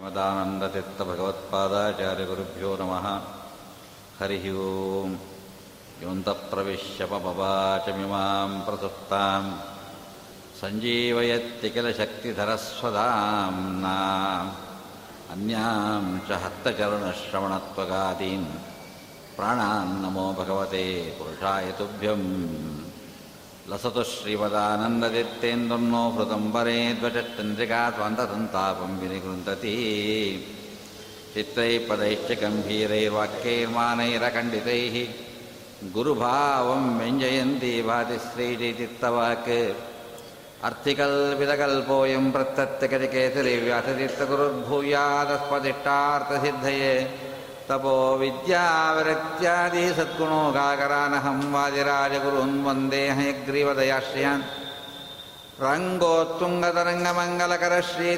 श्रीमदानन्दतीर्थभगवत्पादाचार्यगुरुभ्यो नमः। हरिः ओम्। योऽन्तःप्रविश्य पपवाचमिमां प्रसुप्तां। सञ्जीवयत्ति किल शक्तिधरस्वदाम्ना अन्यां च हस्तचरणश्रवणत्वगादीन्। प्राणान् नमो भगवते पुरुषाय तुभ्यम् लसतु श्रीमदानन्ददित्येन्दुर्नो हृदम्बरे ध्वजचन्द्रिका स्वान्तसन्तापं विनिगृन्तति चित्रैः पदैश्च गम्भीरैर्वाक्यैर्मानैरखण्डितैः गुरुभावं व्यञ्जयन्ती भाति श्रीजयतीर्थवाक् अर्थिकल्पितकल्पोऽयं प्रत्यत्यकटिकेसरी व्यासतीर्थगुरुर्भूयादस्पदिष्टार्थसिद्धये तपो विद्यावृत्यादि सद्गुणो गाकरानहं वादिराजगुरुन्वन्देहयग्रीवदया श्रियान् रङ्गोत्तुङ्गतरङ्गमङ्गलकर श्री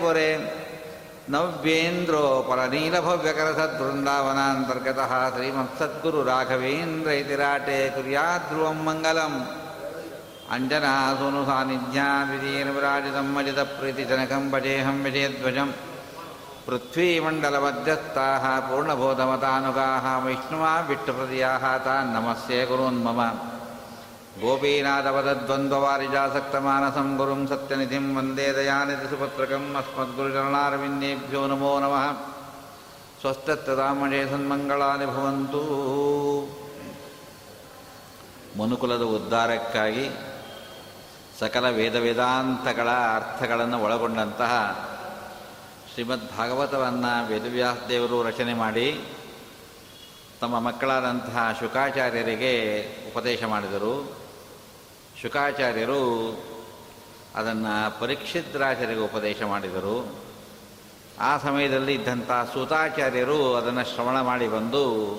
पुरे नव्येन्द्रोपरनीलभव्यकरसद्वृन्दावनान्तर्गतः श्रीमत्सद्गुरुराघवेन्द्र इति राटे कुर्याध्रुवं मङ्गलम्। अञ्जनासूनुसान्निध्याद्वितीर्विराजितं मजितप्रीतिजनकं भजेऽहं विजयध्वजं पृथ्वीमण्डलमध्यस्थाः पूर्णबोधमतानुगाः वैष्णवा विष्णुप्रदियाः तान् नमस्ये कुरून्मम गोपीनाथवदद्वन्द्ववारिजासक्तमानसं गुरुं सत्यनिधिं वन्दे दयानिधिसुपत्रकम् अस्मद्गुरुचरणारविन्देभ्यो नमो नमः ಸ್ವಸ್ಥತ್ಯದಾಮಜೇ ಸನ್ಮಂಗಳಾನಿ ಭವಂತು ಮನುಕುಲದ ಉದ್ಧಾರಕ್ಕಾಗಿ ಸಕಲ ವೇದ ವೇದಾಂತಗಳ ಅರ್ಥಗಳನ್ನು ಒಳಗೊಂಡಂತಹ ಶ್ರೀಮದ್ ಭಾಗವತವನ್ನು ವೇದವ್ಯಾಸದೇವರು ರಚನೆ ಮಾಡಿ ತಮ್ಮ ಮಕ್ಕಳಾದಂತಹ ಶುಕಾಚಾರ್ಯರಿಗೆ ಉಪದೇಶ ಮಾಡಿದರು. ಶುಕಾಚಾರ್ಯರು ಅದನ್ನು ಪರೀಕ್ಷಿದ್ರಾಚಾರ್ಯರಿಗೆ ಉಪದೇಶ ಮಾಡಿದರು. ಆ ಸಮಯದಲ್ಲಿ ಇದ್ದಂಥ ಸೂತಾಚಾರ್ಯರು ಅದನ್ನು ಶ್ರವಣ ಮಾಡಿ ಬಂದು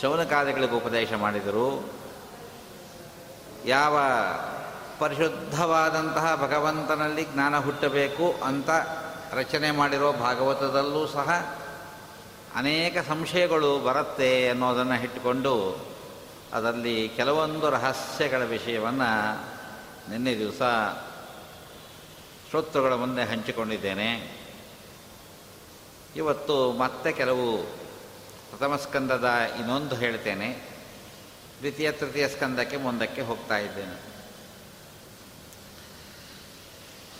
ಶೌನಕಾದಿಗಳಿಗೆ ಉಪದೇಶ ಮಾಡಿದರು. ಯಾವ ಪರಿಶುದ್ಧವಾದಂತಹ ಭಗವಂತನಲ್ಲಿ ಜ್ಞಾನ ಹುಟ್ಟಬೇಕು ಅಂತ ರಚನೆ ಮಾಡಿರೋ ಭಾಗವತದಲ್ಲೂ ಸಹ ಅನೇಕ ಸಂಶಯಗಳು ಬರುತ್ತೆ ಅನ್ನೋದನ್ನು ಇಟ್ಟುಕೊಂಡು ಅದರಲ್ಲಿ ಕೆಲವೊಂದು ರಹಸ್ಯಗಳ ವಿಷಯವನ್ನು ನಿನ್ನೆ ದಿವಸ ಶ್ರೋತೃಗಳ ಮುಂದೆ ಹಂಚಿಕೊಂಡಿದ್ದೇನೆ. ಇವತ್ತು ಮತ್ತೆ ಕೆಲವು ಪ್ರಥಮ ಸ್ಕಂದದ ಇನ್ನೊಂದು ಹೇಳ್ತೇನೆ. ದ್ವಿತೀಯ, ತೃತೀಯ ಸ್ಕಂದಕ್ಕೆ ಮುಂದಕ್ಕೆ ಹೋಗ್ತಾ ಇದ್ದೇನೆ.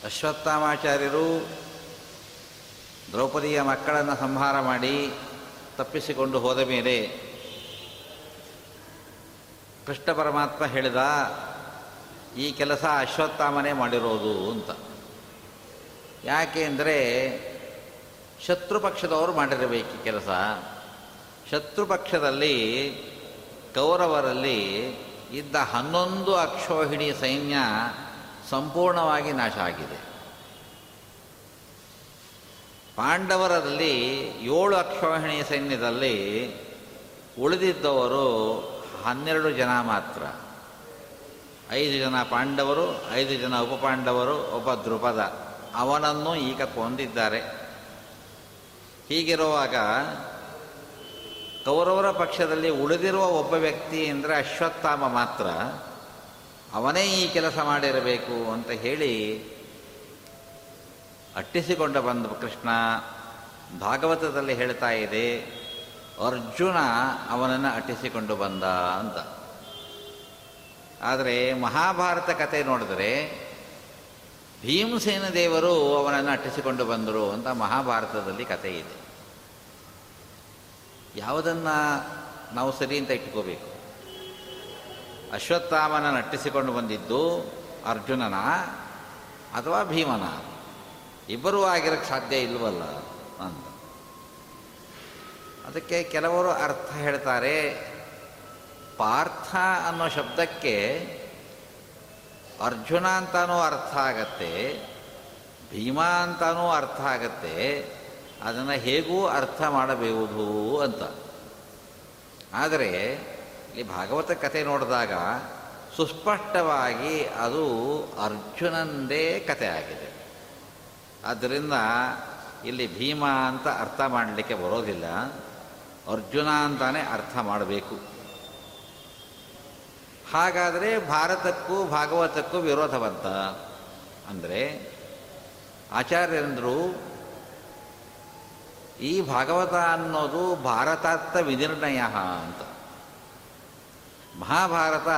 ಅಶ್ವತ್ಥಾಮಾಚಾರ್ಯರು ದ್ರೌಪದಿಯ ಮಕ್ಕಳನ್ನು ಸಂಹಾರ ಮಾಡಿ ತಪ್ಪಿಸಿಕೊಂಡು ಹೋದ ಮೇಲೆ ಕೃಷ್ಣ ಪರಮಾತ್ಮ ಹೇಳಿದ, ಈ ಕೆಲಸ ಅಶ್ವತ್ಥಾಮನೇ ಮಾಡಿರೋದು ಅಂತ. ಯಾಕೆ ಅಂದರೆ ಶತ್ರು ಪಕ್ಷದವರು ಮಾಡಿರಬೇಕು ಕೆಲಸ. ಶತ್ರು ಪಕ್ಷದಲ್ಲಿ, ಕೌರವರಲ್ಲಿ ಇದ್ದ ಹನ್ನೊಂದು ಅಕ್ಷೋಹಿಣಿ ಸೈನ್ಯ ಸಂಪೂರ್ಣವಾಗಿ ನಾಶ ಆಗಿದೆ. ಪಾಂಡವರಲ್ಲಿ ಏಳು ಅಕ್ಷೋಹಿಣಿ ಸೈನ್ಯದಲ್ಲಿ ಉಳಿದಿದ್ದವರು ಹನ್ನೆರಡು ಜನ ಮಾತ್ರ. ಐದು ಜನ ಪಾಂಡವರು, ಐದು ಜನ ಉಪಪಾಂಡವರು, ಒಬ್ಬ ದ್ರುಪದ. ಅವನನ್ನು ಈಗ ಕೊಂದಿದ್ದಾರೆ. ಹೀಗಿರುವಾಗ ಕೌರವರ ಪಕ್ಷದಲ್ಲಿ ಉಳಿದಿರುವ ಒಬ್ಬ ವ್ಯಕ್ತಿ ಅಂದರೆ ಅಶ್ವತ್ಥಾಮ ಮಾತ್ರ. ಅವನೇ ಈ ಕೆಲಸ ಮಾಡಿರಬೇಕು ಅಂತ ಹೇಳಿ ಅಟ್ಟಿಸಿಕೊಂಡ ಬಂದ ಕೃಷ್ಣ ಭಾಗವತದಲ್ಲಿ ಹೇಳ್ತಾ ಇದೆ, ಅರ್ಜುನ ಅವನನ್ನು ಅಟ್ಟಿಸಿಕೊಂಡು ಬಂದ ಅಂತ. ಆದರೆ ಮಹಾಭಾರತ ಕತೆ ನೋಡಿದರೆ ಭೀಮಸೇನ ದೇವರು ಅವನನ್ನು ಅಟ್ಟಿಸಿಕೊಂಡು ಬಂದರು ಅಂತ ಮಹಾಭಾರತದಲ್ಲಿ ಕಥೆ ಇದೆ. ಯಾವುದನ್ನು ನಾವು ಸರಿ ಅಂತ ಇಟ್ಕೋಬೇಕು? ಅಶ್ವತ್ಥಾಮನ ನಟ್ಟಿಸಿಕೊಂಡು ಬಂದಿದ್ದು ಅರ್ಜುನನ ಅಥವಾ ಭೀಮನ? ಇಬ್ಬರೂ ಆಗಿರಕ್ಕೆ ಸಾಧ್ಯ ಇಲ್ವಲ್ಲ ಅಂತ. ಅದಕ್ಕೆ ಕೆಲವರು ಅರ್ಥ ಹೇಳ್ತಾರೆ, ಪಾರ್ಥ ಅನ್ನೋ ಶಬ್ದಕ್ಕೆ ಅರ್ಜುನ ಅಂತಾನೂ ಅರ್ಥ ಆಗತ್ತೆ, ಭೀಮ ಅಂತಾನೂ ಅರ್ಥ ಆಗತ್ತೆ, ಅದನ್ನು ಹೇಗೂ ಅರ್ಥ ಮಾಡಬಹುದು ಅಂತ. ಆದರೆ ಇಲ್ಲಿ ಭಾಗವತ ಕಥೆ ನೋಡಿದಾಗ ಸುಸ್ಪಷ್ಟವಾಗಿ ಅದು ಅರ್ಜುನಂದೇ ಕಥೆ ಆಗಿದೆ. ಆದ್ದರಿಂದ ಇಲ್ಲಿ ಭೀಮ ಅಂತ ಅರ್ಥ ಮಾಡಲಿಕ್ಕೆ ಬರೋದಿಲ್ಲ. ಅರ್ಜುನ ಅಂತಾನೆ ಅರ್ಥ ಮಾಡಬೇಕು. ಹಾಗಾದರೆ ಭಾರತಕ್ಕೂ ಭಾಗವತಕ್ಕೂ ವಿರೋಧ ಬಂತ ಅಂದರೆ ಆಚಾರ್ಯರಂದರು ಈ ಭಾಗವತ ಅನ್ನೋದು ಭಾರತಾರ್ಥ ವಿನಿರ್ಣಯ ಅಂತ. ಮಹಾಭಾರತ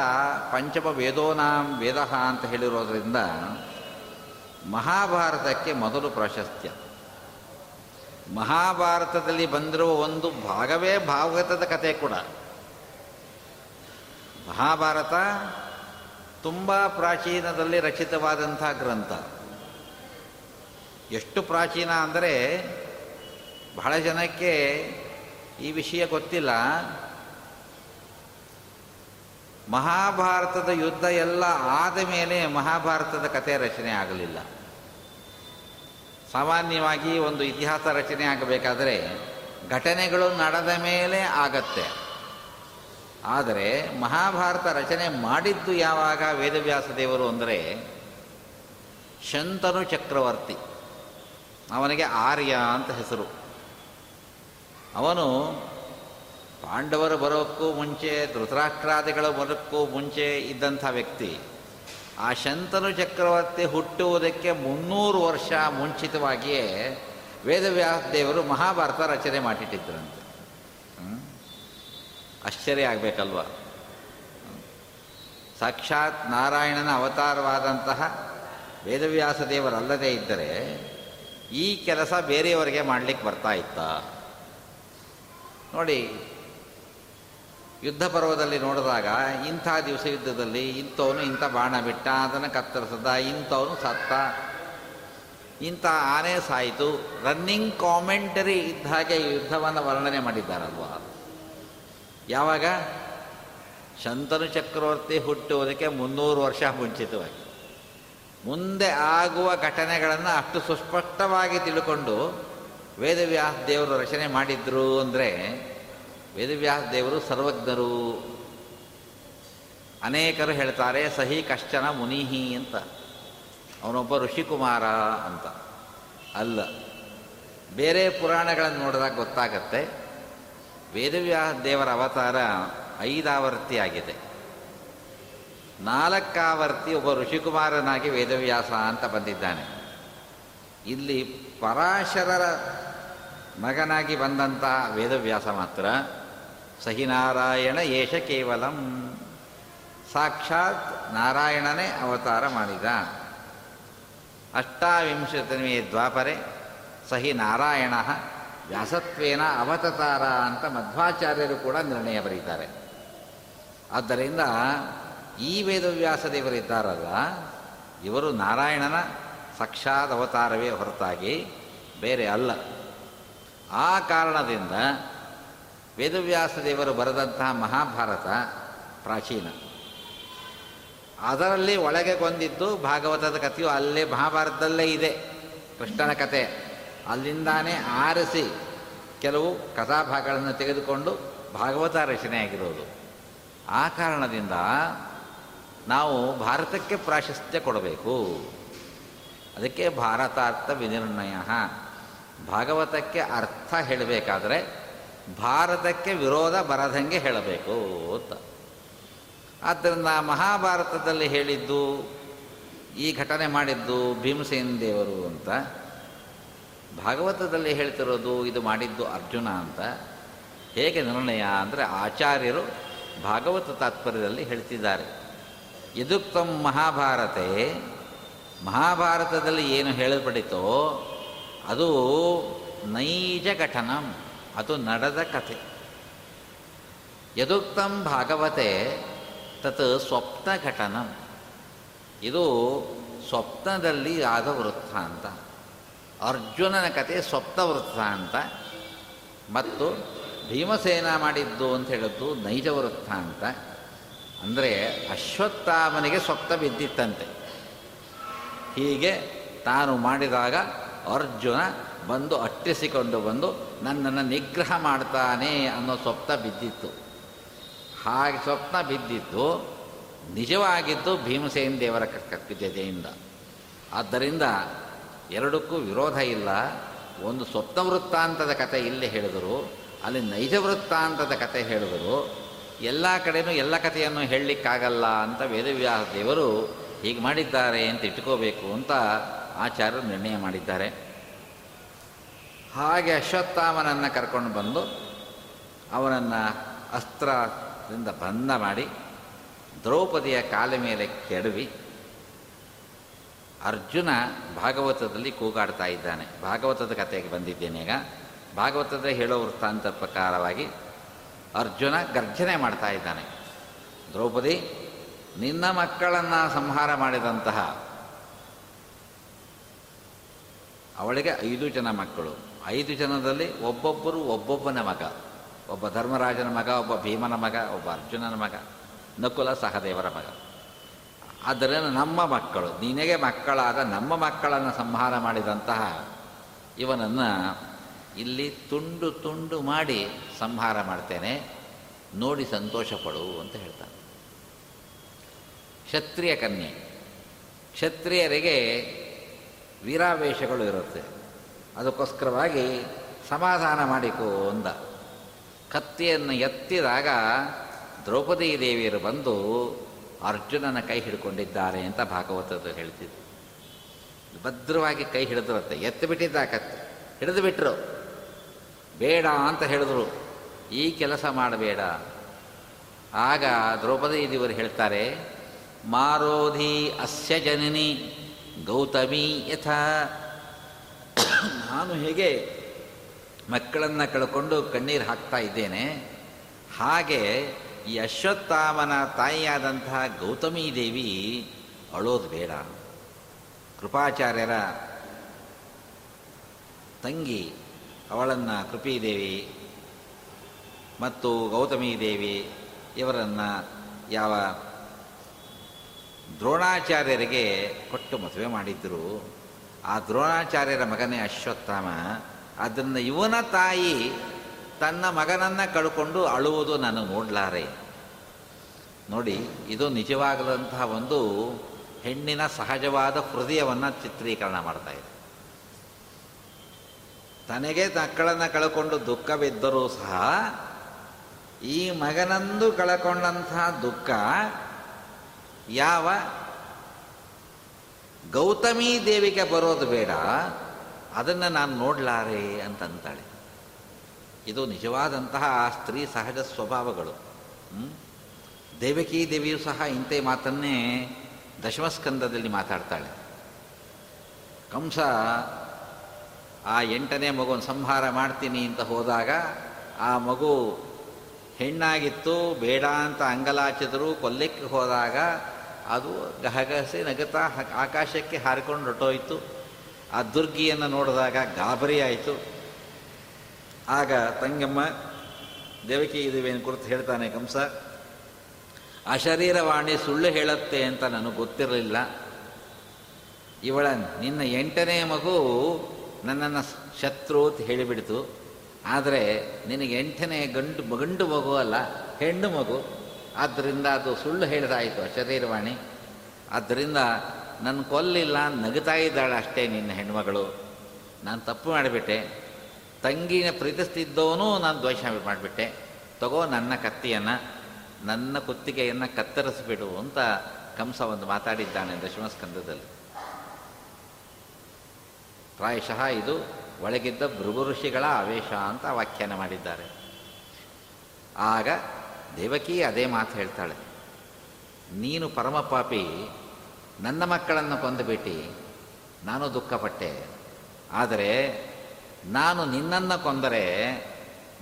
ಪಂಚಮ ವೇದೋನಾಂ ವೇದ ಅಂತ ಹೇಳಿರೋದ್ರಿಂದ ಮಹಾಭಾರತಕ್ಕೆ ಮೊದಲು ಪ್ರಾಶಸ್ತ್ಯ. ಮಹಾಭಾರತದಲ್ಲಿ ಬಂದಿರುವ ಒಂದು ಭಾಗವೇ ಭಾಗವತದ ಕಥೆ ಕೂಡ. ಮಹಾಭಾರತ ತುಂಬ ಪ್ರಾಚೀನದಲ್ಲಿ ರಚಿತವಾದಂಥ ಗ್ರಂಥ. ಎಷ್ಟು ಪ್ರಾಚೀನ ಅಂದರೆ ಬಹಳ ಜನಕ್ಕೆ ಈ ವಿಷಯ ಗೊತ್ತಿಲ್ಲ. ಮಹಾಭಾರತದ ಯುದ್ಧ ಎಲ್ಲ ಆದ ಮೇಲೆ ಮಹಾಭಾರತದ ಕಥೆ ರಚನೆ ಆಗಲಿಲ್ಲ. ಸಾಮಾನ್ಯವಾಗಿ ಒಂದು ಇತಿಹಾಸ ರಚನೆ ಆಗಬೇಕಾದರೆ ಘಟನೆಗಳು ನಡೆದ ಮೇಲೆ ಆಗತ್ತೆ. ಆದರೆ ಮಹಾಭಾರತ ರಚನೆ ಮಾಡಿದ್ದು ಯಾವಾಗ ವೇದವ್ಯಾಸ ದೇವರು ಅಂದರೆ ಶಂತನು ಚಕ್ರವರ್ತಿ. ಅವನಿಗೆ ಆರ್ಯ ಅಂತ ಹೆಸರು. ಅವನು ಪಾಂಡವರು ಬರೋಕ್ಕೂ ಮುಂಚೆ, ಧೃತರಾಷ್ಟ್ರಾದಿಗಳು ಬರೋಕ್ಕೂ ಮುಂಚೆ ಇದ್ದಂಥ ವ್ಯಕ್ತಿ. ಆ ಶಂತನು ಚಕ್ರವರ್ತಿ ಹುಟ್ಟುವುದಕ್ಕೆ ಮುನ್ನೂರು ವರ್ಷ ಮುಂಚಿತವಾಗಿಯೇ ವೇದವ್ಯಾಸ ದೇವರು ಮಹಾಭಾರತ ರಚನೆ ಮಾಡಿಟ್ಟಿದ್ದರಂತೆ ಹ್ಮ್? ಆಶ್ಚರ್ಯ ಆಗಬೇಕಲ್ವ? ಸಾಕ್ಷಾತ್ ನಾರಾಯಣನ ಅವತಾರವಾದಂತಹ ವೇದವ್ಯಾಸ ದೇವರಲ್ಲದೇ ಇದ್ದರೆ ಈ ಕೆಲಸ ಬೇರೆಯವರಿಗೆ ಮಾಡಲಿಕ್ಕೆ ಬರ್ತಾ ಇತ್ತ? ನೋಡಿ ಯುದ್ಧ ಪರ್ವದಲ್ಲಿ ನೋಡಿದಾಗ ಇಂಥ ದಿವಸ ಯುದ್ಧದಲ್ಲಿ ಇಂಥವನು ಇಂಥ ಬಾಣ ಬಿಟ್ಟ, ಅದನ್ನು ಕತ್ತರಿಸದ, ಇಂಥವನು ಸತ್ತ. ಇಂಥ ಆನೆ ಸಾಯಿತು. ರನ್ನಿಂಗ್ ಕಾಮೆಂಟರಿ ಇದ್ದ ಹಾಗೆ ಯುದ್ಧವನ್ನು ವರ್ಣನೆ ಮಾಡಿದ್ದಾರಲ್ವ? ಯಾವಾಗ? ಶಂತನು ಚಕ್ರವರ್ತಿ ಹುಟ್ಟುವುದಕ್ಕೆ ಮುನ್ನೂರು ವರ್ಷ ಮುಂಚಿತವಾಗಿ. ಮುಂದೆ ಆಗುವ ಘಟನೆಗಳನ್ನು ಅಷ್ಟು ಸುಸ್ಪಷ್ಟವಾಗಿ ತಿಳ್ಕೊಂಡು ವೇದವ್ಯಾಸ ದೇವರು ರಚನೆ ಮಾಡಿದ್ರು ಅಂದರೆ ವೇದವ್ಯಾಸ ದೇವರು ಸರ್ವಜ್ಞರು. ಅನೇಕರು ಹೇಳ್ತಾರೆ, ಸಹಿ ಕಶ್ಚನ ಮುನಿಹಿ ಅಂತ. ಅವನೊಬ್ಬ ಋಷಿಕುಮಾರ ಅಂತ. ಅಲ್ಲ. ಬೇರೆ ಪುರಾಣಗಳನ್ನು ನೋಡಿದಾಗ ಗೊತ್ತಾಗತ್ತೆ, ವೇದವ್ಯಾಸ ದೇವರ ಅವತಾರ ಐದಾವರ್ತಿ ಆಗಿದೆ. ನಾಲ್ಕಾವರ್ತಿ ಒಬ್ಬ ಋಷಿಕುಮಾರನಾಗಿ ವೇದವ್ಯಾಸ ಅಂತ ಬಂದಿದ್ದಾನೆ. ಇಲ್ಲಿ ಪರಾಶರರ ಮಗನಾಗಿ ಬಂದಂತಹ ವೇದವ್ಯಾಸ ಮಾತ್ರ ಸಹಿನಾರಾಯಣ ಏಷ ಕೇವಲಂ. ಸಾಕ್ಷಾತ್ ನಾರಾಯಣನೇ ಅವತಾರ ಮಾಡಿದ. ಅಷ್ಟಾವಿಂಶತನೇ ದ್ವಾಪರೆ ಸಹಿ ನಾರಾಯಣ ವ್ಯಾಸತ್ವೇನ ಅವತತಾರ ಅಂತ ಮಧ್ವಾಚಾರ್ಯರು ಕೂಡ ನಿರ್ಣಯ ಬರೀತಾರೆ. ಆದ್ದರಿಂದ ಈ ವೇದವ್ಯಾಸದೇವರಿದ್ದಾರಲ್ಲ ಇವರು ನಾರಾಯಣನ ಸಾಕ್ಷಾತ್ ಅವತಾರವೇ ಹೊರತಾಗಿ ಬೇರೆ ಅಲ್ಲ. ಆ ಕಾರಣದಿಂದ ವೇದವ್ಯಾಸ ದೇವರು ಬರೆದಂತಹ ಮಹಾಭಾರತ ಪ್ರಾಚೀನ. ಅದರಲ್ಲಿ ಒಳಗೆ ಬಂದಿದ್ದು ಭಾಗವತದ ಕಥೆಯು ಅಲ್ಲೇ ಮಹಾಭಾರತದಲ್ಲೇ ಇದೆ. ಕೃಷ್ಣನ ಕತೆ ಅಲ್ಲಿಂದಾನೇ ಆರಿಸಿ ಕೆಲವು ಕಥಾಭಾಗಗಳನ್ನು ತೆಗೆದುಕೊಂಡು ಭಾಗವತ ರಚನೆಯಾಗಿರೋದು ಆ ಕಾರಣದಿಂದ ನಾವು ಭಾರತಕ್ಕೆ ಪ್ರಾಶಸ್ತ್ಯ ಕೊಡಬೇಕು. ಅದಕ್ಕೆ ಭಾರತಾರ್ಥ ವಿನಿರ್ಣಯ. ಭಾಗವತಕ್ಕೆ ಅರ್ಥ ಹೇಳಬೇಕಾದ್ರೆ ಭಾರತಕ್ಕೆ ವಿರೋಧ ಬರದಂಗೆ ಹೇಳಬೇಕು ಅಂತ. ಆದ್ದರಿಂದ ಮಹಾಭಾರತದಲ್ಲಿ ಹೇಳಿದ್ದು, ಈ ಘಟನೆ ಮಾಡಿದ್ದು ಭೀಮಸೇನ ದೇವರು ಅಂತ. ಭಾಗವತದಲ್ಲಿ ಹೇಳ್ತಿರೋದು, ಇದು ಮಾಡಿದ್ದು ಅರ್ಜುನ ಅಂತ. ಹೇಗೆ ನಿರ್ಣಯ ಅಂದರೆ ಆಚಾರ್ಯರು ಭಾಗವತ ತಾತ್ಪರ್ಯದಲ್ಲಿ ಹೇಳ್ತಿದ್ದಾರೆ. ಯದುಕ್ತಂ ಮಹಾಭಾರತೆ, ಮಹಾಭಾರತದಲ್ಲಿ ಏನು ಹೇಳಲ್ಪಡಿತೋ ಅದು ನೈಜ ಘಟನಂ. ಅದು ನಡೆದ ಕಥೆ. ಯದುಕ್ತಂ ಭಾಗವತೆ ತತ್ ಸ್ವಪ್ನ ಘಟನಂ. ಇದು ಸ್ವಪ್ನದಲ್ಲಿ ಆದ ವೃತ್ತಾಂತ ಅರ್ಜುನನ ಕತೆ ಸ್ವಪ್ನ ವೃತ್ತಾಂತ ಮತ್ತು ಭೀಮಸೇನ ಮಾಡಿದ್ದು ಅಂತ ಹೇಳಿದ್ದು ನೈಜ ವೃತ್ತಾಂತ ಅಂದರೆ ಅಶ್ವತ್ಥಾಮನಿಗೆ ಸ್ವಪ್ನ ಬಿದ್ದಿತ್ತಂತೆ. ಹೀಗೆ ತಾನು ಮಾಡಿದಾಗ ಅರ್ಜುನ ಬಂದು ಅಟ್ಟಿಸಿಕೊಂಡು ಬಂದು ನನ್ನನ್ನು ನಿಗ್ರಹ ಮಾಡ್ತಾನೆ ಅನ್ನೋ ಸ್ವಪ್ನ ಬಿದ್ದಿತ್ತು. ಹಾಗೆ ಸ್ವಪ್ನ ಬಿದ್ದಿದ್ದು ನಿಜವಾಗಿದ್ದು ಭೀಮಸೇನ ದೇವರ ಜತೆಯಿಂದ ಆದ್ದರಿಂದ ಎರಡಕ್ಕೂ ವಿರೋಧ ಇಲ್ಲ. ಒಂದು ಸ್ವಪ್ನ ವೃತ್ತಾಂತದ ಕತೆ ಇಲ್ಲಿ ಹೇಳಿದರು, ಅಲ್ಲಿ ನೈಜ ವೃತ್ತಾಂತದ ಕತೆ ಹೇಳಿದರು. ಎಲ್ಲ ಕಡೆಯೂ ಎಲ್ಲ ಕಥೆಯನ್ನು ಹೇಳಲಿಕ್ಕಾಗಲ್ಲ ಅಂತ ವೇದವ್ಯಾಸ ದೇವರು ಹೀಗೆ ಮಾಡಿದ್ದಾರೆ ಅಂತ ಇಟ್ಕೋಬೇಕು ಅಂತ ಆಚಾರ್ಯರು ನಿರ್ಣಯ ಮಾಡಿದ್ದಾರೆ. ಹಾಗೆ ಅಶ್ವತ್ಥಾಮನನ್ನು ಕರ್ಕೊಂಡು ಬಂದು ಅವನನ್ನು ಅಸ್ತ್ರದಿಂದ ಬಂಧ ಮಾಡಿ ದ್ರೌಪದಿಯ ಕಾಲ ಮೇಲೆ ಕೆಡವಿ ಅರ್ಜುನ ಭಾಗವತದಲ್ಲಿ ಕೂಗಾಡ್ತಾ ಇದ್ದಾನೆ. ಭಾಗವತದ ಕಥೆಗೆ ಬಂದಿದ್ದೇನೆ ಈಗ. ಭಾಗವತದ ಹೇಳೋ ವೃತ್ತಾಂತ ಪ್ರಕಾರವಾಗಿ ಅರ್ಜುನ ಗರ್ಜನೆ ಮಾಡ್ತಾ ಇದ್ದಾನೆ. ದ್ರೌಪದಿ, ನಿನ್ನ ಮಕ್ಕಳನ್ನು ಸಂಹಾರ ಮಾಡಿದಂತಹ ಅವಳಿಗೆ ಐದು ಜನ ಮಕ್ಕಳು. ಐದು ಜನದಲ್ಲಿ ಒಬ್ಬೊಬ್ಬರು ಒಬ್ಬೊಬ್ಬನ ಮಗ, ಒಬ್ಬ ಧರ್ಮರಾಜನ ಮಗ, ಒಬ್ಬ ಭೀಮನ ಮಗ, ಒಬ್ಬ ಅರ್ಜುನನ ಮಗ, ನಕುಲ ಸಹದೇವರ ಮಗ. ಆದ್ದರಿಂದ ನಮ್ಮ ಮಕ್ಕಳು, ನಿನಗೆ ಮಕ್ಕಳಾದ ನಮ್ಮ ಮಕ್ಕಳನ್ನು ಸಂಹಾರ ಮಾಡಿದಂತಹ ಇವನನ್ನು ಇಲ್ಲಿ ತುಂಡು ತುಂಡು ಮಾಡಿ ಸಂಹಾರ ಮಾಡ್ತೇನೆ, ನೋಡಿ ಸಂತೋಷ ಪಡು ಅಂತ ಹೇಳ್ತಾನೆ. ಕ್ಷತ್ರಿಯ ಕನ್ಯೆ. ಕ್ಷತ್ರಿಯರಿಗೆ ವೀರಾವೇಶಗಳು ಇರುತ್ತೆ. ಅದಕ್ಕೋಸ್ಕರವಾಗಿ ಸಮಾಧಾನ ಮಾಡಿಕೋ ಅಂದ. ಕತ್ತಿಯನ್ನು ಎತ್ತಿದಾಗ ದ್ರೌಪದಿ ದೇವಿಯರು ಬಂದು ಅರ್ಜುನನ ಕೈ ಹಿಡ್ಕೊಂಡಿದ್ದಾರೆ ಅಂತ ಭಾಗವತದ್ದು ಹೇಳ್ತಿದ್ರು ಭದ್ರವಾಗಿ ಕೈ ಹಿಡಿದ್ರಂತೆ. ಎತ್ತು ಬಿಟ್ಟಿದ್ದ ಕತ್ತಿ. ಹಿಡಿದು ಬಿಟ್ಟರು ಬೇಡ ಅಂತ ಹೇಳಿದ್ರು. ಈ ಕೆಲಸ ಮಾಡಬೇಡ. ಆಗ ದ್ರೌಪದಿ ದೇವರು ಹೇಳ್ತಾರೆ, ಮಾರೋಧಿ ಅಸ್ಯ ಜನನಿ ಗೌತಮಿ ಯಥ. ನಾನು ಹೇಗೆ ಮಕ್ಕಳನ್ನು ಕಳ್ಕೊಂಡು ಕಣ್ಣೀರು ಹಾಕ್ತಾ ಇದ್ದೇನೆ, ಹಾಗೆ ಈ ಅಶ್ವತ್ಥಾಮನ ತಾಯಿಯಾದಂತಹ ಗೌತಮೀ ದೇವಿ ಅಳೋದು ಬೇಡ. ಕೃಪಾಚಾರ್ಯರ ತಂಗಿ, ಅವಳನ್ನು ಕೃಪೀದೇವಿ ಮತ್ತು ಗೌತಮೀ ದೇವಿ ಇವರನ್ನು ಯಾವ ದ್ರೋಣಾಚಾರ್ಯರಿಗೆ ಕೊಟ್ಟು ಮದುವೆ ಮಾಡಿದ್ದರು ಆ ದ್ರೋಣಾಚಾರ್ಯರ ಮಗನೇ ಅಶ್ವತ್ಥಾಮ. ಅದನ್ನು ಇವನ ತಾಯಿ ತನ್ನ ಮಗನನ್ನು ಕಳ್ಕೊಂಡು ಅಳುವುದು ನಾನು ನೋಡಲಾರೆ. ನೋಡಿ, ಇದು ನಿಜವಾಗದಂತಹ ಒಂದು ಹೆಣ್ಣಿನ ಸಹಜವಾದ ಹೃದಯವನ್ನು ಚಿತ್ರೀಕರಣ ಮಾಡ್ತಾ ಇದೆ. ತನಗೆ ಮಕ್ಕಳನ್ನು ಕಳ್ಕೊಂಡು ದುಃಖವಿದ್ದರೂ ಸಹ ಈ ಮಗನಂದು ಕಳ್ಕೊಂಡಂತಹ ದುಃಖ ಯಾವ ಗೌತಮೀ ದೇವಿಗೆ ಬರೋದು ಬೇಡ, ಅದನ್ನು ನಾನು ನೋಡಲಾರೆ ಅಂತಂತಾಳೆ. ಇದು ನಿಜವಾದಂತಹ ಸ್ತ್ರೀ ಸಹಜ ಸ್ವಭಾವಗಳು? ದೇವಕಿ ದೇವಿಯು ಸಹ ಇಂಥ ಮಾತನ್ನೇ ದಶಮಸ್ಕಂದದಲ್ಲಿ ಮಾತಾಡ್ತಾಳೆ. ಕಂಸ, ಆ ಎಂಟನೇ ಮಗುವನ್ನು ಸಂಹಾರ ಮಾಡ್ತೀನಿ ಅಂತ ಹೋದಾಗ ಆ ಮಗು ಹೆಣ್ಣಾಗಿತ್ತು, ಬೇಡ ಅಂತ ಅಂಗಲಾಚಿದ್ರು, ಕೊಲ್ಲಿಕ್ಕೆ ಹೋದಾಗ ಅದು ಗಹಗಸೆ ನಗತಾ ಆಕಾಶಕ್ಕೆ ಹಾರಿಕೊಂಡು ಹೊಟ್ಟೋಯ್ತು ಆ ದುರ್ಗಿಯನ್ನು ನೋಡಿದಾಗ ಗಾಬರಿ ಆಯಿತು. ಆಗ ತಂಗಮ್ಮ, ದೇವಕಿ ಇದುವೇನು ಕುರಿತು ಹೇಳ್ತಾನೆ ಕಂಸ, ಆ ಶರೀರವಾಣಿ ಸುಳ್ಳು ಹೇಳುತ್ತೆ ಅಂತ ನನಗೆ ಗೊತ್ತಿರಲಿಲ್ಲ. ಇವಳ ನಿನ್ನ ಎಂಟನೇ ಮಗು ನನ್ನನ್ನು ಶತ್ರು ಅಂತ ಹೇಳಿಬಿಡ್ತು. ಆದರೆ ನಿನಗೆ ಎಂಟನೇ ಗಂಡು ಗಂಡು ಮಗು ಅಲ್ಲ, ಹೆಣ್ಣು ಮಗು. ಆದ್ದರಿಂದ ಅದು ಸುಳ್ಳು ಹೇಳಿದಾಯಿತು ಶರೀರವಾಣಿ ಆದ್ದರಿಂದ ನನ್ನ ಕೊಲ್ಲಿಲ್ಲ ನಗುತ್ತಾ ಇದ್ದಾಳೆ ಅಷ್ಟೇ ನಿನ್ನ ಹೆಣ್ಮಗಳು. ನಾನು ತಪ್ಪು ಮಾಡಿಬಿಟ್ಟೆ. ತಂಗಿನ ಪ್ರೀತಿಸ್ತಿದ್ದವನು ನಾನು ದ್ವೇಷ ಮಾಡಿಬಿಟ್ಟೆ. ತಗೋ ನನ್ನ ಕತ್ತಿಯನ್ನು, ನನ್ನ ಕುತ್ತಿಗೆಯನ್ನು ಕತ್ತರಿಸಿಬಿಡು ಅಂತ ಕಂಸ ಒಂದು ಮಾತಾಡಿದ್ದಾನೆ ದಶಮಸ್ಕಂದದಲ್ಲಿ. ಪ್ರಾಯಶಃ ಇದು ಒಳಗಿದ್ದ ಭೃಗು ಋಷಿಗಳ ಆವೇಶ ಅಂತ ವ್ಯಾಖ್ಯಾನ ಮಾಡಿದ್ದಾರೆ. ಆಗ ದೇವಕಿ ಅದೇ ಮಾತು ಹೇಳ್ತಾಳೆ. ನೀನು ಪರಮಪಾಪಿ, ನನ್ನ ಮಕ್ಕಳನ್ನು ಕೊಂದುಬಿಟ್ಟು ನಾನು ದುಃಖಪಟ್ಟೆ. ಆದರೆ ನಾನು ನಿನ್ನನ್ನು ಕೊಂದರೆ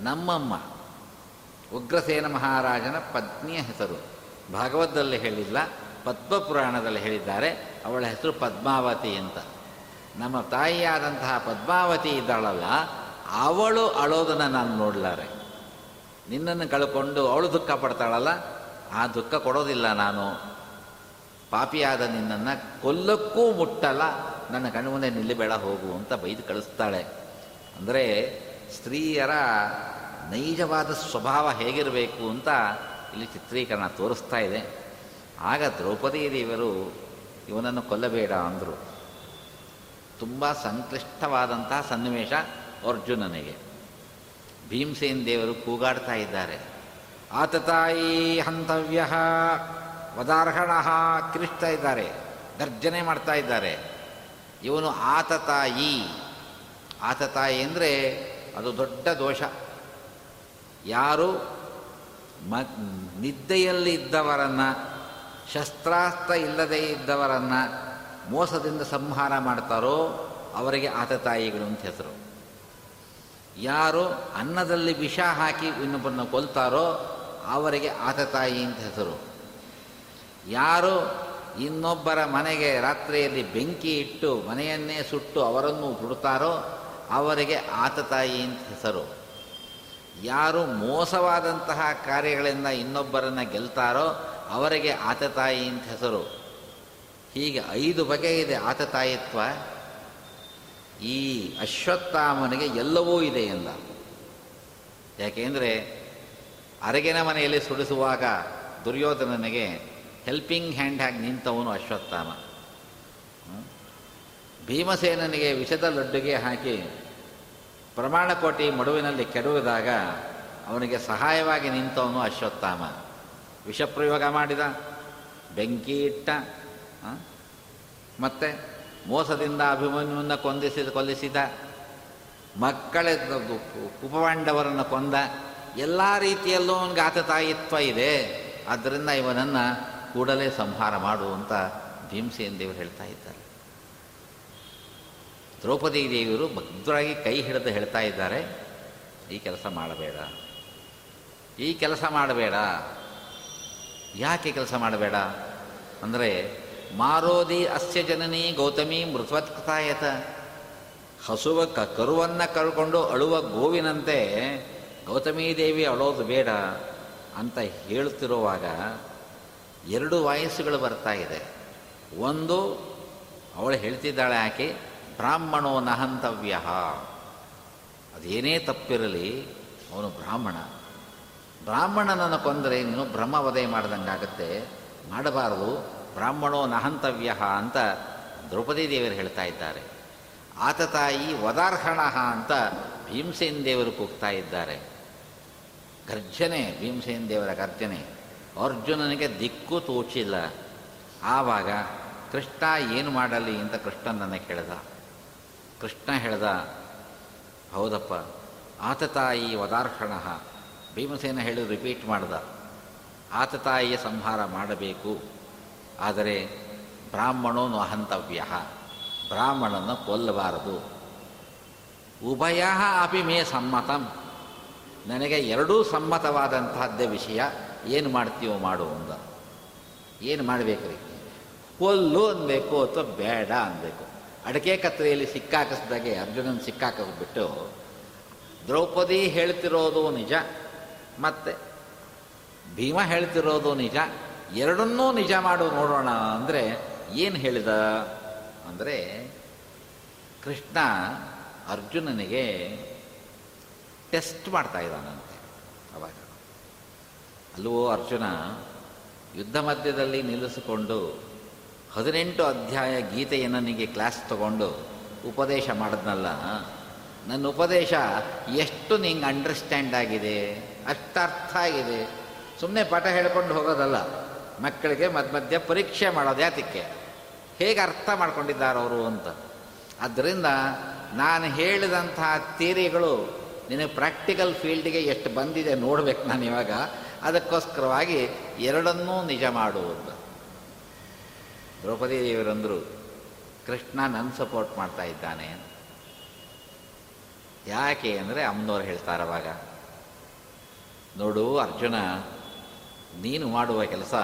ನಮ್ಮಮ್ಮ, ಉಗ್ರಸೇನ ಮಹಾರಾಜನ ಪತ್ನಿಯ ಹೆಸರು. ಭಾಗವತದಲ್ಲಿ ಹೇಳಿಲ್ಲ, ಪದ್ಮಪುರಾಣದಲ್ಲಿ ಹೇಳಿದ್ದಾರೆ, ಅವಳ ಹೆಸರು ಪದ್ಮಾವತಿ ಅಂತ. ನಮ್ಮ ತಾಯಿಯಾದಂತಹ ಪದ್ಮಾವತಿ ಇದ್ದಾಳಲ್ಲ, ಅವಳು ಅಳೋದನ್ನು ನಾನು ನೋಡಲಾರೆ. ನಿನ್ನನ್ನು ಕಳ್ಕೊಂಡು ಅವಳು ದುಃಖ ಪಡ್ತಾಳಲ್ಲ? ಆ ದುಃಖ ಕೊಡೋದಿಲ್ಲ ನಾನು. ಪಾಪಿಯಾದ ನಿನ್ನನ್ನು ಕೊಲ್ಲಕ್ಕೂ ಮುಟ್ಟಲ್ಲ. ನನ್ನ ಕಣ್ಣು ಮುಂದೆ ನಿಲ್ಲಬೇಡ, ಹೋಗು ಅಂತ ಬೈದು ಕಳಿಸ್ತಾಳೆ. ಅಂದರೆ ಸ್ತ್ರೀಯರ ನೈಜವಾದ ಸ್ವಭಾವ ಹೇಗಿರಬೇಕು ಅಂತ ಇಲ್ಲಿ ಚಿತ್ರೀಕರಣ ತೋರಿಸ್ತಾ ಇದೆ. ಆಗ ದ್ರೌಪದಿ ದೇವರು ಇವನನ್ನು ಕೊಲ್ಲಬೇಡ ಅಂದರು. ತುಂಬ ಸಂಕ್ಲಿಷ್ಟವಾದಂತಹ ಸನ್ನಿವೇಶ ಅರ್ಜುನನಿಗೆ. ಭೀಮಸೇನ್ ದೇವರು ಕೂಗಾಡ್ತಾ ಇದ್ದಾರೆ. ಆತ ತಾಯಿ ಹಂತವ್ಯ ವದಾರ್ಹಣ ಕಿರಿಸ್ತಾ ಇದ್ದಾರೆ ಗರ್ಜನೆ ಮಾಡ್ತಾ ಇದ್ದಾರೆ. ಇವನು ಆತ ತಾಯಿ. ಆತ ತಾಯಿ ಅಂದರೆ ಅದು ದೊಡ್ಡ ದೋಷ. ಯಾರು ಮ, ನಿದ್ದೆಯಲ್ಲಿ ಇದ್ದವರನ್ನು, ಶಸ್ತ್ರಾಸ್ತ್ರ ಇಲ್ಲದೇ ಇದ್ದವರನ್ನು ಮೋಸದಿಂದ ಸಂಹಾರ ಮಾಡ್ತಾರೋ ಅವರಿಗೆ ಆತ ತಾಯಿಗಳು ಅಂತ ಹೆಸರು. ಯಾರು ಅನ್ನದಲ್ಲಿ ವಿಷ ಹಾಕಿ ಇನ್ನೊಬ್ಬರನ್ನು ಕೊಲ್ತಾರೋ ಅವರಿಗೆ ಆತತಾಯಿ ಅಂತ ಹೆಸರು. ಯಾರು ಇನ್ನೊಬ್ಬರ ಮನೆಗೆ ರಾತ್ರಿಯಲ್ಲಿ ಬೆಂಕಿ ಇಟ್ಟು ಮನೆಯನ್ನೇ ಸುಟ್ಟು ಅವರನ್ನು ಸುಡುತ್ತಾರೋ ಅವರಿಗೆ ಆತತಾಯಿ ಅಂತ ಹೆಸರು. ಯಾರು ಮೋಸವಾದಂತಹ ಕಾರ್ಯಗಳಿಂದ ಇನ್ನೊಬ್ಬರನ್ನು ಗೆಲ್ತಾರೋ ಅವರಿಗೆ ಆತತಾಯಿ ಅಂತ ಹೆಸರು. ಹೀಗೆ ಐದು ಬಗೆ ಇದೆ ಆತತಾಯಿತ್ವ ಈ ಅಶ್ವತ್ಥಾಮನಿಗೆ ಎಲ್ಲವೂ ಇದೆ ಎಂದ. ಯಾಕೆಂದರೆ ಅರಗಿನ ಮನೆಯಲ್ಲಿ ಸುಡಿಸುವಾಗ ದುರ್ಯೋಧನನಿಗೆ ಹೆಲ್ಪಿಂಗ್ ಹ್ಯಾಂಡ್ ಆಗಿ ನಿಂತವನು ಅಶ್ವತ್ಥಾಮ? ಭೀಮಸೇನನಿಗೆ ವಿಷದ ಲಡ್ಡುಗೆ ಹಾಕಿ ಪ್ರಮಾಣ ಕೋಟಿ ಮಡುವಿನಲ್ಲಿ ಕೆಡುವುದಾಗ ಅವನಿಗೆ ಸಹಾಯವಾಗಿ ನಿಂತವನು ಅಶ್ವತ್ಥಾಮ. ವಿಷಪ್ರಯೋಗ ಮಾಡಿದ, ಬೆಂಕಿ ಇಟ್ಟ ಮತ್ತೆ ಮೋಸದಿಂದ ಅಭಿಮನ್ಯುವನ್ನು ಕೊಂದಿಸಿದ ಕೊಲ್ಲಿಸಿದ ಮಕ್ಕಳ ಕುಪವಾಂಡವರನ್ನು ಕೊಂದ, ಎಲ್ಲ ರೀತಿಯಲ್ಲೂ ಅವನಿಗೆ ಆತತಾಯಿತ್ವ ಇದೆ. ಆದ್ದರಿಂದ ಇವನನ್ನು ಕೂಡಲೇ ಸಂಹಾರ ಮಾಡು ಅಂತ ಭೀಮಸೇನ ದೇವರು ಹೇಳ್ತಾ ಇದ್ದಾರೆ. ದ್ರೌಪದಿ ದೇವಿಯರು ಭದ್ರಾಗಿ ಕೈ ಹಿಡಿದು ಹೇಳ್ತಾ ಇದ್ದಾರೆ, ಈ ಕೆಲಸ ಮಾಡಬೇಡ. ಈ ಕೆಲಸ ಮಾಡಬೇಡ. ಯಾಕೆ ಕೆಲಸ ಮಾಡಬೇಡ? ಅಂದರೆ ಮಾರೋದಿ ಅಸ್ಯ ಜನನಿ ಗೌತಮಿ ಮೃತ್ವತ್ಕೃತಾಯತ ಹಸುವ ಕ ಕರುವನ್ನು ಕರ್ಕೊಂಡು ಅಳುವ ಗೋವಿನಂತೆ ಗೌತಮೀ ದೇವಿ ಅಳೋದು ಬೇಡ ಅಂತ ಹೇಳ್ತಿರುವಾಗ ಎರಡು ವಾಯಸ್ಸುಗಳು ಬರ್ತಾ ಇದೆ. ಒಂದು ಅವಳು ಹೇಳ್ತಿದ್ದಾಳೆ ಆಕೆ, ಬ್ರಾಹ್ಮಣೋ ನಹಂತವ್ಯ. ಅದೇನೇ ತಪ್ಪಿರಲಿ, ಅವನು ಬ್ರಾಹ್ಮಣ. ಬ್ರಾಹ್ಮಣನನ್ನು ಕೊಂದರೆ ನೀನು ಬ್ರಹ್ಮವಧೆ ಮಾಡ್ದಂಗಾಗತ್ತೆ, ಮಾಡಬಾರದು. ಬ್ರಾಹ್ಮಣೋ ನಹಂತವ್ಯ ಅಂತ ದ್ರೌಪದಿ ದೇವರು ಹೇಳ್ತಾ ಇದ್ದಾರೆ. ಆತ ತಾಯಿ ವದಾರ್ಹಣ ಅಂತ ಭೀಮಸೇನ್ ದೇವರು ಕೂಗ್ತಾ ಇದ್ದಾರೆ. ಗರ್ಜನೆ, ಭೀಮಸೇನ್ ದೇವರ ಗರ್ಜನೆ. ಅರ್ಜುನನಿಗೆ ದಿಕ್ಕು ತೋಚಿಲ್ಲ. ಆವಾಗ ಕೃಷ್ಣ ಏನು ಮಾಡಲಿ ಅಂತ ಕೃಷ್ಣನನ್ನು ಕೇಳಿದ. ಕೃಷ್ಣ ಹೇಳ್ದ, ಹೌದಪ್ಪ, ಆತ ತಾಯಿ ವದಾರ್ಹಣ. ಭೀಮಸೇನ ಹೇಳಿ ರಿಪೀಟ್ ಮಾಡ್ದ. ಆತ ತಾಯಿಯ ಸಂಹಾರ ಮಾಡಬೇಕು. ಆದರೆ ಬ್ರಾಹ್ಮಣೋ ಹಂತವ್ಯ ಬ್ರಾಹ್ಮಣನ ಕೊಲ್ಲಬಾರದು. ಉಭಯ ಅಪಿ ಮೇ ಸಮ್ಮತಂ. ನನಗೆ ಎರಡೂ ಸಮ್ಮತವಾದಂತಹದ್ದೇ ವಿಷಯ. ಏನು ಮಾಡ್ತೀವೋ ಮಾಡು ಅಂದ. ಏನು ಮಾಡಬೇಕ್ರಿ? ಕೊಲ್ಲು ಅನ್ಬೇಕು ಅಥವಾ ಬೇಡ ಅನ್ಬೇಕು. ಅಡಕೆ ಕತ್ರೆಯಲ್ಲಿ ಸಿಕ್ಕಾಕಿಸ್ದಾಗೆ ಅರ್ಜುನನ ಸಿಕ್ಕಾಕಿಸ್ಬಿಟ್ಟು, ದ್ರೌಪದಿ ಹೇಳ್ತಿರೋದು ನಿಜ, ಮತ್ತೆ ಭೀಮ ಹೇಳ್ತಿರೋದು ನಿಜ ಎರಡನ್ನೂ ನಿಜ ಮಾಡು ನೋಡೋಣ ಅಂದರೆ ಏನು ಹೇಳಿದ? ಅಂದರೆ ಕೃಷ್ಣ ಅರ್ಜುನನಿಗೆ ಟೆಸ್ಟ್ ಮಾಡ್ತಾ ಇದ್ದಾನಂತೆ ಅವಾಗ. ಅಲ್ಲವೋ ಅರ್ಜುನ, ಯುದ್ಧ ಮಧ್ಯದಲ್ಲಿ ನಿಲ್ಲಿಸಿಕೊಂಡು ಹದಿನೆಂಟು ಅಧ್ಯಾಯ ಗೀತೆಯನ್ನು ನನಗೆ ಕ್ಲಾಸ್ ತಗೊಂಡು ಉಪದೇಶ ಮಾಡಿದ್ನಲ್ಲ, ನನ್ನ ಉಪದೇಶ ಎಷ್ಟು ನಿಂಗೆ ಅಂಡರ್ಸ್ಟ್ಯಾಂಡ್ ಆಗಿದೆ? ಅಷ್ಟು ಅರ್ಥ ಆಗಿದೆ. ಸುಮ್ಮನೆ ಪಾಠ ಹೇಳ್ಕೊಂಡು ಹೋಗೋದಲ್ಲ. ಮಕ್ಕಳಿಗೆ ಮಧ್ಯ ಮಧ್ಯ ಪರೀಕ್ಷೆ ಮಾಡೋದು ಯಾತಕ್ಕೆ? ಹೇಗೆ ಅರ್ಥ ಮಾಡ್ಕೊಂಡಿದ್ದಾರೆ ಅವರು ಅಂತ? ಆದ್ದರಿಂದ ನಾನು ಹೇಳಿದಂತಹ ಥಿಯರಿಗಳು ನಿನಗೆ ಪ್ರಾಕ್ಟಿಕಲ್ ಫೀಲ್ಡಿಗೆ ಎಷ್ಟು ಬಂದಿದೆ ನೋಡ್ಬೇಕು ನಾನು ಇವಾಗ. ಅದಕ್ಕೋಸ್ಕರವಾಗಿ ಎರಡನ್ನೂ ನಿಜ ಮಾಡುವುದು ದ್ರೌಪದಿ ದೇವರಂದರು ಕೃಷ್ಣ ನನ್ನ ಸಪೋರ್ಟ್ ಮಾಡ್ತಾ ಇದ್ದಾನೆ ಯಾಕೆ ಅಂದರೆ ಅಮ್ಮನವ್ರು ಹೇಳ್ತಾರವಾಗ ನೋಡು ಅರ್ಜುನ ನೀನು ಮಾಡುವ ಕೆಲಸ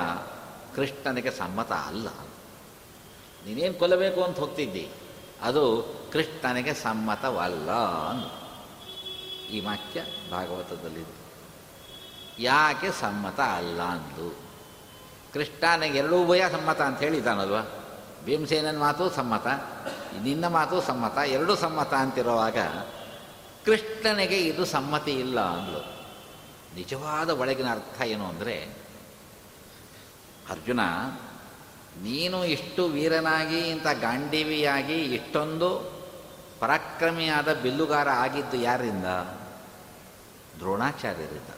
ಕೃಷ್ಣನಿಗೆ ಸಮ್ಮತ ಅಲ್ಲ. ನೀನೇನು ಕೊಲ್ಲಬೇಕು ಅಂತ ಹೋಗ್ತಿದ್ದಿ? ಅದು ಕೃಷ್ಣನಿಗೆ ಸಮ್ಮತವಲ್ಲ ಅಂದು. ಈ ವಾಕ್ಯ ಭಾಗವತದಲ್ಲಿದೆ. ಯಾಕೆ ಸಮ್ಮತ ಅಲ್ಲ ಅಂದು? ಕೃಷ್ಣನಿಗೆ ಎರಡೂ ಭಯ ಸಮ್ಮತ ಅಂತ ಹೇಳಿದ್ದಾನಲ್ವ? ಭೀಮಸೇನನ ಮಾತು ಸಮ್ಮತ, ನಿನ್ನ ಮಾತು ಸಮ್ಮತ, ಎರಡೂ ಸಮ್ಮತ ಅಂತಿರುವಾಗ ಕೃಷ್ಣನಿಗೆ ಇದು ಸಮ್ಮತಿ ಇಲ್ಲ ಅಂದ್ಲು. ನಿಜವಾದ ಒಳಗಿನ ಅರ್ಥ ಏನು ಅಂದರೆ, ಅರ್ಜುನ, ನೀನು ಇಷ್ಟು ವೀರನಾಗಿ, ಇಂಥ ಗಾಂಡೀವಿಯಾಗಿ, ಇಷ್ಟೊಂದು ಪರಾಕ್ರಮಿಯಾದ ಬಿಲ್ಲುಗಾರ ಆಗಿದ್ದು ಯಾರಿಂದ? ದ್ರೋಣಾಚಾರ್ಯರಿಂದ.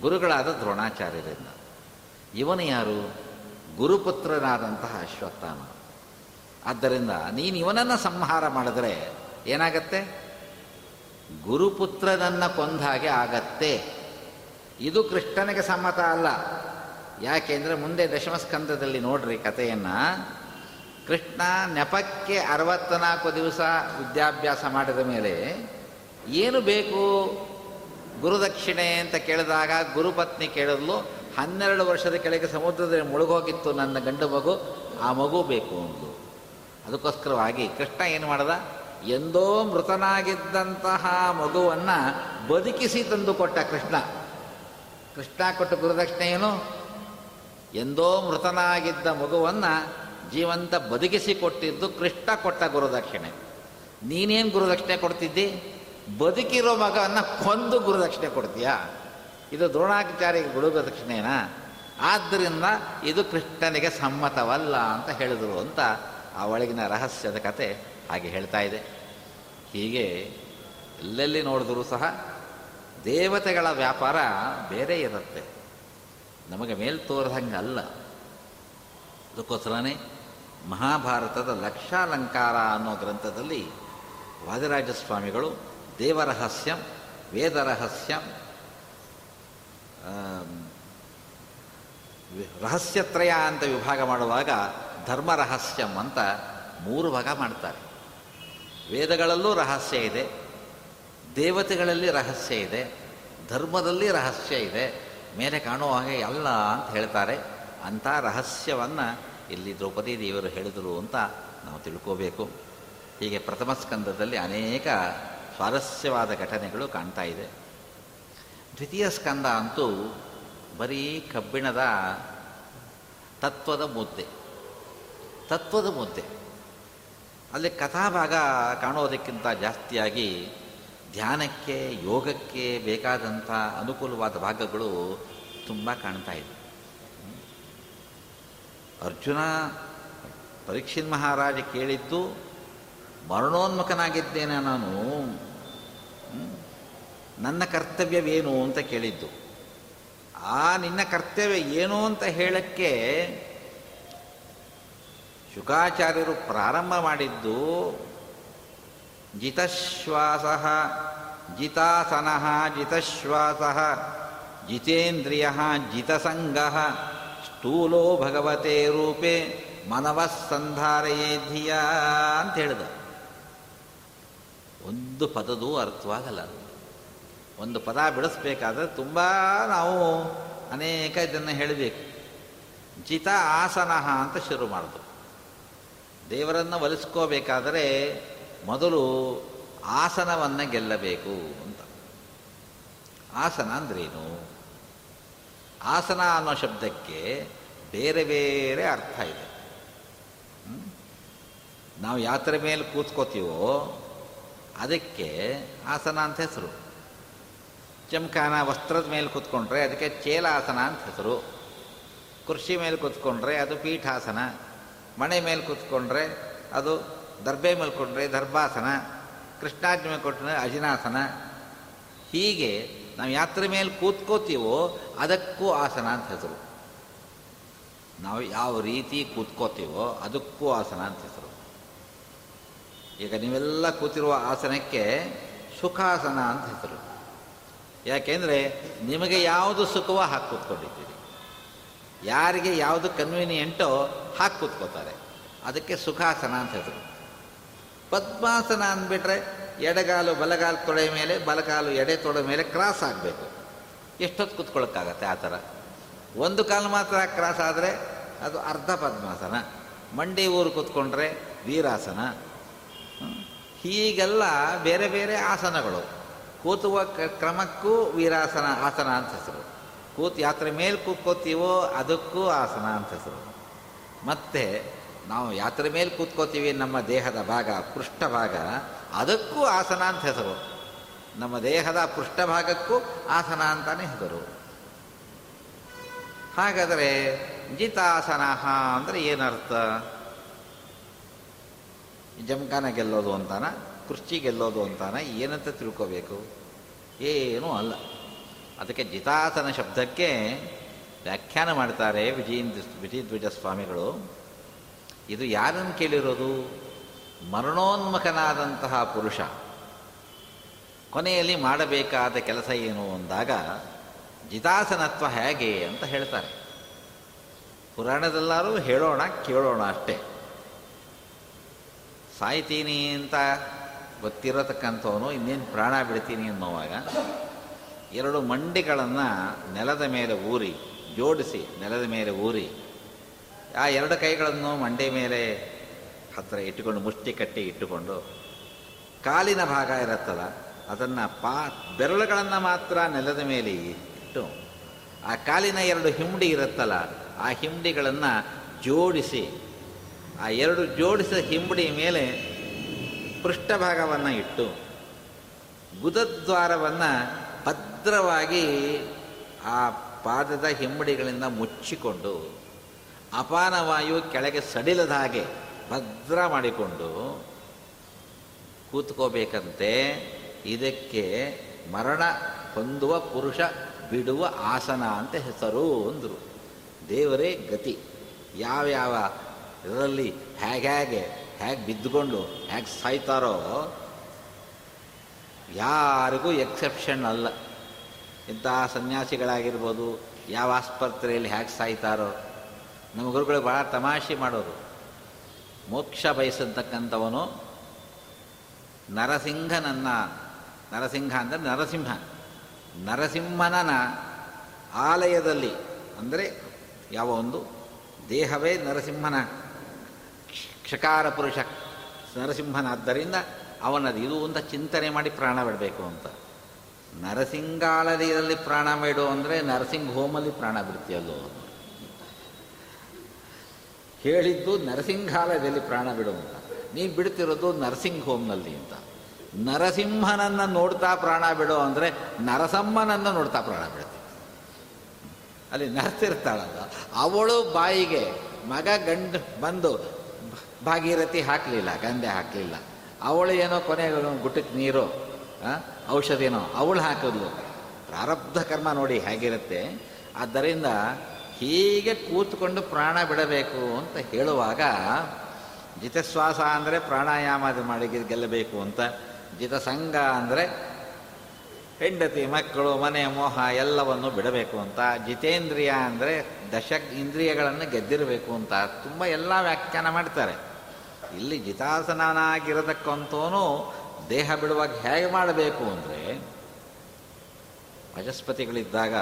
ಗುರುಗಳಾದ ದ್ರೋಣಾಚಾರ್ಯರಿಂದ. ಇವನು ಯಾರು? ಗುರುಪುತ್ರನಾದಂತಹ ಅಶ್ವತ್ಥಾಮ. ಆದ್ದರಿಂದ ನೀನು ಇವನನ್ನು ಸಂಹಾರ ಮಾಡಿದ್ರೆ ಏನಾಗತ್ತೆ? ಗುರುಪುತ್ರನನ್ನು ಕೊಂದ ಹಾಗೆ ಆಗತ್ತೆ. ಇದು ಕೃಷ್ಣನಿಗೆ ಸಮ್ಮತ ಅಲ್ಲ. ಯಾಕೆಂದರೆ ಮುಂದೆ ದಶಮಸ್ಕಂದದಲ್ಲಿ ನೋಡ್ರಿ ಕಥೆಯನ್ನು. ಕೃಷ್ಣ ನೆಪಕ್ಕೆ ಅರವತ್ತ್ನಾಲ್ಕು ದಿವಸ ವಿದ್ಯಾಭ್ಯಾಸ ಮಾಡಿದ ಮೇಲೆ ಏನು ಬೇಕು? ಗುರುದಕ್ಷಿಣೆ ಅಂತ ಕೇಳಿದಾಗ ಗುರುಪತ್ನಿ ಕೇಳಿದ್ಲು, ಹನ್ನೆರಡು ವರ್ಷದ ಕೆಳಗೆ ಸಮುದ್ರದಲ್ಲಿ ಮುಳುಗೋಗಿತ್ತು ನನ್ನ ಗಂಡು ಮಗು, ಆ ಮಗು ಬೇಕು ಅಂದು ಅದಕ್ಕೋಸ್ಕರವಾಗಿ ಕೃಷ್ಣ ಏನು ಮಾಡ್ದ? ಎಂದೋ ಮೃತನಾಗಿದ್ದಂತಹ ಮಗುವನ್ನು ಬದುಕಿಸಿ ತಂದು ಕೊಟ್ಟ ಕೃಷ್ಣ. ಕೃಷ್ಣ ಕೊಟ್ಟ ಗುರುದಕ್ಷಿಣೆ ಏನು? ಎಂದೋ ಮೃತನಾಗಿದ್ದ ಮಗುವನ್ನು ಜೀವಂತ ಬದುಕಿಸಿ ಕೊಟ್ಟಿದ್ದು ಕೃಷ್ಣ ಕೊಟ್ಟ ಗುರುದಕ್ಷಿಣೆ. ನೀನೇನು ಗುರುದಕ್ಷಿಣೆ ಕೊಡ್ತಿದ್ದಿ? ಬದುಕಿರೋ ಮಗವನ್ನು ಕೊಂದು ಗುರುದಕ್ಷಿಣೆ ಕೊಡ್ತೀಯಾ? ಇದು ದ್ರೋಣಾಚಾರ್ಯ ಗುರುದಕ್ಷಿಣೆನಾ ಆದ್ದರಿಂದ ಇದು ಕೃಷ್ಣನಿಗೆ ಸಮ್ಮತವಲ್ಲ ಅಂತ ಹೇಳಿದರು ಅಂತ ಆ ಒಳಗಿನ ರಹಸ್ಯದ ಕತೆ ಹಾಗೆ ಹೇಳ್ತಾ ಇದೆ. ಹೀಗೆ ಎಲ್ಲೆಲ್ಲಿ ನೋಡಿದರೂ ಸಹ ದೇವತೆಗಳ ವ್ಯಾಪಾರ ಬೇರೆ ಇರುತ್ತೆ. ನಮಗೆ ಮೇಲ್ ತೋರದಂಗೆ ಅಲ್ಲ ಅದಕ್ಕೋಸ್ಕರನೇ ಮಹಾಭಾರತದ ಲಕ್ಷಾಲಂಕಾರ ಅನ್ನೋ ಗ್ರಂಥದಲ್ಲಿ ವಾದಿರಾಜ ಸ್ವಾಮಿಗಳು ದೇವರಹಸ್ಯಂ, ವೇದರಹಸ್ಯಂ ರಹಸ್ಯತ್ರಯ ಅಂತ ವಿಭಾಗ ಮಾಡುವಾಗ ಧರ್ಮ ರಹಸ್ಯಂ ಅಂತ ಮೂರು ಭಾಗ ಮಾಡ್ತಾರೆ. ವೇದಗಳಲ್ಲೂ ರಹಸ್ಯ ಇದೆ ದೇವತೆಗಳಲ್ಲಿ ರಹಸ್ಯ ಇದೆ, ಧರ್ಮದಲ್ಲಿ ರಹಸ್ಯ ಇದೆ, ಮೇಲೆ ಕಾಣುವ ಹಾಗೆ ಅಲ್ಲ ಅಂತ ಹೇಳ್ತಾರೆ. ಅಂಥ ರಹಸ್ಯವನ್ನು ಇಲ್ಲಿ ದ್ರೌಪದಿ ದೇವರು ಹೇಳಿದರು ಅಂತ ನಾವು ತಿಳ್ಕೋಬೇಕು. ಹೀಗೆ ಪ್ರಥಮ ಸ್ಕಂದದಲ್ಲಿ ಅನೇಕ ಸ್ವಾರಸ್ಯವಾದ ಘಟನೆಗಳು ಕಾಣ್ತಾ ಇದೆ. ದ್ವಿತೀಯ ಸ್ಕಂದ ಅಂತೂ ಬರೀ ಕಬ್ಬಿಣದ ತತ್ವದ ಮುದ್ದೆ ತತ್ವದ ಮುದ್ದೆ. ಅಲ್ಲಿ ಕಥಾಭಾಗ ಕಾಣೋದಕ್ಕಿಂತ ಜಾಸ್ತಿಯಾಗಿ ಧ್ಯಾನಕ್ಕೆ, ಯೋಗಕ್ಕೆ ಬೇಕಾದಂಥ ಅನುಕೂಲವಾದ ಭಾಗಗಳು ತುಂಬ ಕಾಣ್ತಾ ಇದೆ ಅರ್ಜುನ ಪರೀಕ್ಷಿನ್ ಮಹಾರಾಜ ಕೇಳಿದ್ದು, ಮರಣೋನ್ಮುಖನಾಗಿದ್ದೇನೆ ನಾನು. ನನ್ನ ಕರ್ತವ್ಯವೇನು ಅಂತ ಕೇಳಿದ್ದು. ಆ ನಿನ್ನ ಕರ್ತವ್ಯ ಏನು ಅಂತ ಹೇಳಕ್ಕೆ ಶುಕಾಚಾರ್ಯರು ಪ್ರಾರಂಭ ಮಾಡಿದ್ದು ಜಿತಶ್ವಾಸ, ಜಿತಾಸನ ಜಿತಶ್ವಾಸ, ಜಿತೇಂದ್ರಿಯ ಜಿತಸಂಗ, ಸ್ಥೂಲೋ ಭಗವತೆ ರೂಪೇ ಮನವಸ್ಸಂಧಾರಯೇ ಧಿಯ ಅಂತ ಹೇಳಿದ ಒಂದು ಪದದೂ ಅರ್ಥವಾಗಲ್ಲ ಒಂದು ಪದ ಬಿಡಿಸ್ಬೇಕಾದ್ರೆ ತುಂಬ ನಾವು ಅನೇಕ ಇದನ್ನು ಹೇಳಬೇಕು. ಜಿತ ಆಸನ ಅಂತ ಶುರು ಮಾಡಿದ್ರು ದೇವರನ್ನು ಒಲಿಸ್ಕೋಬೇಕಾದರೆ ಮೊದಲು ಆಸನವನ್ನು ಗೆಲ್ಲಬೇಕು ಅಂತ. ಆಸನ ಅಂದ್ರೇನು? ಆಸನ ಅನ್ನೋ ಶಬ್ದಕ್ಕೆ ಬೇರೆ ಬೇರೆ ಅರ್ಥ ಇದೆ. ನಾವು ಯಾತ್ರೆ ಮೇಲೆ ಕೂತ್ಕೋತೀವೋ ಅದಕ್ಕೆ ಆಸನ ಅಂತ ಹೆಸರು. ಚಮಕಾನ ವಸ್ತ್ರದ ಮೇಲೆ ಕೂತ್ಕೊಂಡ್ರೆ ಅದಕ್ಕೆ ಚೇಲಾಸನ ಅಂತ ಹೆಸರು. ಕೃಷಿ ಮೇಲೆ ಕೂತ್ಕೊಂಡ್ರೆ ಅದು ಪೀಠಾಸನ. ಮನೆ ಮೇಲೆ ಕೂತ್ಕೊಂಡ್ರೆ ಅದು ದರ್ಬೆ ಮೇಲೆ ಕೊಂಡ್ರೆ ದರ್ಭಾಸನ, ಕೃಷ್ಣಾಜ್ಞೆ ಮೇಲೆ ಕೊಟ್ಟರೆ ಅಜಿನಾಸನ. ಹೀಗೆ ನಾವು ಯಾತ್ರೆ ಮೇಲೆ ಕೂತ್ಕೋತೀವೋ ಅದಕ್ಕೂ ಆಸನ ಅಂತ ಹೆಸರು. ನಾವು ಯಾವ ರೀತಿ ಕೂತ್ಕೋತೀವೋ ಅದಕ್ಕೂ ಆಸನ ಅಂತ ಹೆಸರು. ಈಗ ನೀವೆಲ್ಲ ಕೂತಿರುವ ಆಸನಕ್ಕೆ ಸುಖಾಸನ ಅಂತ ಹೆಸರು. ಯಾಕೆಂದರೆ ನಿಮಗೆ ಯಾವುದು ಸುಖವೋ ಹಾಕಿ ಕೂತ್ಕೊಂಡಿದ್ದೀರಿ. ಯಾರಿಗೆ ಯಾವುದು ಕನ್ವೀನಿಯೆಂಟೋ ಹಾಕಿ ಕೂತ್ಕೋತಾರೆ. ಅದಕ್ಕೆ ಸುಖಾಸನ ಅಂತ ಹೆಸರು. ಪದ್ಮಾಸನ ಅಂದ್ಬಿಟ್ರೆ ಎಡಗಾಲು ಬಲಗಾಲು ತೊಡೆ ಮೇಲೆ, ಬಲಗಾಲು ಎಡೆ ತೊಡೆ ಮೇಲೆ ಕ್ರಾಸ್ ಆಗಬೇಕು. ಎಷ್ಟೊತ್ತು ಕೂತ್ಕೊಳ್ಳೋಕ್ಕಾಗತ್ತೆ ಆ ಥರ? ಒಂದು ಕಾಲು ಮಾತ್ರ ಕ್ರಾಸ್ ಆದರೆ ಅದು ಅರ್ಧ ಪದ್ಮಾಸನ. ಮಂಡಿ ಊರು ಕೂತ್ಕೊಂಡ್ರೆ ವೀರಾಸನ. ಹೀಗೆಲ್ಲ ಬೇರೆ ಬೇರೆ ಆಸನಗಳು. ಕೂತುವ ಕ್ರಮಕ್ಕೂ ವೀರಾಸನ ಆಸನ ಅಂತ ಹೆಸರು. ಕೂತು ಯಾತ್ರೆ ಮೇಲೆ ಕೂತ್ಕೋತೀವೋ ಅದಕ್ಕೂ ಆಸನ ಅಂತ ಹೆಸರು. ಮತ್ತು ನಾವು ಯಾತ್ರೆ ಮೇಲೆ ಕೂತ್ಕೋತೀವಿ ನಮ್ಮ ದೇಹದ ಭಾಗ ಪೃಷ್ಠಭಾಗ ಅದಕ್ಕೂ ಆಸನ ಅಂತ ಹೆಸರು. ನಮ್ಮ ದೇಹದ ಪೃಷ್ಠಭಾಗಕ್ಕೂ ಆಸನ ಅಂತಾನೆ ಹೆಸರು. ಹಾಗಾದರೆ ಜಿತಾಸನ ಅಂದರೆ ಏನರ್ಥ? ಜಮಖಾನ ಗೆಲ್ಲೋದು ಅಂತಾನ, ಕುರ್ಚಿ ಗೆಲ್ಲೋದು ಅಂತಾನ, ಏನಂತ ತಿಳ್ಕೋಬೇಕು? ಏನೂ ಅಲ್ಲ. ಅದಕ್ಕೆ ಜಿತಾಸನ ಶಬ್ದಕ್ಕೆ ವ್ಯಾಖ್ಯಾನ ಮಾಡ್ತಾರೆ ವಿಜಯ ವಿಜಯಧ್ವಜ ಸ್ವಾಮಿಗಳು ಇದು ಯಾರನ್ನು ಕೇಳಿರೋದು? ಮರಣೋನ್ಮುಖನಾದಂತಹ ಪುರುಷ. ಕೊನೆಯಲ್ಲಿ ಮಾಡಬೇಕಾದ ಕೆಲಸ ಏನು ಅಂದಾಗ, ಜಿತಾಸನತ್ವ ಹೇಗೆ ಅಂತ ಹೇಳ್ತಾರೆ. ಪುರಾಣದಲ್ಲಾರೂ ಹೇಳೋಣ, ಕೇಳೋಣ ಅಷ್ಟೇ. ಸಾಯ್ತೀನಿ ಅಂತ ಗೊತ್ತಿರತಕ್ಕಂಥವನು, ಇನ್ನೇನು ಪ್ರಾಣ ಬಿಡ್ತೀನಿ ಅನ್ನೋವಾಗ, ಎರಡು ಮಂಡಿಗಳನ್ನು ನೆಲದ ಮೇಲೆ ಊರಿ, ಜೋಡಿಸಿ ನೆಲದ ಮೇಲೆ ಊರಿ ಆ ಎರಡು ಕೈಗಳನ್ನು ಮಂಡೆ ಮೇಲೆ ಹತ್ತಿರ ಇಟ್ಟುಕೊಂಡು, ಮುಷ್ಟಿ ಕಟ್ಟಿ ಇಟ್ಟುಕೊಂಡು, ಕಾಲಿನ ಭಾಗ ಇರುತ್ತಲ್ಲ, ಅದನ್ನು ಪಾ, ಬೆರಳುಗಳನ್ನು ಮಾತ್ರ ನೆಲದ ಮೇಲೆ ಇಟ್ಟು, ಆ ಕಾಲಿನ ಎರಡು ಹಿಂಡಿ ಇರುತ್ತಲ್ಲ, ಆ ಹಿಂಡಿಗಳನ್ನು ಜೋಡಿಸಿ, ಆ ಎರಡು ಜೋಡಿಸಿದ ಹಿಂಬಡಿ ಮೇಲೆ ಪೃಷ್ಠಭಾಗವನ್ನು ಇಟ್ಟು, ಗುದದ್ವಾರವನ್ನು ಭದ್ರವಾಗಿ ಆ ಪಾದದ ಹಿಂಬಡಿಗಳಿಂದ ಮುಚ್ಚಿಕೊಂಡು ಅಪಾನವಾಯು ಕೆಳಗೆ ಸಡಿಲದ ಹಾಗೆ ಭದ್ರ ಮಾಡಿಕೊಂಡು ಕೂತ್ಕೋಬೇಕಂತೆ, ಇದಕ್ಕೆ ಮರಣ ಹೊಂದುವ ಪುರುಷ ಬಿಡುವ ಆಸನ ಅಂತ ಹೆಸರು ಅಂದರು. ದೇವರೇ ಗತಿ. ಯಾವ್ಯಾವ ಇದರಲ್ಲಿ ಹೇಗೆ ಹೇಗೆ ಹೇಗೆ ಬಿದ್ದುಕೊಂಡು ಹೇಗೆ ಸಾಯ್ತಾರೋ, ಯಾರಿಗೂ ಎಕ್ಸೆಪ್ಷನ್ ಅಲ್ಲ. ಇಂತಹ ಸನ್ಯಾಸಿಗಳಾಗಿರ್ಬೋದು, ಯಾವ ಆಸ್ಪತ್ರೆಯಲ್ಲಿ ಹೇಗೆ ಸಾಯ್ತಾರೋ ನಮ್ಮ ಗುರುಗಳು ಭಾಳ ತಮಾಷೆ ಮಾಡೋರು. ಮೋಕ್ಷ ಬಯಸತಕ್ಕಂಥವನು ನರಸಿಂಹನನ್ನ, ನರಸಿಂಹ ಅಂದರೆ ನರಸಿಂಹ, ನರಸಿಂಹನನ ಆಲಯದಲ್ಲಿ ಅಂದರೆ ಯಾವ ಒಂದು? ದೇಹವೇ ನರಸಿಂಹನ, ಕ್ಷಕಾರ ಪುರುಷ ನರಸಿಂಹನಾದ್ದರಿಂದ ಅವನದು ಇದು ಅಂತ ಚಿಂತನೆ ಮಾಡಿ ಪ್ರಾಣ ಬಿಡಬೇಕು ಅಂತ. ನರಸಿಂಗಾಲಯದಲ್ಲಿ ಪ್ರಾಣ ಬಿಡು ಅಂದರೆ ನರಸಿಂಹ ಹೋಮಲ್ಲಿ ಪ್ರಾಣ ಬಿಡ್ತೀಯಲ್ಲೋ ಹೇಳಿದ್ದು ನರಸಿಂಹಾಲಯದಲ್ಲಿ ಪ್ರಾಣ ಬಿಡು ಅಂತ ನೀನು ಬಿಡ್ತಿರೋದು ನರಸಿಂಹ ಹೋಮ್ನಲ್ಲಿ ಅಂತ. ನರಸಿಂಹನನ್ನು ನೋಡ್ತಾ ಪ್ರಾಣ ಬಿಡು ಅಂದರೆ ನರಸಮ್ಮನನ್ನು ನೋಡ್ತಾ ಪ್ರಾಣ ಬಿಡುತ್ತೆ. ಅಲ್ಲಿ ನರ್ತಿರ್ತಾಳಲ್ಲ ಅವಳು ಬಾಯಿಗೆ ಮಗ ಗಂಡು ಬಂದು ಭಾಗೀರಥಿ ಹಾಕಲಿಲ್ಲ, ಗಂಧೆ ಹಾಕಲಿಲ್ಲ. ಅವಳು ಏನೋ ಕೊನೆಗೆ ಗುಟ್ಟಕ್ಕೆ ನೀರು ಔಷಧಿನೋ, ಅವಳು ಹಾಕಿದ್ಲು. ಪ್ರಾರಬ್ಧ ಕರ್ಮ ನೋಡಿ ಹೇಗಿರುತ್ತೆ. ಆದ್ದರಿಂದ ಹೀಗೆ ಕೂತ್ಕೊಂಡು ಪ್ರಾಣ ಬಿಡಬೇಕು ಅಂತ ಹೇಳುವಾಗ ಜಿತಶ್ವಾಸ ಅಂದರೆ ಪ್ರಾಣಾಯಾಮ ಮಾಡಿ ಗೆಲ್ಲಬೇಕು ಅಂತ. ಜಿತಸಂಗ ಅಂದರೆ ಹೆಂಡತಿ, ಮಕ್ಕಳು, ಮನೆ, ಮೋಹ ಎಲ್ಲವನ್ನು ಬಿಡಬೇಕು ಅಂತ. ಜಿತೇಂದ್ರಿಯ ಅಂದರೆ ದಶ ಇಂದ್ರಿಯಗಳನ್ನು ಗೆದ್ದಿರಬೇಕು ಅಂತ. ತುಂಬ ಎಲ್ಲ ವ್ಯಾಖ್ಯಾನ ಮಾಡ್ತಾರೆ. ಇಲ್ಲಿ ಜಿತಾಸನಾಗಿರತಕ್ಕಂಥವನು ದೇಹ ಬಿಡುವಾಗ ಹೇಗೆ ಮಾಡಬೇಕು ಅಂದರೆ ವಾಚಸ್ಪತಿಗಳಿದ್ದಾಗ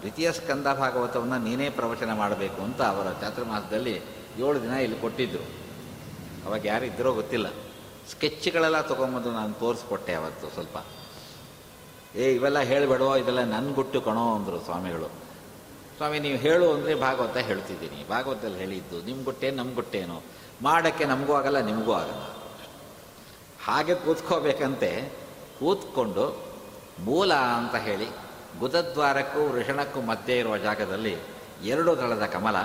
ದ್ವಿತೀಯ ಸ್ಕಂದ ಭಾಗವತವನ್ನು ನೀನೇ ಪ್ರವಚನ ಮಾಡಬೇಕು ಅಂತ ಅವರ ಚಾತುರ್ಮಾಸದಲ್ಲಿ ಏಳು ದಿನ ಇಲ್ಲಿ ಕೊಟ್ಟಿದ್ದರು ಅವಾಗ ಯಾರಿದ್ದರೋ ಗೊತ್ತಿಲ್ಲ. ಸ್ಕೆಚ್ಗಳೆಲ್ಲ ತೊಗೊಂಬಂದು ನಾನು ತೋರಿಸ್ಕೊಟ್ಟೆ ಅವತ್ತು ಸ್ವಲ್ಪ. ಏ, ಇವೆಲ್ಲ ಹೇಳಬೇಡೋ, ಇದೆಲ್ಲ ನನ್ನ ಗುಟ್ಟು ಕಣೋ ಅಂದರು ಸ್ವಾಮಿಗಳು. ಸ್ವಾಮಿ, ನೀವು ಹೇಳು ಅಂದರೆ ಭಾಗವತ ಹೇಳ್ತಿದ್ದೀನಿ. ಭಾಗವತದಲ್ಲಿ ಹೇಳಿದ್ದು ನಿಮ್ಮ ಗುಟ್ಟೆ ನಮ್ಮ ಗುಟ್ಟೇನು. ಮಾಡೋಕ್ಕೆ ನಮಗೂ ಆಗಲ್ಲ, ನಿಮಗೂ ಆಗಲ್ಲ. ಹಾಗೆ ಕೂತ್ಕೋಬೇಕಂತೆ. ಕೂತ್ಕೊಂಡು ಮೂಲ ಅಂತ ಹೇಳಿ ಗುದದ್ವಾರಕ್ಕೂ ವೃಷಣಕ್ಕೂ ಮಧ್ಯೆ ಇರುವ ಜಾಗದಲ್ಲಿ ಎರಡು ದಳದ ಕಮಲ,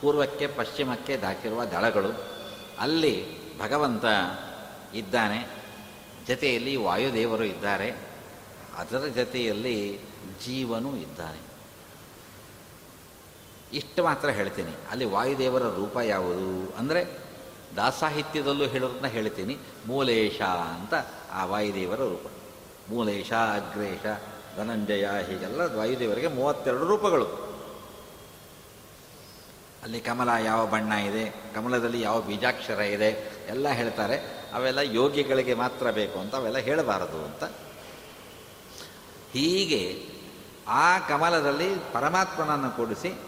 ಪೂರ್ವಕ್ಕೆ ಪಶ್ಚಿಮಕ್ಕೆ ದಾಕಿರುವ ದಳಗಳು. ಅಲ್ಲಿ ಭಗವಂತ ಇದ್ದಾನೆ. ಜತೆಯಲ್ಲಿ ವಾಯುದೇವರು ಇದ್ದಾರೆ. ಅದರ ಜತೆಯಲ್ಲಿ ಜೀವನೂ ಇದ್ದಾನೆ. ಇಷ್ಟು ಮಾತ್ರ ಹೇಳ್ತೀನಿ. ಅಲ್ಲಿ ವಾಯುದೇವರ ರೂಪ ಯಾವುದು ಅಂದರೆ ದಾಸಾಹಿತ್ಯದಲ್ಲೂ ಹೇಳೋದನ್ನ ಹೇಳ್ತೀನಿ. ಮೂಲೇಶ ಅಂತ ಆ ವಾಯುದೇವರ ರೂಪ. ಮೂಲೇಶ, ಅಗ್ರೇಶ ಧನಂಜಯ ಹೀಗೆಲ್ಲ ವಾಯುದೇವರಿಗೆ ಮೂವತ್ತೆರಡು ರೂಪಗಳು. ಅಲ್ಲಿ ಕಮಲ ಯಾವ ಬಣ್ಣ ಇದೆ, ಕಮಲದಲ್ಲಿ ಯಾವ ಬೀಜಾಕ್ಷರ ಇದೆ, ಎಲ್ಲ ಹೇಳ್ತಾರೆ. ಅವೆಲ್ಲ ಯೋಗಿಗಳಿಗೆ ಮಾತ್ರ ಬೇಕು ಅಂತ ಅವೆಲ್ಲ ಹೇಳಬಾರದು ಅಂತ. ಹೀಗೆ ಆ ಕಮಲದಲ್ಲಿ ಪರಮಾತ್ಮನನ್ನು ಕೂಡಿಸಿ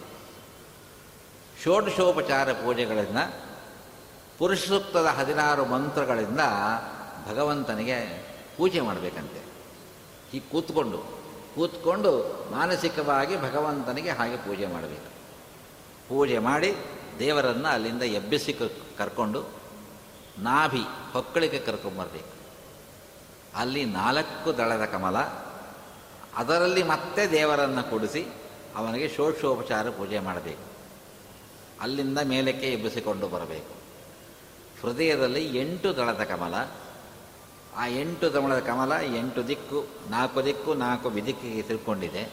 ಷೋಡಶೋಪಚಾರ ಪೂಜೆಗಳಿಂದ ಪುರುಷ ಸೂಕ್ತದ ಹದಿನಾರು ಮಂತ್ರಗಳಿಂದ ಭಗವಂತನಿಗೆ ಪೂಜೆ ಮಾಡಬೇಕಂತೆ. ಹೀಗೆ ಕೂತ್ಕೊಂಡು ಕೂತ್ಕೊಂಡು ಮಾನಸಿಕವಾಗಿ ಭಗವಂತನಿಗೆ ಹಾಗೆ ಪೂಜೆ ಮಾಡಬೇಕು. ಪೂಜೆ ಮಾಡಿ ದೇವರನ್ನು ಅಲ್ಲಿಂದ ಎಬ್ಬಿಸಿ ಕರ್ಕೊಂಡು ನಾಭಿ ಹೊಕ್ಕಳಿಗೆ ಕರ್ಕೊಂಬರ್ಬೇಕು ಅಲ್ಲಿ ನಾಲ್ಕು ದಳದ ಕಮಲ, ಅದರಲ್ಲಿ ಮತ್ತೆ ದೇವರನ್ನು ಕೊಡಿಸಿ ಅವನಿಗೆ ಷೋಡಶೋಪಚಾರ ಪೂಜೆ ಮಾಡಬೇಕು. ಅಲ್ಲಿಂದ ಮೇಲಕ್ಕೆ ಎಬ್ಬಿಸಿಕೊಂಡು ಬರಬೇಕು. ಹೃದಯದಲ್ಲಿ ಎಂಟು ದಳದ ಕಮಲ ಆ ಎಂಟು ದಮಳದ ಕಮಲ ಎಂಟು ದಿಕ್ಕು, ನಾಲ್ಕು ದಿಕ್ಕು, ನಾಲ್ಕು ವಿದಿಕ್ಕಿಗೆ ತಿಳ್ಕೊಂಡಿದೆ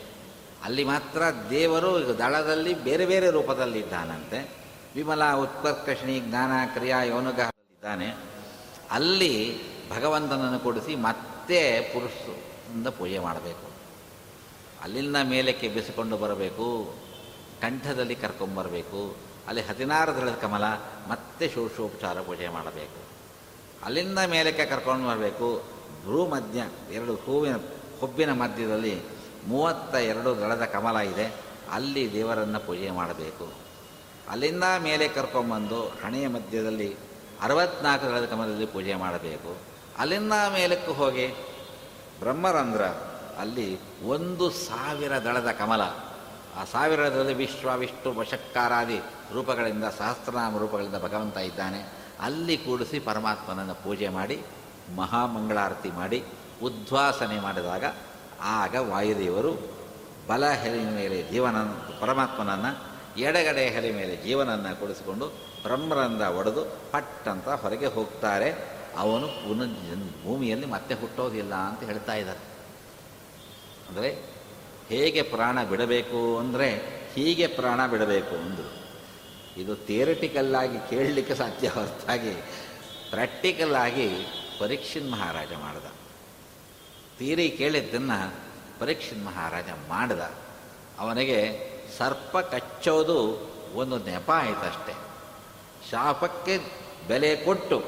ಅಲ್ಲಿ ಮಾತ್ರ ದೇವರು ದಳದಲ್ಲಿ ಬೇರೆ ಬೇರೆ ರೂಪದಲ್ಲಿ ಇದ್ದಾನಂತೆ ವಿಮಲ ಉತ್ಕರ್ಷಣಿ ಜ್ಞಾನ, ಕ್ರಿಯಾ ಇದ್ದಾನೆ ಅಲ್ಲಿ ಭಗವಂತನನ್ನು ಕೊಡಿಸಿ ಮತ್ತೆ ಪುರುಷದಿಂದ ಪೂಜೆ ಮಾಡಬೇಕು. ಅಲ್ಲಿಂದ ಮೇಲಕ್ಕೆ ಬಿಸಿಕೊಂಡು ಬರಬೇಕು. ಕಂಠದಲ್ಲಿ ಕರ್ಕೊಂಬರಬೇಕು. ಅಲ್ಲಿ ಹದಿನಾರು ದಳದ ಕಮಲ, ಮತ್ತೆ ಶೋಷೋಪಚಾರ ಪೂಜೆ ಮಾಡಬೇಕು. ಅಲ್ಲಿಂದ ಮೇಲಕ್ಕೆ ಕರ್ಕೊಂಡು ಬರಬೇಕು. ಭ್ರೂ ಮಧ್ಯ ಎರಡು ಹೂವಿನ, ಹುಬ್ಬಿನ ಮಧ್ಯದಲ್ಲಿ ಮೂವತ್ತ ಎರಡು ದಳದ ಕಮಲ ಇದೆ. ಅಲ್ಲಿ ದೇವರನ್ನು ಪೂಜೆ ಮಾಡಬೇಕು. ಅಲ್ಲಿಂದ ಮೇಲೆ ಕರ್ಕೊಂಬಂದು ಹಣೆಯ ಮಧ್ಯದಲ್ಲಿ ಅರವತ್ನಾಲ್ಕು ದಳದ ಕಮಲದಲ್ಲಿ ಪೂಜೆ ಮಾಡಬೇಕು. ಅಲ್ಲಿಂದ ಮೇಲಕ್ಕೂ ಹೋಗಿ ಬ್ರಹ್ಮರಂಧ್ರ, ಅಲ್ಲಿ ಒಂದು ಸಾವಿರ ದಳದ ಕಮಲ. ಆ ಸಾವಿರದಲ್ಲಿ ವಿಶ್ವ ವಿಷ್ಣು ವಶಕ್ಕಾರಾದಿ ರೂಪಗಳಿಂದ, ಸಹಸ್ರನಾಮ ರೂಪಗಳಿಂದ ಭಗವಂತ ಇದ್ದಾನೆ. ಅಲ್ಲಿ ಕೂಡಿಸಿ ಪರಮಾತ್ಮನನ್ನು ಪೂಜೆ ಮಾಡಿ, ಮಹಾಮಂಗಳಾರತಿ ಮಾಡಿ, ಉದ್ವಾಸನೆ ಮಾಡಿದಾಗ ಆಗ ವಾಯುದೇವರು ಬಲ ಹೆಲೆ ಮೇಲೆ ಜೀವನ ಪರಮಾತ್ಮನನ್ನು ಎಡಗಡೆ ಹೆಲೆ ಮೇಲೆ ಜೀವನನ್ನು ಕೊಡಿಸಿಕೊಂಡು ಬ್ರಹ್ಮರಂಧ ಒಡೆದು ಪಟ್ ಅಂತ ಹೊರಗೆ ಹೋಗ್ತಾರೆ. ಅವನು ಪುನಃ ಭೂಮಿಯಲ್ಲಿ ಮತ್ತೆ ಹುಟ್ಟೋದಿಲ್ಲ ಅಂತ ಹೇಳ್ತಾ ಇದ್ದಾರೆ. ಅಂದರೆ ಹೇಗೆ ಪ್ರಾಣ ಬಿಡಬೇಕು ಅಂದರೆ ಹೀಗೆ ಪ್ರಾಣ ಬಿಡಬೇಕು ಅಂದರು. ಇದು ಥಿಯರಿಟಿಕಲ್ಲಾಗಿ ಕೇಳಲಿಕ್ಕೆ ಸಾಧ್ಯ ಹೊರತಾಗಿ ಪ್ರಾಕ್ಟಿಕಲ್ ಆಗಿ ಪರೀಕ್ಷಿನ್ ಮಹಾರಾಜ ಮಾಡ್ದ. ತೀರಿ ಕೇಳಿದ್ದನ್ನು ಪರೀಕ್ಷಿನ್ ಮಹಾರಾಜ ಮಾಡ್ದ. ಅವನಿಗೆ ಸರ್ಪ ಕಚ್ಚೋದು ಒಂದು ನೆಪ ಆಯಿತಷ್ಟೆ. ಶಾಪಕ್ಕೆ ಬೆಲೆ ಕೊಟ್ಟು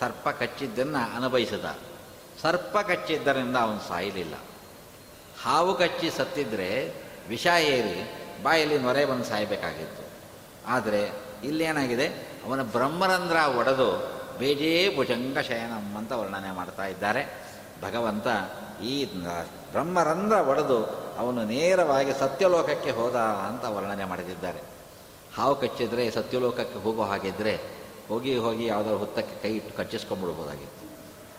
ಸರ್ಪ ಕಚ್ಚಿದ್ದನ್ನು ಅನುಭವಿಸಿದ. ಸರ್ಪ ಕಚ್ಚಿದ್ದರಿಂದ ಅವನು ಸಾಯಲಿಲ್ಲ. ಹಾವು ಕಚ್ಚಿ ಸತ್ತಿದ್ರೆ ವಿಷ ಏರಿ ಬಾಯಲ್ಲಿ ನೊರೆ ಬಂದು ಸಾಯಬೇಕಾಗಿತ್ತು. ಆದರೆ ಇಲ್ಲೇನಾಗಿದೆ? ಅವನ ಬ್ರಹ್ಮರಂಧ್ರ ಒಡೆದು ಬೇಜೇ ಭುಜಂಗ ಶಯನಂ ಅಂತ ವರ್ಣನೆ ಮಾಡ್ತಾ ಇದ್ದಾರೆ. ಭಗವಂತ ಈ ಬ್ರಹ್ಮರಂಧ್ರ ಒಡೆದು ಅವನು ನೇರವಾಗಿ ಸತ್ಯಲೋಕಕ್ಕೆ ಹೋದ ಅಂತ ವರ್ಣನೆ ಮಾಡಿದ್ದಾರೆ. ಹಾವು ಕಚ್ಚಿದ್ರೆ, ಸತ್ಯಲೋಕಕ್ಕೆ ಹೋಗೋ ಹಾಗಿದ್ರೆ ಹೋಗಿ ಹೋಗಿ ಯಾವುದಾದ್ರು ಹುತ್ತಕ್ಕೆ ಕೈ ಇಟ್ಟು ಕಚ್ಚಿಸ್ಕೊಂಡ್ಬಿಡ್ಬೋದಾಗಿತ್ತು.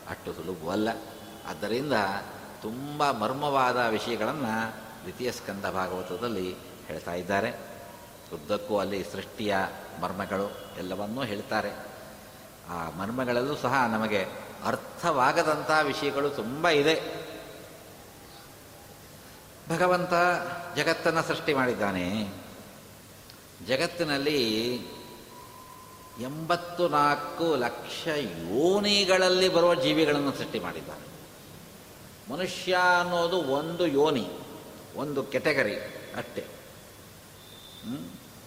ಅಷ್ಟು ಸುಲಭವಲ್ಲ ಆದ್ದರಿಂದ ತುಂಬ ಮರ್ಮವಾದ ವಿಷಯಗಳನ್ನು ದ್ವಿತೀಯ ಸ್ಕಂದ ಭಾಗವತದಲ್ಲಿ ಹೇಳ್ತಾ ಇದ್ದಾರೆ. ಉದ್ದಕ್ಕೂ ಅಲ್ಲಿ ಸೃಷ್ಟಿಯ ಮರ್ಮಗಳು ಎಲ್ಲವನ್ನೂ ಹೇಳ್ತಾರೆ. ಆ ಮರ್ಮಗಳಲ್ಲೂ ಸಹ ನಮಗೆ ಅರ್ಥವಾಗದಂಥ ವಿಷಯಗಳು ತುಂಬ ಇದೆ. ಭಗವಂತ ಜಗತ್ತನ್ನು ಸೃಷ್ಟಿ ಮಾಡಿದ್ದಾನೆ. ಜಗತ್ತಿನಲ್ಲಿ ಎಂಬತ್ತು ನಾಲ್ಕು ಲಕ್ಷ ಯೋನಿಗಳಲ್ಲಿ ಬರುವ ಜೀವಿಗಳನ್ನು ಸೃಷ್ಟಿ ಮಾಡಿದ್ದಾನೆ. ಮನುಷ್ಯ ಅನ್ನೋದು ಒಂದು ಯೋನಿ, ಒಂದು ಕೆಟಗರಿ ಅಷ್ಟೇ?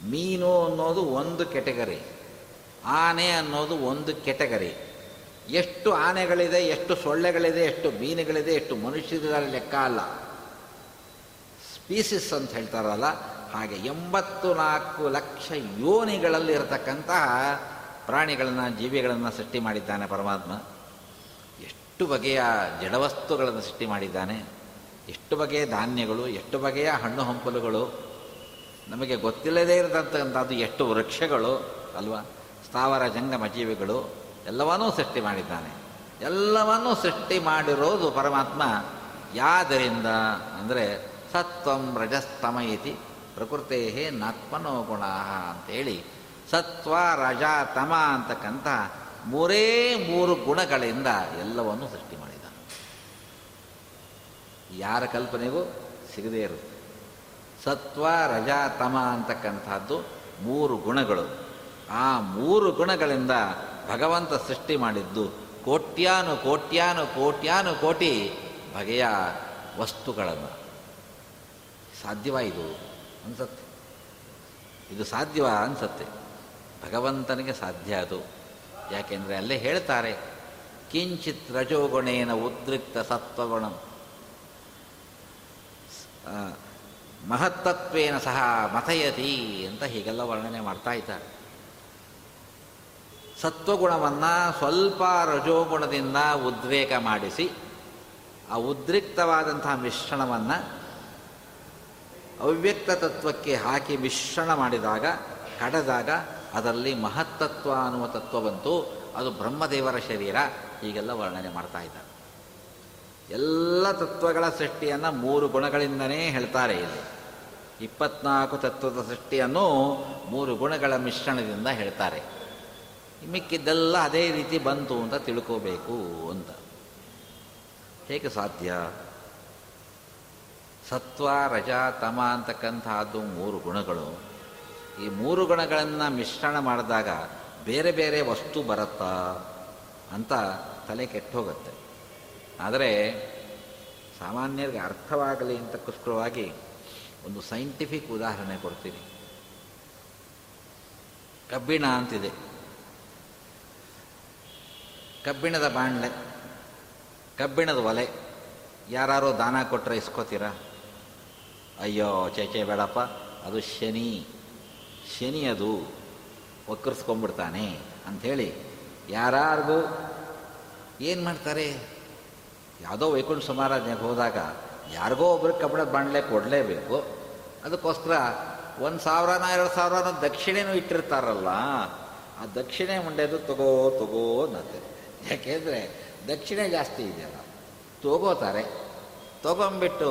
ಮೀನು ಅನ್ನೋದು ಒಂದು ಕೆಟಗರಿ, ಆನೆ ಅನ್ನೋದು ಒಂದು ಕೆಟಗರಿ. ಎಷ್ಟು ಆನೆಗಳಿದೆ, ಎಷ್ಟು ಸೊಳ್ಳೆಗಳಿದೆ, ಎಷ್ಟು ಮೀನುಗಳಿದೆ, ಎಷ್ಟು ಮನುಷ್ಯರ ಲೆಕ್ಕ ಅಲ್ಲ. ಸ್ಪೀಸಿಸ್ ಅಂತ ಹೇಳ್ತಾರಲ್ಲ, ಹಾಗೆ ಎಂಬತ್ತು ನಾಲ್ಕು ಲಕ್ಷ ಯೋನಿಗಳಲ್ಲಿ ಇರತಕ್ಕಂತಹ ಪ್ರಾಣಿಗಳನ್ನು, ಜೀವಿಗಳನ್ನು ಸೃಷ್ಟಿ ಮಾಡಿದ್ದಾನೆ ಪರಮಾತ್ಮ. ಎಷ್ಟು ಬಗೆಯ ಜಡವಸ್ತುಗಳನ್ನು ಸೃಷ್ಟಿ ಮಾಡಿದ್ದಾನೆ. ಎಷ್ಟು ಬಗೆಯ ಧಾನ್ಯಗಳು, ಎಷ್ಟು ಬಗೆಯ ಹಣ್ಣು ಹಂಪಲುಗಳು ನಮಗೆ ಗೊತ್ತಿಲ್ಲದೇ ಇರತಕ್ಕಂಥದ್ದು ಎಷ್ಟು ವೃಕ್ಷಗಳು, ಅಲ್ವಾ? ಸ್ಥಾವರ ಜಂಗಮ ಜೀವಿಗಳು, ಎಲ್ಲವನ್ನೂ ಸೃಷ್ಟಿ ಮಾಡಿದ್ದಾನೆ. ಎಲ್ಲವನ್ನೂ ಸೃಷ್ಟಿ ಮಾಡಿರೋದು ಪರಮಾತ್ಮ. ಯಾದರಿಂದ? ಅಂದರೆ ಸತ್ವಂ ರಜಸ್ತಮ ಇತಿ ಪ್ರಕೃತೇ ನಾತ್ಮನೋ ಗುಣ ಅಂತೇಳಿ ಸತ್ವ, ರಜ, ತಮ ಅಂತಕ್ಕಂಥ ಮೂರೇ ಮೂರು ಗುಣಗಳಿಂದ ಎಲ್ಲವನ್ನೂ ಸೃಷ್ಟಿ ಮಾಡಿದ್ದಾನೆ. ಯಾರ ಕಲ್ಪನೆಗೂ ಸಿಗದೇ ಇರುತ್ತೆ. ಸತ್ವ ರಜ ತಮ ಅಂತಕ್ಕಂಥದ್ದು ಮೂರು ಗುಣಗಳು. ಆ ಮೂರು ಗುಣಗಳಿಂದ ಭಗವಂತ ಸೃಷ್ಟಿ ಮಾಡಿದ್ದು ಕೋಟ್ಯಾನು ಕೋಟ್ಯಾನು ಕೋಟ್ಯಾನು ಕೋಟಿ ಬಗೆಯ ವಸ್ತುಗಳನ್ನು. ಸಾಧ್ಯವ ಇದು? ಅನ್ಸತ್ತೆ. ಇದು ಸಾಧ್ಯವ? ಅನ್ಸತ್ತೆ. ಭಗವಂತನಿಗೆ ಸಾಧ್ಯ ಅದು. ಯಾಕೆಂದರೆ ಅಲ್ಲೇ ಹೇಳ್ತಾರೆ, ಕಿಂಚಿತ್ ರಜೋಗುಣೇನ ಉದ್ರಿಕ್ತ ಸತ್ವಗುಣ. ಮಹತ್ತತ್ವೇನ ಸಹ ಮಥಯತಿ ಅಂತ ಹೀಗೆಲ್ಲ ವರ್ಣನೆ ಮಾಡ್ತಾ ಇದ್ದಾರೆ. ಸತ್ವಗುಣವನ್ನು ಸ್ವಲ್ಪ ರಜೋಗುಣದಿಂದ ಉದ್ವೇಗ ಮಾಡಿಸಿ, ಆ ಉದ್ರಿಕ್ತವಾದಂತಹ ಮಿಶ್ರಣವನ್ನು ಅವ್ಯಕ್ತ ತತ್ವಕ್ಕೆ ಹಾಕಿ ಮಿಶ್ರಣ ಮಾಡಿದಾಗ, ಕಡೆದಾಗ ಅದರಲ್ಲಿ ಮಹತ್ತತ್ವ ಅನ್ನುವ ತತ್ವ ಬಂತು, ಅದು ಬ್ರಹ್ಮದೇವರ ಶರೀರ, ಹೀಗೆಲ್ಲ ವರ್ಣನೆ ಮಾಡ್ತಾ ಇದ್ದಾರೆ. ಎಲ್ಲ ತತ್ವಗಳ ಸೃಷ್ಟಿಯನ್ನು ಮೂರು ಗುಣಗಳಿಂದನೇ ಹೇಳ್ತಾರೆ ಇಲ್ಲಿ. ಇಪ್ಪತ್ನಾಲ್ಕು ತತ್ವದ ಸೃಷ್ಟಿಯನ್ನು ಮೂರು ಗುಣಗಳ ಮಿಶ್ರಣದಿಂದ ಹೇಳ್ತಾರೆ. ಮಿಕ್ಕಿದ್ದೆಲ್ಲ ಅದೇ ರೀತಿ ಬಂತು ಅಂತ ತಿಳ್ಕೋಬೇಕು ಅಂತ. ಹೇಗೆ ಸಾಧ್ಯ? ಸತ್ವ, ರಜ, ತಮ ಅಂತಕ್ಕಂಥದ್ದು ಮೂರು ಗುಣಗಳು. ಈ ಮೂರು ಗುಣಗಳನ್ನು ಮಿಶ್ರಣ ಮಾಡಿದಾಗ ಬೇರೆ ಬೇರೆ ವಸ್ತು ಬರುತ್ತಾ ಅಂತ ತಲೆ ಕೆಟ್ಟೋಗುತ್ತೆ. ಆದರೆ ಸಾಮಾನ್ಯರಿಗೆ ಅರ್ಥವಾಗಲಿ ಅಂತಕ್ಕೋಸ್ಕರವಾಗಿ ಒಂದು ಸೈಂಟಿಫಿಕ್ ಉದಾಹರಣೆ ಕೊಡ್ತೀನಿ. ಕಬ್ಬಿಣ ಅಂತಿದೆ. ಕಬ್ಬಿಣದ ಬಾಣಲೆ ಕಬ್ಬಿಣದ ಒಲೆ ಯಾರೋ ದಾನ ಕೊಟ್ಟರೆ ಇಸ್ಕೋತೀರಾ? ಅಯ್ಯೋ ಚೇಚೆ ಬೇಡಪ್ಪ, ಅದು ಶನಿ. ಶನಿ ಅದು ಒಕ್ಕರ್ಸ್ಕೊಂಡ್ಬಿಡ್ತಾನೆ ಅಂಥೇಳಿ ಯಾರಿಗೂ ಏನು ಮಾಡ್ತಾರೆ? ಯಾವುದೋ ವೈಕುಂಠ ಸಮಾರಾಧನೆಗೆ ಹೋದಾಗ ಯಾರಿಗೋ ಒಬ್ರಿಗೆ ಕಬ್ಬಿಣದ ಬಾಣಲೆ ಕೊಡಲೇಬೇಕು. ಅದಕ್ಕೋಸ್ಕರ ಒಂದು ಸಾವಿರನ ಎರಡು ಸಾವಿರನ ದಕ್ಷಿಣೆನೂ ಇಟ್ಟಿರ್ತಾರಲ್ಲ, ಆ ದಕ್ಷಿಣೆ ಮುಂಡೆದು ತಗೋ ತಗೋ ಅನ್ನತ್ತೆ. ಯಾಕೆಂದರೆ ದಕ್ಷಿಣೆ ಜಾಸ್ತಿ ಇದೆಯಲ್ಲ, ತಗೋತಾರೆ. ತಗೊಂಬಿಟ್ಟು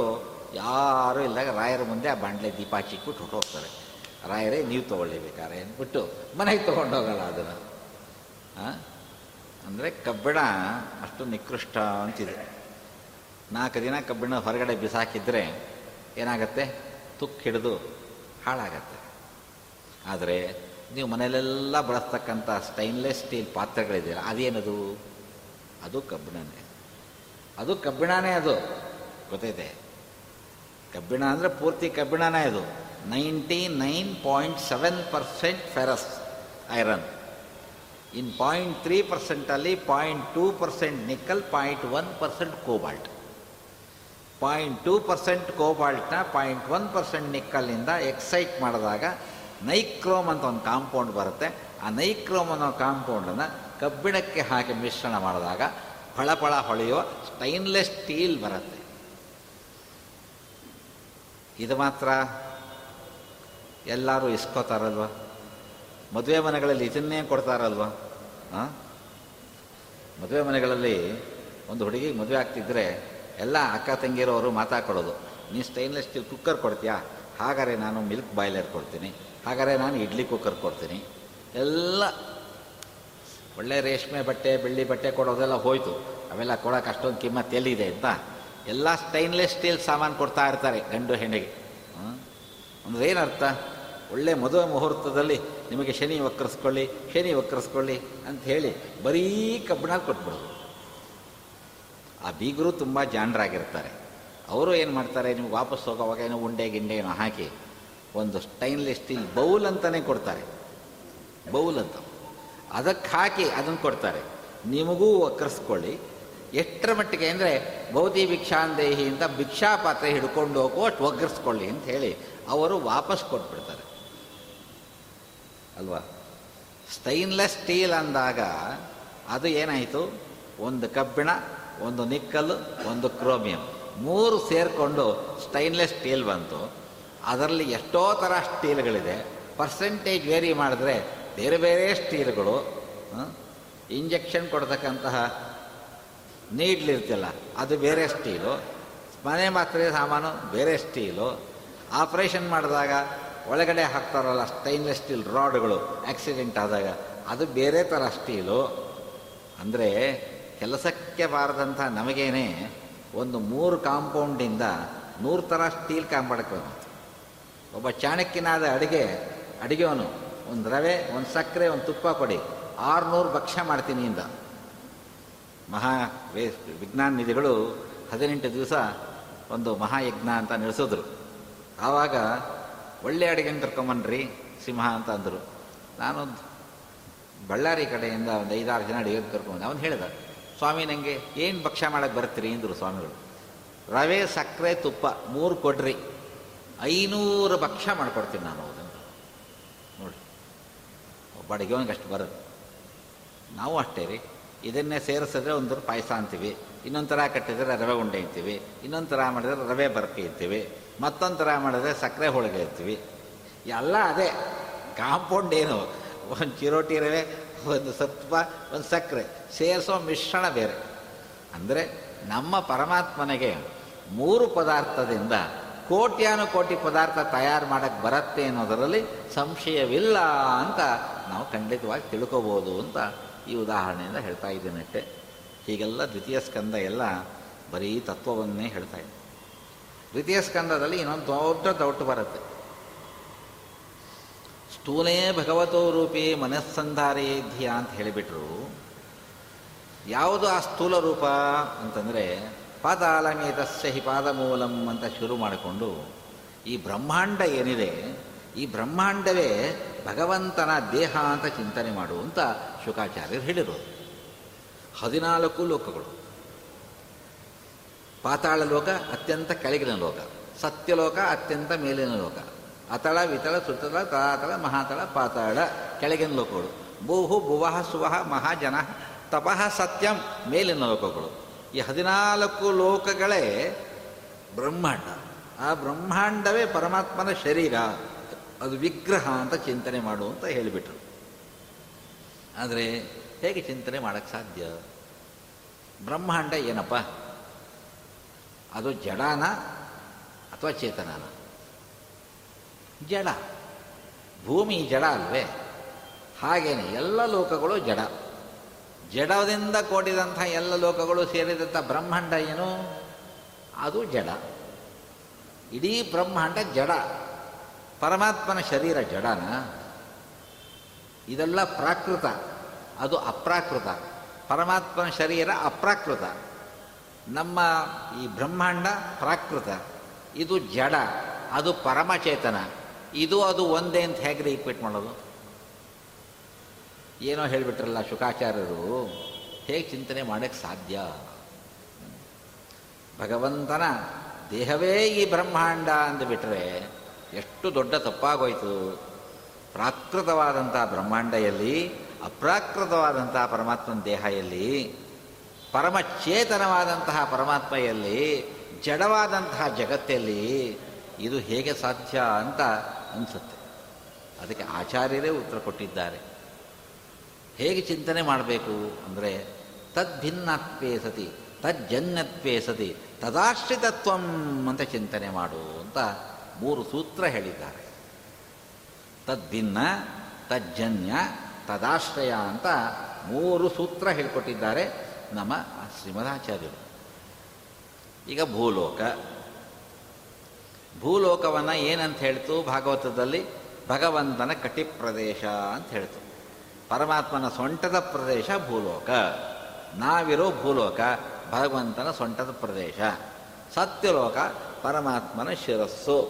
ಯಾರೂ ಇಲ್ದಾಗ ರಾಯರ ಮುಂದೆ ಆ ಬಾಂಡ್ಲೆ ದೀಪ ಹಚ್ಚಿಟ್ಬಿಟ್ಟು ಹೊಟ್ಟೋಗ್ತಾರೆ ರಾಯರೇ, ನೀವು ತೊಗೊಳ್ಳೇಬೇಕಾರೆ ಅಂದ್ಬಿಟ್ಟು ಮನೆಗೆ ತೊಗೊಂಡೋಗಲ್ಲ ಅದನ್ನು. ಅಂದರೆ ಕಬ್ಬಿಣ ಅಷ್ಟು ನಿಕೃಷ್ಟ ಅಂತಿದೆ. ನಾಲ್ಕು ದಿನ ಕಬ್ಬಿಣ ಹೊರಗಡೆ ಬಿಸಾಕಿದ್ರೆ ಏನಾಗತ್ತೆ? ತುಕ್ಕು ಹಿಡಿದು ಹಾಳಾಗತ್ತೆ. ಆದರೆ ನೀವು ಮನೆಯಲ್ಲೆಲ್ಲ ಬಳಸ್ತಕ್ಕಂಥ ಸ್ಟೈನ್ಲೆಸ್ ಸ್ಟೀಲ್ ಪಾತ್ರೆಗಳಿದೆಯಲ್ಲ, ಅದೇನದು? ಅದು ಕಬ್ಬಿಣನೇ. ಅದು ಕಬ್ಬಿಣನೇ ಅದು. ಗೊತ್ತೈತೆ? ಕಬ್ಬಿಣ ಅಂದರೆ ಪೂರ್ತಿ ಕಬ್ಬಿಣನೇ ಅದು. Ninety nine point seven percent ferrous iron. ಇನ್ point three ಪರ್ಸೆಂಟಲ್ಲಿ point two percent nickel point one percent cobalt. Point two percent ಕೋಬಾಲ್ಟ್ನ point one percent ನಿಕ್ಕಲ್ಲಿಂದ ಎಕ್ಸೈಟ್ ಮಾಡಿದಾಗ ನೈಕ್ರೋಮ್ ಅಂತ ಒಂದು ಕಾಂಪೌಂಡ್ ಬರುತ್ತೆ. ಆ ನೈಕ್ರೋಮ್ ಅನ್ನೋ ಕಾಂಪೌಂಡನ್ನು ಕಬ್ಬಿಣಕ್ಕೆ ಹಾಕಿ ಮಿಶ್ರಣ ಮಾಡಿದಾಗ ಫಳಫಳ ಹೊಳೆಯುವ ಸ್ಟೈನ್ಲೆಸ್ ಸ್ಟೀಲ್ ಬರುತ್ತೆ. ಇದು ಮಾತ್ರ ಎಲ್ಲರೂ ಇಸ್ಕೋತಾರಲ್ವ? ಮದುವೆ ಮನೆಗಳಲ್ಲಿ ಇದನ್ನೇ ಕೊಡ್ತಾರಲ್ವ? ಹಾಂ ಮದುವೆ ಮನೆಗಳಲ್ಲಿ ಒಂದು ಹುಡುಗಿಗೆ ಮದುವೆ ಆಗ್ತಿದ್ರೆ ಎಲ್ಲ ಅಕ್ಕ ತಂಗಿರೋರು ಮಾತಾಡ್ಕೊಳ್ಳೋದು ನೀನು ಸ್ಟೈನ್ಲೆಸ್ ಸ್ಟೀಲ್ ಕುಕ್ಕರ್ ಕೊಡ್ತೀಯಾ? ಹಾಗಾದ್ರೆ ನಾನು ಮಿಲ್ಕ್ ಬಾಯ್ಲರ್ ಕೊಡ್ತೀನಿ. ಹಾಗಾದ್ರೆ ನಾನು ಇಡ್ಲಿ ಕುಕ್ಕರ್ ಕೊಡ್ತೀನಿ. ಎಲ್ಲ ಒಳ್ಳೆ ರೇಷ್ಮೆ ಬಟ್ಟೆ, ಬೆಳ್ಳಿ ಬಟ್ಟೆ ಕೊಡೋದೆಲ್ಲ ಹೋಯ್ತು. ಅವೆಲ್ಲ ಕೊಡೋಕೆ ಅಷ್ಟೊಂದು ಕಿಮ್ಮತ್ತು ಎಲ್ಲಿದೆ ಅಂತ. ಎಲ್ಲ ಸ್ಟೈನ್ಲೆಸ್ ಸ್ಟೀಲ್ ಸಾಮಾನು ಕೊಡ್ತಾ ಇರ್ತಾರೆ ಗಂಡು ಹೆಣ್ಣಿಗೆ. ಅಂದರೆ ಏನರ್ಥ? ಒಳ್ಳೆ ಮದುವೆ ಮುಹೂರ್ತದಲ್ಲಿ ನಿಮಗೆ ಶನಿ ವಕ್ರಿಸ್ಕೊಳ್ಳಿ ಶನಿ ವಕ್ರಿಸ್ಕೊಳ್ಳಿ ಅಂತ ಹೇಳಿ ಬರೀ ಕಬ್ಬಿಣ ಕೊಟ್ಬಿಡೋದು. ಆ ಬೀಗರು ತುಂಬ ಜಾಣರಾಗಿರ್ತಾರೆ. ಅವರು ಏನು ಮಾಡ್ತಾರೆ ನಿಮ್ಗೆ ವಾಪಸ್ ಹೋಗೋವಾಗ ಏನೋ ಉಂಡೆ ಗಿಂಡೆ ಏನೋ ಹಾಕಿ ಒಂದು ಸ್ಟೈನ್ಲೆಸ್ ಸ್ಟೀಲ್ ಬೌಲ್ ಅಂತಲೇ ಕೊಡ್ತಾರೆ. ಬೌಲ್ ಅಂತ. ಅದಕ್ಕೆ ಹಾಕಿ ಅದನ್ನು ಕೊಡ್ತಾರೆ. ನಿಮಗೂ ಒಕ್ಕರಿಸ್ಕೊಳ್ಳಿ. ಎಷ್ಟರ ಮಟ್ಟಿಗೆ ಅಂದರೆ ಭೌತಿ ಭಿಕ್ಷಾಂದೇಹಿಯಿಂದ ಭಿಕ್ಷಾ ಪಾತ್ರೆ ಹಿಡ್ಕೊಂಡು ಹೋಗೋ ಅಷ್ಟು ಒಗ್ಗರಿಸ್ಕೊಳ್ಳಿ ಅಂತ ಹೇಳಿ ಅವರು ವಾಪಸ್ ಕೊಟ್ಬಿಡ್ತಾರೆ. ಅಲ್ವಾ? ಸ್ಟೈನ್ಲೆಸ್ ಸ್ಟೀಲ್ ಅಂದಾಗ ಅದು ಏನಾಯಿತು? ಒಂದು ಕಬ್ಬಿಣ ಒಂದು ನಿಕ್ಕಲ್ ಒಂದು ಕ್ರೋಮಿಯಂ. ಮೂರು ಸೇರಿಕೊಂಡು ಸ್ಟೈನ್ಲೆಸ್ ಸ್ಟೀಲ್ ಬಂತು. ಅದರಲ್ಲಿ ಎಷ್ಟೋ ಥರ ಸ್ಟೀಲ್ಗಳಿದೆ ಪರ್ಸೆಂಟೇಜ್ ವೇರಿ ಮಾಡಿದ್ರೆ ಬೇರೆ ಬೇರೆ ಸ್ಟೀಲ್ಗಳು ಇಂಜೆಕ್ಷನ್ ಕೊಡ್ತಕ್ಕಂತಹ ನೀಡ್ಲಿರ್ತಿಲ್ಲ ಅದು ಬೇರೆ ಸ್ಟೀಲು ಮನೆ ಮಾತ್ರೆ ಸಾಮಾನು ಬೇರೆ ಸ್ಟೀಲು ಆಪ್ರೇಷನ್ ಮಾಡಿದಾಗ ಒಳಗಡೆ ಹಾಕ್ತಾರಲ್ಲ ಸ್ಟೈನ್ಲೆಸ್ ಸ್ಟೀಲ್ ರಾಡ್ಗಳು ಆಕ್ಸಿಡೆಂಟ್ ಆದಾಗ ಅದು ಬೇರೆ ಥರ ಸ್ಟೀಲು ಅಂದರೆ ಕೆಲಸಕ್ಕೆ ಬಾರದಂಥ ನಮಗೇನೆ ಒಂದು ಮೂರು ಕಾಂಪೌಂಡಿಂದ ನೂರು ಥರ ಸ್ಟೀಲ್ ಕಾಂಪೌಂಡಕ್ಕೆ ಬಂತು ಒಬ್ಬ ಚಾಣಕ್ಯನಾದ ಅಡುಗೆ, ಅಡುಗೆವನು, ಒಂದು ರವೆ, ಒಂದು ಸಕ್ಕರೆ, ಒಂದು ತುಪ್ಪ ಕೊಡಿ. ಆರುನೂರು ಭಕ್ಷ್ಯ ಮಾಡ್ತೀನಿ ಇಂದ. ಮಹಾ ವೇ ವಿಜ್ಞಾನ ನಿಧಿಗಳು ಹದಿನೆಂಟು ದಿವಸ ಒಂದು ಮಹಾಯಜ್ಞ ಅಂತ ನಡೆಸಿದ್ರು. ಆವಾಗ, ಒಳ್ಳೆ ಅಡುಗೆ ಕರ್ಕೊಂಬನ್ರಿ, ಸಿಂಹ ಅಂತ ಅಂದರು. ನಾನು ಬಳ್ಳಾರಿ ಕಡೆಯಿಂದ ಒಂದು ಐದಾರು ಜನ ಅಡುಗೆ ಕರ್ಕೊಂಡು ಅವನು ಹೇಳಿದ ಸ್ವಾಮಿ ನನಗೆ ಏನು ಭಕ್ಷ್ಯ ಮಾಡೋಕ್ಕೆ ಬರ್ತೀರಿ ಅಂದರು ಸ್ವಾಮಿಗಳು. ರವೆ, ಸಕ್ಕರೆ, ತುಪ್ಪ ಮೂರು ಕೊಡ್ರಿ. ಐನೂರು ಭಕ್ಷ್ಯ ಮಾಡಿಕೊಡ್ತೀನಿ ನಾನು ಅದನ್ನು. ನೋಡಿ. ಒಬ್ಬ ಅಡುಗೆವನಿಗೆ ಅಷ್ಟು ಬರೋದು. ನಾವು ಅಷ್ಟೇ ರೀ. ಇದನ್ನೇ ಸೇರಿಸಿದ್ರೆ ಒಂದು ಪಾಯಸ ಅಂತೀವಿ. ಇನ್ನೊಂದು ಥರ ಕಟ್ಟಿದ್ರೆ ರವೆ ಉಂಡೆ ಅಂತೀವಿ. ಇನ್ನೊಂದು ಥರ ಮಾಡಿದ್ರೆ ರವೆ ಬರ್ಕಿ ಅಂತೀವಿ. ಮತ್ತೊಂದು ಥರ ಮಾಡಿದ್ರೆ ಸಕ್ಕರೆ ಹೋಳಿಗೆ ಅಂತೀವಿ. ಎಲ್ಲ ಅದೇ. ಕಾಂಪೌಂಡ್ ಏನು? ಒಂದು ಚಿರೋಟಿ ರವೆ ಒಂದು ಸತ್ವ, ಒಂದು ಸಕ್ಕರೆ. ಸೇರಿಸೋ ಮಿಶ್ರಣ ಬೇರೆ. ಅಂದರೆ ನಮ್ಮ ಪರಮಾತ್ಮನಿಗೆ ಮೂರು ಪದಾರ್ಥದಿಂದ ಕೋಟ್ಯಾನು ಕೋಟಿ ಪದಾರ್ಥ ತಯಾರು ಮಾಡೋಕ್ಕೆ ಬರುತ್ತೆ ಅನ್ನೋದರಲ್ಲಿ ಸಂಶಯವಿಲ್ಲ ಅಂತ ನಾವು ಖಂಡಿತವಾಗಿ ತಿಳ್ಕೊಬೋದು ಅಂತ ಈ ಉದಾಹರಣೆಯಿಂದ ಹೇಳ್ತಾ ಇದ್ದೇನಷ್ಟೆ ಹೀಗೆಲ್ಲ ದ್ವಿತೀಯ ಸ್ಕಂದ ಎಲ್ಲ ಬರೀ ತತ್ವವನ್ನೇ ಹೇಳ್ತಾ ಇದೆ. ದ್ವಿತೀಯ ಸ್ಕಂದದಲ್ಲಿ ಇನ್ನೊಂದು ದೊಡ್ಡ ಡೌಟ್ ಬರುತ್ತೆ. ಸ್ಥೂಲೇ ಭಗವತೋ ರೂಪೇ ಮನಸ್ಸಂಧಾರೇಧ್ಯ ಅಂತ ಹೇಳಿಬಿಟ್ರು. ಯಾವುದು ಆ ಸ್ಥೂಲ ರೂಪ ಅಂತಂದರೆ ಪಾತಾಳಮೇತಸ್ಯ ಹಿ ಪಾದಮೂಲಂ ಅಂತ ಶುರು ಮಾಡಿಕೊಂಡು ಈ ಬ್ರಹ್ಮಾಂಡ ಏನಿದೆ, ಈ ಬ್ರಹ್ಮಾಂಡವೇ ಭಗವಂತನ ದೇಹ ಅಂತ ಚಿಂತನೆ ಮಾಡು ಅಂತ ಶುಕಾಚಾರ್ಯರು ಹೇಳಿರೋದು ಹದಿನಾಲ್ಕು ಲೋಕಗಳು. ಪಾತಾಳ ಲೋಕ ಅತ್ಯಂತ ಕೆಳಗಿನ ಲೋಕ, ಸತ್ಯಲೋಕ ಅತ್ಯಂತ ಮೇಲಿನ ಲೋಕ. ಅತಳ ವಿತಳ ಸುತಳ ತಳಾತಳ ಮಹಾತಳ ಪಾತಾಳ, ಕೆಳಗಿನ ಲೋಕಗಳು. ಭೂಹು ಭುವಃ ಸುವಹ ಮಹಾಜನ ತಪಃ ಸತ್ಯಂ, ಮೇಲಿನ ಲೋಕಗಳು. ಈ ಹದಿನಾಲ್ಕು ಲೋಕಗಳೇ ಬ್ರಹ್ಮಾಂಡ. ಆ ಬ್ರಹ್ಮಾಂಡವೇ ಪರಮಾತ್ಮನ ಶರೀರ. ಅದು ವಿಗ್ರಹ ಅಂತ ಚಿಂತನೆ ಮಾಡು ಅಂತ ಹೇಳಿಬಿಟ್ರು. ಆದರೆ ಹೇಗೆ ಚಿಂತನೆ ಮಾಡೋಕ್ಕೆ ಸಾಧ್ಯ? ಬ್ರಹ್ಮಾಂಡ ಏನಪ್ಪ? ಅದು ಜಡಾನ ಅಥವಾ ಚೇತನಾನ? ಜಡ. ಭೂಮಿ ಜಡ ಅಲ್ವೇ? ಹಾಗೇನೆ ಎಲ್ಲ ಲೋಕಗಳು ಜಡ. ಜಡದಿಂದ ಕೂಡಿದಂಥ ಎಲ್ಲ ಲೋಕಗಳು ಸೇರಿದಂಥ ಬ್ರಹ್ಮಾಂಡ ಏನು? ಅದು ಜಡ. ಇಡೀ ಬ್ರಹ್ಮಾಂಡ ಜಡ. ಪರಮಾತ್ಮನ ಶರೀರ ಜಡನ? ಇದೆಲ್ಲ ಪ್ರಾಕೃತ. ಅದು ಅಪ್ರಾಕೃತ. ಪರಮಾತ್ಮನ ಶರೀರ ಅಪ್ರಾಕೃತ. ನಮ್ಮ ಈ ಬ್ರಹ್ಮಾಂಡ ಪ್ರಾಕೃತ. ಇದು ಜಡ. ಅದು ಪರಮಚೇತನ. ಇದು ಅದು ಒಂದೇ ಅಂತ ಹೇಗ್ರಿ ಈಕ್ವೇಟ್ ಮಾಡೋದು? ಏನೋ ಹೇಳಿಬಿಟ್ರಲ್ಲ ಶುಕಾಚಾರ್ಯರು, ಹೇಗೆ ಚಿಂತನೆ ಮಾಡೋಕ್ಕೆ ಸಾಧ್ಯ? ಭಗವಂತನ ದೇಹವೇ ಈ ಬ್ರಹ್ಮಾಂಡ ಅಂದುಬಿಟ್ರೆ ಎಷ್ಟು ದೊಡ್ಡ ತಪ್ಪಾಗೋಯ್ತು. ಪ್ರಾಕೃತವಾದಂಥ ಬ್ರಹ್ಮಾಂಡ ಎಲ್ಲಿ ಅಪ್ರಾಕೃತವಾದಂಥ ಪರಮಾತ್ಮನ ದೇಹ ಎಲ್ಲಿ, ಪರಮಚೇತನವಾದಂತಹ ಪರಮಾತ್ಮ ಎಲ್ಲಿ, ಜಡವಾದಂತಹ ಜಗತ್ತಲ್ಲಿ, ಇದು ಹೇಗೆ ಸಾಧ್ಯ ಅಂತ ಅನಿಸುತ್ತೆ. ಅದಕ್ಕೆ ಆಚಾರ್ಯರೇ ಉತ್ತರ ಕೊಟ್ಟಿದ್ದಾರೆ. ಹೇಗೆ ಚಿಂತನೆ ಮಾಡಬೇಕು ಅಂದರೆ ತದ್ಭಿನ್ನತ್ವೇ ಸತಿ, ತಜ್ಜನ್ಯತ್ವೇ ಸತಿ, ತದಾಶ್ರಿತತ್ವಂ ಅಂತ ಚಿಂತನೆ ಮಾಡು ಅಂತ ಮೂರು ಸೂತ್ರ ಹೇಳಿದ್ದಾರೆ. ತದ್ಭಿನ್ನ, ತಜ್ಜನ್ಯ, ತದಾಶ್ರಯ ಅಂತ ಮೂರು ಸೂತ್ರ ಹೇಳಿಕೊಟ್ಟಿದ್ದಾರೆ ನಮ್ಮ ಶ್ರೀಮದಾಚಾರ್ಯರು. ಈಗ ಭೂಲೋಕ ಭೂಲೋಕವನ್ನು ಏನಂತ ಹೇಳ್ತು? ಭಾಗವತದಲ್ಲಿ ಭಗವಂತನ ಕಟಿ ಪ್ರದೇಶ ಅಂತ ಹೇಳ್ತು. ಪರಮಾತ್ಮನ ಸೊಂಟದ ಪ್ರದೇಶ ಭೂಲೋಕ. ನಾವಿರೋ ಭೂಲೋಕ, ಭಗವಂತನ ಸೊಂಟದ ಪ್ರದೇಶ. ಸತ್ಯಲೋಕ, ಪರಮಾತ್ಮನ ಶಿರಸ್ಸು.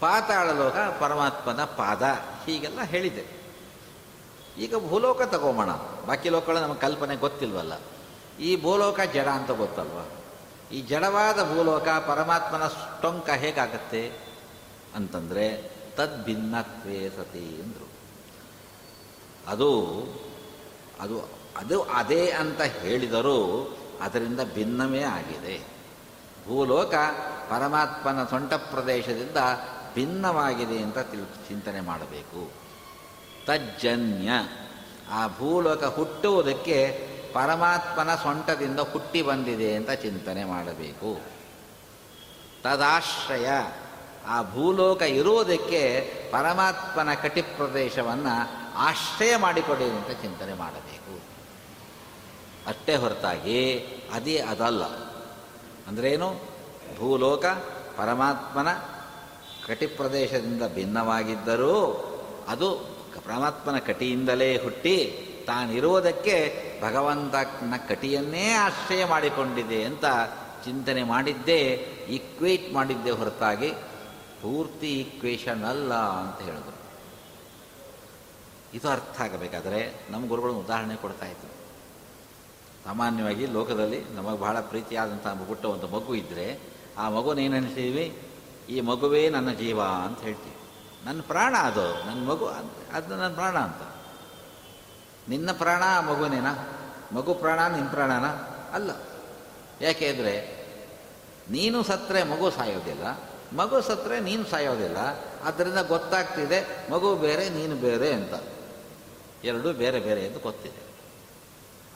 ಪಾತಾಳ ಲೋಕ, ಪರಮಾತ್ಮನ ಪಾದ. ಹೀಗೆಲ್ಲ ಹೇಳಿದೆ. ಈಗ ಭೂಲೋಕ ತಗೋಬೋಣ ಬಾಕಿ ಲೋಕಗಳು ನಮಗೆ ಕಲ್ಪನೆ ಗೊತ್ತಿಲ್ವಲ್ಲ. ಈ ಭೂಲೋಕ ಜಡ ಅಂತ ಗೊತ್ತಲ್ವ? ಈ ಜಡವಾದ ಭೂಲೋಕ ಪರಮಾತ್ಮನ ಟೊಂಕ ಹೇಗಾಗತ್ತೆ ಅಂತಂದರೆ ತದ್ಭಿನ್ನತ್ವೇ ಸತಿ ಅಂದರು. ಅದು ಅದು ಅದು ಅದೇ ಅಂತ ಹೇಳಿದರೂ ಅದರಿಂದ ಭಿನ್ನವೇ ಆಗಿದೆ. ಭೂಲೋಕ ಪರಮಾತ್ಮನ ಸೊಂಟ ಪ್ರದೇಶದಿಂದ ಭಿನ್ನವಾಗಿದೆ ಅಂತ ತಿಳ್, ಚಿಂತನೆ ಮಾಡಬೇಕು. ತಜ್ಜನ್ಯ, ಆ ಭೂಲೋಕ ಹುಟ್ಟುವುದಕ್ಕೆ ಪರಮಾತ್ಮನ ಸೊಂಟದಿಂದ ಹುಟ್ಟಿ ಬಂದಿದೆ ಅಂತ ಚಿಂತನೆ ಮಾಡಬೇಕು. ತದಾಶ್ರಯ. ಆ ಭೂಲೋಕ ಇರುವುದಕ್ಕೆ ಪರಮಾತ್ಮನ ಕಟಿ ಪ್ರದೇಶವನ್ನು ಆಶ್ರಯ ಮಾಡಿಕೊಡಿ ಅಂತ ಚಿಂತನೆ ಮಾಡಬೇಕು. ಅಷ್ಟೇ ಹೊರತಾಗಿ ಅದೇ ಅದಲ್ಲ. ಅಂದ್ರೇನು? ಭೂಲೋಕ ಪರಮಾತ್ಮನ ಕಟಿ ಪ್ರದೇಶದಿಂದ ಭಿನ್ನವಾಗಿದ್ದರೂ ಅದು ಪರಮಾತ್ಮನ ಕಟಿಯಿಂದಲೇ ಹುಟ್ಟಿ ತಾನಿರುವುದಕ್ಕೆ ಭಗವಂತನ ಕಟಿಯನ್ನೇ ಆಶ್ರಯ ಮಾಡಿಕೊಂಡಿದೆ ಅಂತ ಚಿಂತನೆ ಮಾಡಿದ್ದೇ ಈಕ್ವೇಟ್ ಮಾಡಿದ್ದೆ ಹೊರತಾಗಿ ಪೂರ್ತಿ ಈಕ್ವೇಷನ್ ಅಲ್ಲ ಅಂತ ಹೇಳಿದ್ರು. ಇದು ಅರ್ಥ ಆಗಬೇಕಾದರೆ ನಮ್ಮ ಗುರುಗಳು ಉದಾಹರಣೆ ಕೊಡ್ತಾ ಇದ್ರು. ಸಾಮಾನ್ಯವಾಗಿ ಲೋಕದಲ್ಲಿ ನಮಗೆ ಬಹಳ ಪ್ರೀತಿಯಾದಂಥ ಪುಟ್ಟ ಒಂದು ಮಗು ಇದ್ದರೆ ಆ ಮಗುನ ಏನಿಸ್ತೀವಿ ಈ ಮಗುವೇ ನನ್ನ ಜೀವ ಅಂತ ಹೇಳ್ತೀವಿ. ನನ್ನ ಪ್ರಾಣ ಅದು, ನನ್ನ ಮಗು ಅದು ನನ್ನ ಪ್ರಾಣ ಅಂತ. ನಿನ್ನ ಪ್ರಾಣ ಆ ಮಗುನೇನಾ? ಮಗು ಪ್ರಾಣ ನಿನ್ನ ಪ್ರಾಣನ? ಅಲ್ಲ. ಯಾಕೆ ಅಂದರೆ ನೀನು ಸತ್ತರೆ ಮಗು ಸಾಯೋದಿಲ್ಲ, ಮಗು ಸತ್ತರೆ ನೀನು ಸಾಯೋದಿಲ್ಲ ಅದರಿಂದ ಗೊತ್ತಾಗ್ತಿದೆ ಮಗು ಬೇರೆ, ನೀನು ಬೇರೆ ಅಂತ. ಎರಡೂ ಬೇರೆ ಬೇರೆ ಎಂದು ಗೊತ್ತಿದೆ.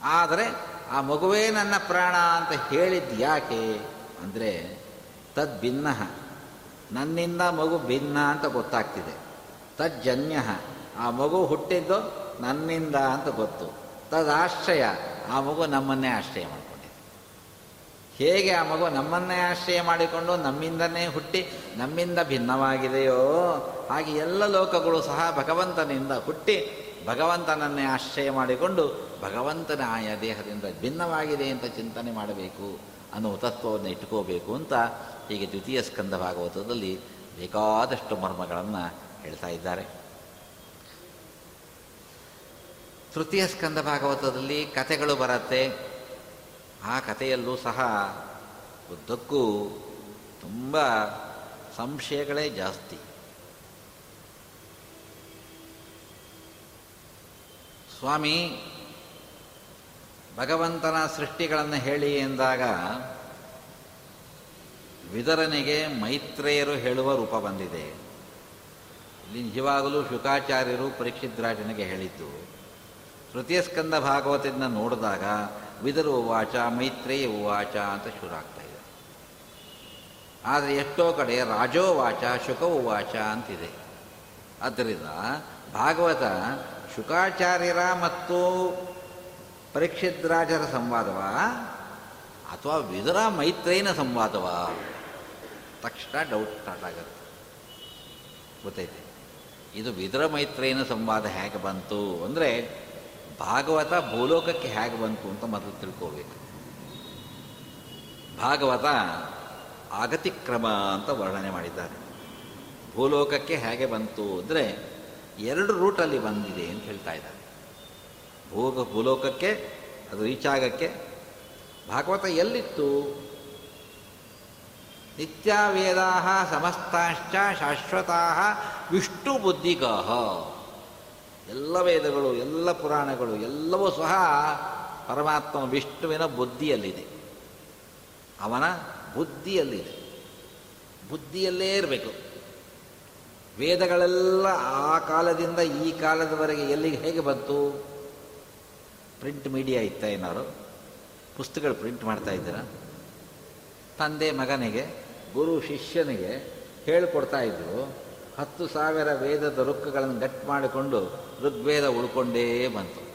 ಆದರೆ ಆ ಮಗುವೇ ನನ್ನ ಪ್ರಾಣ ಅಂತ ಹೇಳಿದ್ದು ಯಾಕೆ ಅಂದರೆ ತದ್ಭಿನ್ನ. ನನ್ನಿಂದ ಮಗು ಭಿನ್ನ ಅಂತ ಗೊತ್ತಾಗ್ತಿದೆ. ತಜ್ಜನ್ಯ. ಆ ಮಗು ಹುಟ್ಟಿದ್ದು ನನ್ನಿಂದ ಅಂತ ಗೊತ್ತು. ತದಾಶ್ರಯ. ಆ ಮಗು ನಮ್ಮನ್ನೇ ಆಶ್ರಯ ಮಾಡಿಕೊಂಡಿದೆ ಹೇಗೆ ಆ ಮಗು ನಮ್ಮನ್ನೇ ಆಶ್ರಯ ಮಾಡಿಕೊಂಡು ನಮ್ಮಿಂದನೇ ಹುಟ್ಟಿ ನಮ್ಮಿಂದ ಭಿನ್ನವಾಗಿದೆಯೋ ಹಾಗೆ ಎಲ್ಲ ಲೋಕಗಳು ಸಹ ಭಗವಂತನಿಂದ ಹುಟ್ಟಿ ಭಗವಂತನನ್ನೇ ಆಶ್ರಯ ಮಾಡಿಕೊಂಡು ಭಗವಂತನ ಆಯಾ ದೇಹದಿಂದ ಭಿನ್ನವಾಗಿದೆ ಅಂತ ಚಿಂತನೆ ಮಾಡಬೇಕು ಅನ್ನುವ ತತ್ವವನ್ನು ಇಟ್ಕೋಬೇಕು ಅಂತ ಹೀಗೆ ದ್ವಿತೀಯ ಸ್ಕಂದ ಭಾಗವತದಲ್ಲಿ ಬೇಕಾದಷ್ಟು ಮರ್ಮಗಳನ್ನು ಹೇಳ್ತಾ ಇದ್ದಾರೆ. ತೃತೀಯ ಸ್ಕಂದ ಭಾಗವತದಲ್ಲಿ ಕಥೆಗಳು ಬರುತ್ತೆ. ಆ ಕಥೆಯಲ್ಲೂ ಸಹ ಉದ್ದಕ್ಕೂ ತುಂಬ ಸಂಶಯಗಳೇ ಜಾಸ್ತಿ. ಸ್ವಾಮಿ, ಭಗವಂತನ ಸೃಷ್ಟಿಗಳನ್ನು ಹೇಳಿ ಎಂದಾಗ ವಿದರನಿಗೆ ಮೈತ್ರೇಯರು ಹೇಳುವ ರೂಪ ಬಂದಿದೆ. ಇಲ್ಲಿ ನಿಜವಾಗಲೂ ಶುಕಾಚಾರ್ಯರು ಪರೀಕ್ಷಿದ್ರಾಜನಿಗೆ ಹೇಳಿದ್ದು ತೃತೀಯ ಸ್ಕಂದ ಭಾಗವತದಿಂದ ನೋಡಿದಾಗ ವಿದರು ಉವಾಚ, ಮೈತ್ರೇಯ ಉವಾಚ ಅಂತ ಶುರು ಆಗ್ತಾ ಇದೆ. ಆದರೆ ಎಷ್ಟೋ ಕಡೆ ರಾಜೋವಾಚ ಶುಕ ಉವಾಚ ಅಂತಿದೆ. ಆದ್ದರಿಂದ ಭಾಗವತ ಶುಕಾಚಾರ್ಯರ ಮತ್ತು ಪರೀಕ್ಷಿದ್ರಾಜರ ಸಂವಾದವ ಅಥವಾ ವಿದುರ ಮೈತ್ರೇಯನ ಸಂವಾದವ? ತಕ್ಷಣ ಡೌಟ್ ಸ್ಟಾರ್ಟ್ ಆಗುತ್ತೆ. ಗೊತ್ತೈತೆ? ಇದು ವಿದುರ ಮೈತ್ರೇಯನ ಸಂವಾದ ಹೇಗೆ ಬಂತು ಅಂದರೆ ಭಾಗವತ ಭೂಲೋಕಕ್ಕೆ ಹೇಗೆ ಬಂತು ಅಂತ ಮೊದಲು ತಿಳ್ಕೋಬೇಕು. ಭಾಗವತ ಆಗತಿಕ್ರಮ ಅಂತ ವರ್ಣನೆ ಮಾಡಿದ್ದಾರೆ. ಭೂಲೋಕಕ್ಕೆ ಹೇಗೆ ಬಂತು ಅಂದರೆ ಎರಡು ರೂಟಲ್ಲಿ ಬಂದಿದೆ ಅಂತ ಹೇಳ್ತಾ ಇದ್ದಾರೆ. ಭೂಗ ಭೂಲೋಕಕ್ಕೆ, ಅದು ರೀಚ್ ಆಗಕ್ಕೆ ಭಾಗವತ ಎಲ್ಲಿತ್ತು? ನಿತ್ಯ ವೇದಾ ಸಮಸ್ತಾಶ್ಚ ಶಾಶ್ವತಾ ವಿಷ್ಣು ಬುದ್ಧಿಗಾಹ. ಎಲ್ಲ ವೇದಗಳು, ಎಲ್ಲ ಪುರಾಣಗಳು, ಎಲ್ಲವೂ ಸಹ ಪರಮಾತ್ಮ ವಿಷ್ಣುವಿನ ಬುದ್ಧಿಯಲ್ಲಿದೆ. ಅವನ ಬುದ್ಧಿಯಲ್ಲಿದೆ. ಬುದ್ಧಿಯಲ್ಲೇ ಇರಬೇಕು. ವೇದಗಳೆಲ್ಲ ಆ ಕಾಲದಿಂದ ಈ ಕಾಲದವರೆಗೆ ಎಲ್ಲಿಗೆ ಹೇಗೆ ಬಂತು? ಪ್ರಿಂಟ್ ಮೀಡಿಯಾ ಇತ್ತ ಏನಾರು ಪುಸ್ತಕಗಳು ಪ್ರಿಂಟ್ ಮಾಡ್ತಾ ಇದ್ದೀರ? ತಂದೆ ಮಗನಿಗೆ, ಗುರು ಶಿಷ್ಯನಿಗೆ ಹೇಳಿಕೊಡ್ತಾ ಇದ್ದರು ಹತ್ತು ಸಾವಿರ ವೇದದ ರುಕ್ಕಗಳನ್ನು ಗಟ್ ಮಾಡಿಕೊಂಡು ಋಗ್ವೇದ ಉಳ್ಕೊಂಡೇ ಬಂತು.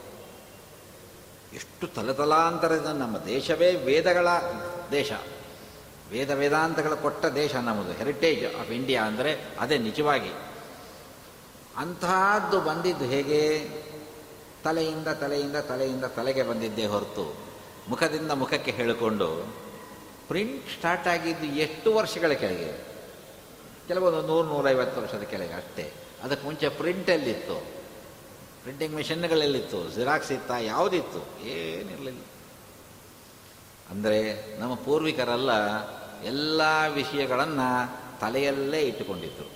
ಎಷ್ಟು ತಲೆತಲಾಂತರದ ನಮ್ಮ ದೇಶವೇ ವೇದಗಳ ದೇಶ. ವೇದ ವೇದಾಂತಗಳ ಕೊಟ್ಟ ದೇಶ ನಮ್ಮದು ಹೆರಿಟೇಜ್ ಆಫ್ ಇಂಡಿಯಾ ಅಂದರೆ ಅದೇ ನಿಜವಾಗಿ. ಅಂತಹದ್ದು ಬಂದಿದ್ದು ಹೇಗೆ? ತಲೆಯಿಂದ ತಲೆಯಿಂದ ತಲೆಯಿಂದ ತಲೆಗೆ ಬಂದಿದ್ದೇ ಹೊರತು ಮುಖದಿಂದ ಮುಖಕ್ಕೆ ಹೇಳಿಕೊಂಡು ಪ್ರಿಂಟ್ ಸ್ಟಾರ್ಟ್ ಆಗಿದ್ದು ಎಷ್ಟು ವರ್ಷಗಳ ಕೆಳಗೆ? ಕೆಲವೊಂದು ನೂರು ನೂರೈವತ್ತು ವರ್ಷದ ಕೆಳಗೆ ಅಷ್ಟೇ. ಅದಕ್ಕೆ ಮುಂಚೆ ಪ್ರಿಂಟಲ್ಲಿತ್ತು ಪ್ರಿಂಟಿಂಗ್ ಮೆಷಿನ್ಗಳಲ್ಲಿತ್ತು ಜಿರಾಕ್ಸ್ ಇತ್ತ, ಯಾವುದಿತ್ತು? ಏನಿರಲಿಲ್ಲ. ಅಂದರೆ ನಮ್ಮ ಪೂರ್ವಿಕರೆಲ್ಲ ಎಲ್ಲ ವಿಷಯಗಳನ್ನು ತಲೆಯಲ್ಲೇ ಇಟ್ಟುಕೊಂಡಿದ್ದರು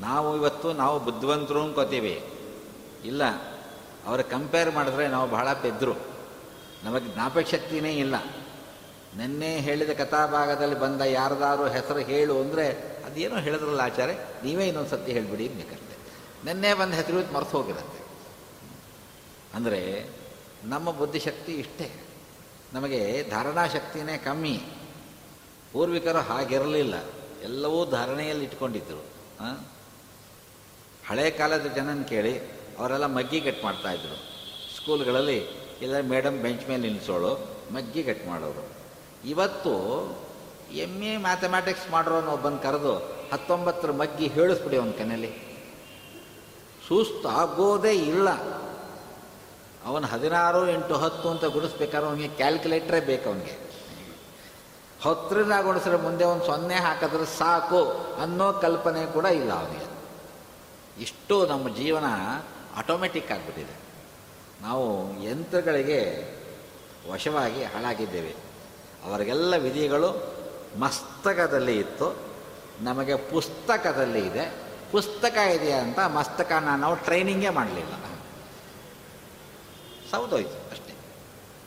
ನಾವು ಇವತ್ತು ನಾವು ಬುದ್ಧಿವಂತರು ಅನ್ಕೋತೀವಿ. ಇಲ್ಲ, ಅವರ ಕಂಪೇರ್ ಮಾಡಿದ್ರೆ ನಾವು ಬಹಳ ಪೆದ್ರು. ನಮಗೆ ಜ್ಞಾಪಕ ಶಕ್ತಿನೇ ಇಲ್ಲ. ನಿನ್ನೆ ಹೇಳಿದ ಕಥಾಭಾಗದಲ್ಲಿ ಬಂದ ಯಾರ್ದಾರು ಹೆಸರು ಹೇಳು ಅಂದರೆ ಅದೇನೋ ಹೇಳಿದ್ರಲ್ಲ ಆಚಾರ್ಯ, ನೀವೇ ಇನ್ನೊಂದು ಸತಿ ಹೇಳಿಬಿಡಿ ಬೇಕಂತೆ ನಿನ್ನೆ ಬಂದ ಹೆಸರು ಮರೆತು ಹೋಗಿರುತ್ತೆ. ಅಂದರೆ ನಮ್ಮ ಬುದ್ಧಿಶಕ್ತಿ ಇಷ್ಟೇ. ನಮಗೆ ಧಾರಣಾ ಶಕ್ತಿನೇ ಕಮ್ಮಿ. ಪೂರ್ವಿಕರು ಹಾಗಿರಲಿಲ್ಲ. ಎಲ್ಲವೂ ಧಾರಣೆಯಲ್ಲಿ ಇಟ್ಕೊಂಡಿದ್ದರು ಹಳೆ ಕಾಲದ ಜನನ ಕೇಳಿ, ಅವರೆಲ್ಲ ಮಗ್ಗಿ ಕಟ್ ಮಾಡ್ತಾಯಿದ್ರು ಸ್ಕೂಲ್ಗಳಲ್ಲಿ ಇಲ್ಲ, ಮೇಡಮ್ ಬೆಂಚ್ ಮೇಲೆ ನಿಲ್ಲಿಸೋಳು ಮಗ್ಗಿ ಕಟ್ ಮಾಡೋರು. ಇವತ್ತು ಎಂ ಎ ಮ್ಯಾಥಮ್ಯಾಟಿಕ್ಸ್ ಮಾಡಿರೋನು ಒಬ್ಬನ ಕರೆದು ಹತ್ತೊಂಬತ್ತರ ಮಗ್ಗಿ ಹೇಳಿಸ್ಬಿಡಿ ಅವನ ಕನೆಯಲ್ಲಿ ಸುಸ್ತು ಆಗೋದೇ ಇಲ್ಲ. ಅವನು ಹದಿನಾರು ಎಂಟು ಹತ್ತು ಅಂತ ಗುಡಿಸ್ಬೇಕಾದ್ರೆ ಅವನಿಗೆ ಕ್ಯಾಲ್ಕುಲೇಟ್ರೇ ಬೇಕು ಅವನಿಗೆ. ಹತ್ತರಿಂದ ಗುಣಿಸಿದ್ರೆ ಮುಂದೆ ಒಂದು ಸೊನ್ನೆ ಹಾಕಿದ್ರೆ ಸಾಕು ಅನ್ನೋ ಕಲ್ಪನೆ ಕೂಡ ಇಲ್ಲ ಅವನಿಗೆ. ಇಷ್ಟು ನಮ್ಮ ಜೀವನ ಆಟೋಮೆಟಿಕ್ ಆಗಿಬಿಟ್ಟಿದೆ. ನಾವು ಯಂತ್ರಗಳಿಗೆ ವಶವಾಗಿ ಹಾಳಾಗಿದ್ದೇವೆ. ಅವರಿಗೆಲ್ಲ ವಿಧಿಗಳು ಮಸ್ತಕದಲ್ಲಿ ಇತ್ತು. ನಮಗೆ ಪುಸ್ತಕದಲ್ಲಿ ಇದೆ. ಪುಸ್ತಕ ಇದೆಯಾ ಅಂತ ಮಸ್ತಕನ ನಾವು ಟ್ರೈನಿಂಗೇ ಮಾಡಲಿಲ್ಲ. ಸೌದೋಯ್ತು ಅಷ್ಟೇ.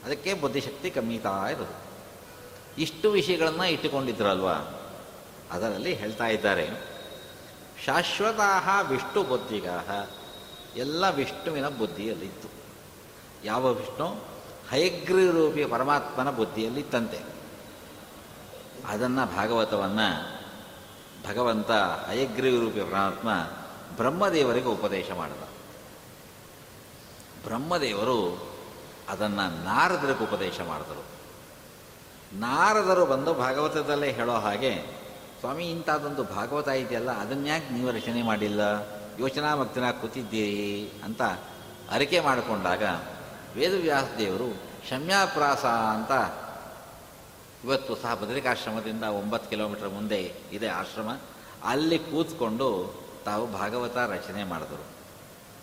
ಅದಕ್ಕೆ ಬುದ್ಧಿಶಕ್ತಿ ಕಮ್ಮೀತಾ ಇರೋದು. ಇಷ್ಟು ವಿಷಯಗಳನ್ನು ಇಟ್ಟುಕೊಂಡಿದ್ರಲ್ವ? ಅದರಲ್ಲಿ ಹೇಳ್ತಾ ಇದ್ದಾರೆ. ಶಾಶ್ವತಃ ವಿಷ್ಣು ಬುದ್ಧಿಗಾಹ. ಎಲ್ಲ ವಿಷ್ಣುವಿನ ಬುದ್ಧಿಯಲ್ಲಿತ್ತು. ಯಾವ ವಿಷ್ಣು? ಹಯಗ್ರೀರೂಪಿ ಪರಮಾತ್ಮನ ಬುದ್ಧಿಯಲ್ಲಿತ್ತಂತೆ. ಅದನ್ನು ಭಾಗವತವನ್ನು ಭಗವಂತ ಹಯಗ್ರೀವರೂಪಿ ಪರಮಾತ್ಮ ಬ್ರಹ್ಮದೇವರಿಗೆ ಉಪದೇಶ ಮಾಡಿದ. ಬ್ರಹ್ಮದೇವರು ಅದನ್ನು ನಾರದರಿಗೆ ಉಪದೇಶ ಮಾಡಿದರು. ನಾರದರು ಬಂದು ಭಾಗವತದಲ್ಲೇ ಹೇಳೋ ಹಾಗೆ, ಸ್ವಾಮಿ, ಇಂಥದ್ದೊಂದು ಭಾಗವತ ಇದೆಯಲ್ಲ ಅದನ್ಯಾಕೆ ನೀವು ರಚನೆ ಮಾಡಿಲ್ಲ? ಯೋಚನಾ ಮಗ್ನ ಕೂತಿದ್ದೀರಿ ಅಂತ ಅರಿಕೆ ಮಾಡಿಕೊಂಡಾಗ ವೇದವ್ಯಾಸ ದೇವರು ಶಮ್ಯಾಪ್ರಾಸ ಅಂತ ಇವತ್ತು ಸಹ ಬದರಿಕಾಶ್ರಮದಿಂದ ಒಂಬತ್ತು ಕಿಲೋಮೀಟರ್ ಮುಂದೆ ಇದೆ ಆಶ್ರಮ. ಅಲ್ಲಿ ಕೂತ್ಕೊಂಡು ತಾವು ಭಾಗವತ ರಚನೆ ಮಾಡಿದರು.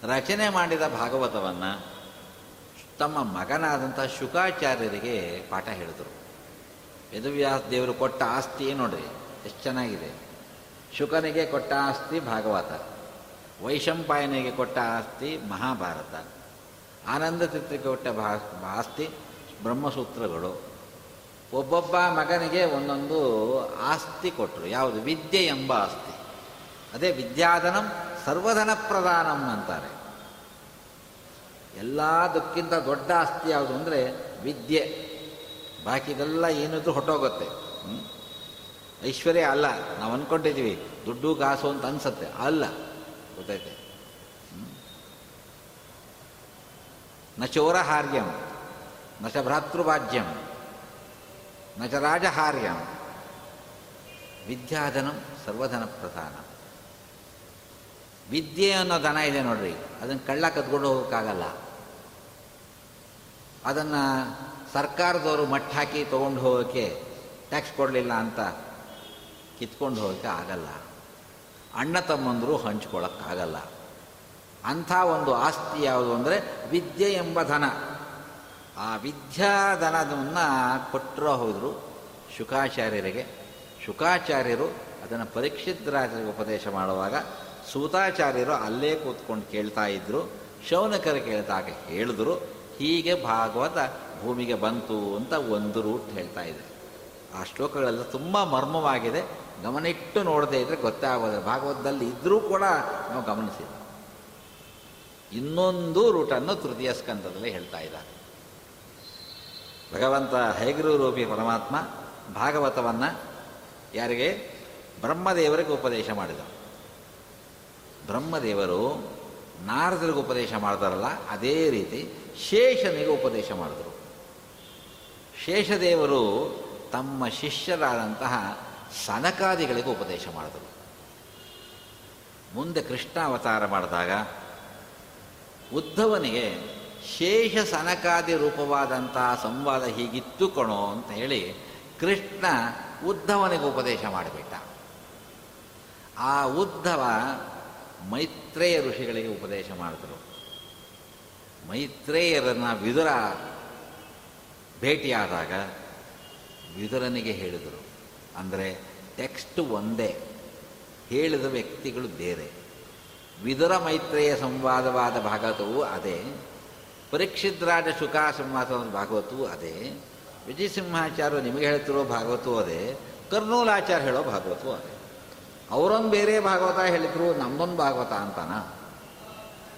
ರಚನೆ ಮಾಡಿದ ಭಾಗವತವನ್ನು ತಮ್ಮ ಮಗನಾದಂಥ ಶುಕಾಚಾರ್ಯರಿಗೆ ಪಾಠ ಹೇಳಿದರು. ಯದುವ್ಯಾಸ ದೇವರು ಕೊಟ್ಟ ಆಸ್ತಿ ನೋಡ್ರಿ, ಎಷ್ಟು ಚೆನ್ನಾಗಿದೆ. ಶುಕನಿಗೆ ಕೊಟ್ಟ ಆಸ್ತಿ ಭಾಗವತ, ವೈಶಂಪಾಯನಿಗೆ ಕೊಟ್ಟ ಆಸ್ತಿ ಮಹಾಭಾರತ, ಆನಂದ ತೀರ್ಥಕ್ಕೆ ಕೊಟ್ಟ ಆಸ್ತಿ ಬ್ರಹ್ಮಸೂತ್ರಗಳು. ಒಬ್ಬೊಬ್ಬ ಮಗನಿಗೆ ಒಂದೊಂದು ಆಸ್ತಿ ಕೊಟ್ಟರು ಯಾವುದು? ವಿದ್ಯೆ ಎಂಬ ಆಸ್ತಿ. ಅದೇ ವಿದ್ಯಾಧನಂ ಸರ್ವಧನ ಪ್ರಧಾನಂ ಅಂತಾರೆ ಎಲ್ಲದಕ್ಕಿಂತ ದೊಡ್ಡ ಆಸ್ತಿ ಯಾವುದು ಅಂದರೆ ವಿದ್ಯೆ. ಬಾಕಿದೆಲ್ಲ ಏನಿದ್ರು ಹೊಟ್ಟೋಗುತ್ತೆ? ಐಶ್ವರ್ಯ ಅಲ್ಲ. ನಾವು ಅಂದ್ಕೊಂಡಿದ್ದೀವಿ ದುಡ್ಡು ಕಾಸು ಅಂತ ಅನ್ಸತ್ತೆ. ಅಲ್ಲ. ಗೊತ್ತೈತೆ ನ ಚೋರ ಹಾರ್ಯಂ ನ ಚ ಭ್ರಾತೃವಾಜ್ಯಂ ನ ಚ ವಿದ್ಯಾಧನಂ ಸರ್ವಧನ ಪ್ರಧಾನ ವಿದ್ಯೆ ಅನ್ನೋ ದನ ಇದೆ ನೋಡ್ರಿ, ಅದನ್ನು ಕಳ್ಳ ಕದ್ಕೊಂಡು ಹೋಗೋಕ್ಕಾಗಲ್ಲ. ಅದನ್ನು ಸರ್ಕಾರದವರು ಮಟ್ಟ ಹಾಕಿ ತೊಗೊಂಡು ಹೋಗೋಕ್ಕೆ ಟ್ಯಾಕ್ಸ್ ಕೊಡಲಿಲ್ಲ ಅಂತ ಕಿತ್ಕೊಂಡು ಹೋಗೋಕ್ಕೆ ಆಗಲ್ಲ. ಅಣ್ಣ ತಮ್ಮಂದರು ಹಂಚ್ಕೊಳ್ಳೋಕ್ಕಾಗಲ್ಲ ಅಂಥ ಒಂದು ಆಸ್ತಿ ಯಾವುದು ಅಂದರೆ ವಿದ್ಯೆ ಎಂಬ ಧನ. ಆ ವಿದ್ಯಾಧನವನ್ನು ಕೊಟ್ಟರು ಹೋದರು ಶುಕಾಚಾರ್ಯರಿಗೆ. ಶುಕಾಚಾರ್ಯರು ಅದನ್ನು ಪರೀಕ್ಷಿತರಾಜರಿಗೆ ಉಪದೇಶ ಮಾಡುವಾಗ ಸೂತಾಚಾರ್ಯರು ಅಲ್ಲೇ ಕೂತ್ಕೊಂಡು ಕೇಳ್ತಾ ಇದ್ದರು ಶೌನಕರು ಕೇಳ್ತಾಗ ಹೇಳಿದ್ರು, ಹೀಗೆ ಭಾಗವತ ಭೂಮಿಗೆ ಬಂತು ಅಂತ ಒಂದು ರೂಟ್ ಹೇಳ್ತಾ ಇದೆ ಆ ಶ್ಲೋಕಗಳೆಲ್ಲ ತುಂಬ ಮರ್ಮವಾಗಿದೆ. ಗಮನಿಟ್ಟು ನೋಡದೇ ಇದ್ದರೆ ಗೊತ್ತಾಗೋದು ಭಾಗವತದಲ್ಲಿ ಇದ್ದರೂ ಕೂಡ ನಾವು ಗಮನಿಸಿಲ್ಲ. ಇನ್ನೊಂದು ರೂಟನ್ನು ತೃತೀಯ ಸ್ಕಂದದಲ್ಲಿ ಹೇಳ್ತಾ ಇದ್ದಾರೆ. ಭಗವಂತ ಹೇಗಿರು ರೂಪಿ ಪರಮಾತ್ಮ ಭಾಗವತವನ್ನು ಯಾರಿಗೆ? ಬ್ರಹ್ಮದೇವರಿಗೆ ಉಪದೇಶ ಮಾಡಿದ ಬ್ರಹ್ಮದೇವರು ನಾರದರಿಗೆ ಉಪದೇಶ ಮಾಡ್ತಾರಲ್ಲ, ಅದೇ ರೀತಿ ಶೇಷನಿಗೆ ಉಪದೇಶ ಮಾಡಿದರು. ಶೇಷದೇವರು ತಮ್ಮ ಶಿಷ್ಯರಾದಂತಹ ಸನಕಾದಿಗಳಿಗೆ ಉಪದೇಶ ಮಾಡಿದರು. ಮುಂದೆ ಕೃಷ್ಣ ಅವತಾರ ಮಾಡಿದಾಗ ಉದ್ಧವನಿಗೆ ಶೇಷ ಸನಕಾದಿ ರೂಪವಾದಂತಹ ಸಂವಾದ ಹೀಗಿತ್ತು ಕಣೋ ಅಂತ ಹೇಳಿ ಕೃಷ್ಣ ಉದ್ಧವನಿಗೆ ಉಪದೇಶ ಮಾಡಿಬಿಟ್ಟ. ಆ ಉದ್ಧವ ಮೈತ್ರೇಯ ಋಷಿಗಳಿಗೆ ಉಪದೇಶ ಮಾಡಿದರು. ಮೈತ್ರೇಯರನ್ನು ವಿದುರ ಭೇಟಿಯಾದಾಗ ವಿದುರನಿಗೆ ಹೇಳಿದರು, ಅಂದರೆ ಟೆಕ್ಸ್ಟ್ ಒಂದೇ, ಹೇಳಿದ ವ್ಯಕ್ತಿಗಳು ಬೇರೆ. ವಿದುರ ಮೈತ್ರೇಯ ಸಂವಾದವಾದ ಭಾಗವತವೂ ಅದೇ. ಪರೀಕ್ಷಿದ್ರಾಜ ಶುಕಾ ಸಂವಾದ ಭಾಗವತವೂ ಅದೇ ವಿಜಯಸಿಂಹಾಚಾರ್ಯ ನಿಮಗೆ ಹೇಳ್ತಿರೋ ಭಾಗವತವೂ ಅದೇ, ಕರ್ನೂಲಾಚಾರ್ಯ ಹೇಳೋ ಭಾಗವತವೂ ಅದೇ. ಅವರೊಂದು ಬೇರೆ ಭಾಗವತ ಹೇಳಿದ್ರು ನಮ್ಮದೊಂದು ಭಾಗವತ ಅಂತಾನ.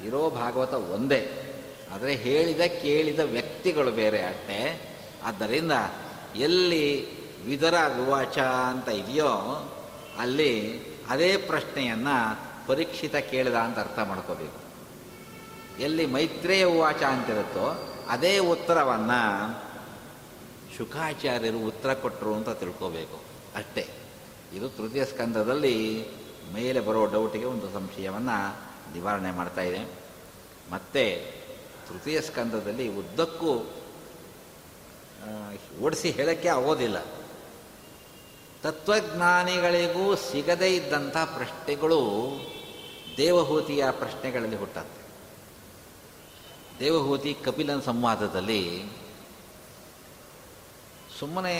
ಇರೋ ಭಾಗವತ ಒಂದೇ. ಆದರೆ ಹೇಳಿದ, ಕೇಳಿದ ವ್ಯಕ್ತಿಗಳು ಬೇರೆ ಅಷ್ಟೇ. ಆದ್ದರಿಂದ ಎಲ್ಲಿ ವಿದರ ವಿವಾಚ ಅಂತ ಇದೆಯೋ, ಅಲ್ಲಿ ಅದೇ ಪ್ರಶ್ನೆಯನ್ನು ಪರೀಕ್ಷಿತ ಕೇಳಿದ ಅಂತ ಅರ್ಥ ಮಾಡ್ಕೋಬೇಕು. ಎಲ್ಲಿ ಮೈತ್ರೇಯ ಉವಾಚ ಅಂತಿರುತ್ತೋ ಅದೇ ಉತ್ತರವನ್ನು ಶುಕಾಚಾರ್ಯರು ಉತ್ತರ ಕೊಟ್ಟರು ಅಂತ ತಿಳ್ಕೋಬೇಕು. ಅಷ್ಟೇ. ಇದು ತೃತೀಯ ಸ್ಕಂದದಲ್ಲಿ ಮೇಲೆ ಬರೋ ಡೌಟಿಗೆ ಒಂದು ಸಂಶಯವನ್ನು ನಿವಾರಣೆ ಮಾಡ್ತಾ ಇದೆ. ಮತ್ತೆ ತೃತೀಯ ಸ್ಕಂದದಲ್ಲಿ ಉದ್ದಕ್ಕೂ ಓಡಿಸಿ ಹೇಳೋಕ್ಕೆ ಆಗೋದಿಲ್ಲ. ತತ್ವಜ್ಞಾನಿಗಳಿಗೂ ಸಿಗದೇ ಇದ್ದಂಥ ಪ್ರಶ್ನೆಗಳು ದೇವಹೂತಿಯ ಪ್ರಶ್ನೆಗಳಲ್ಲಿ ಹುಟ್ಟತ್ತೆ ದೇವಹೂತಿ ಕಪಿಲನ ಸಂವಾದದಲ್ಲಿ ಸುಮ್ಮನೆ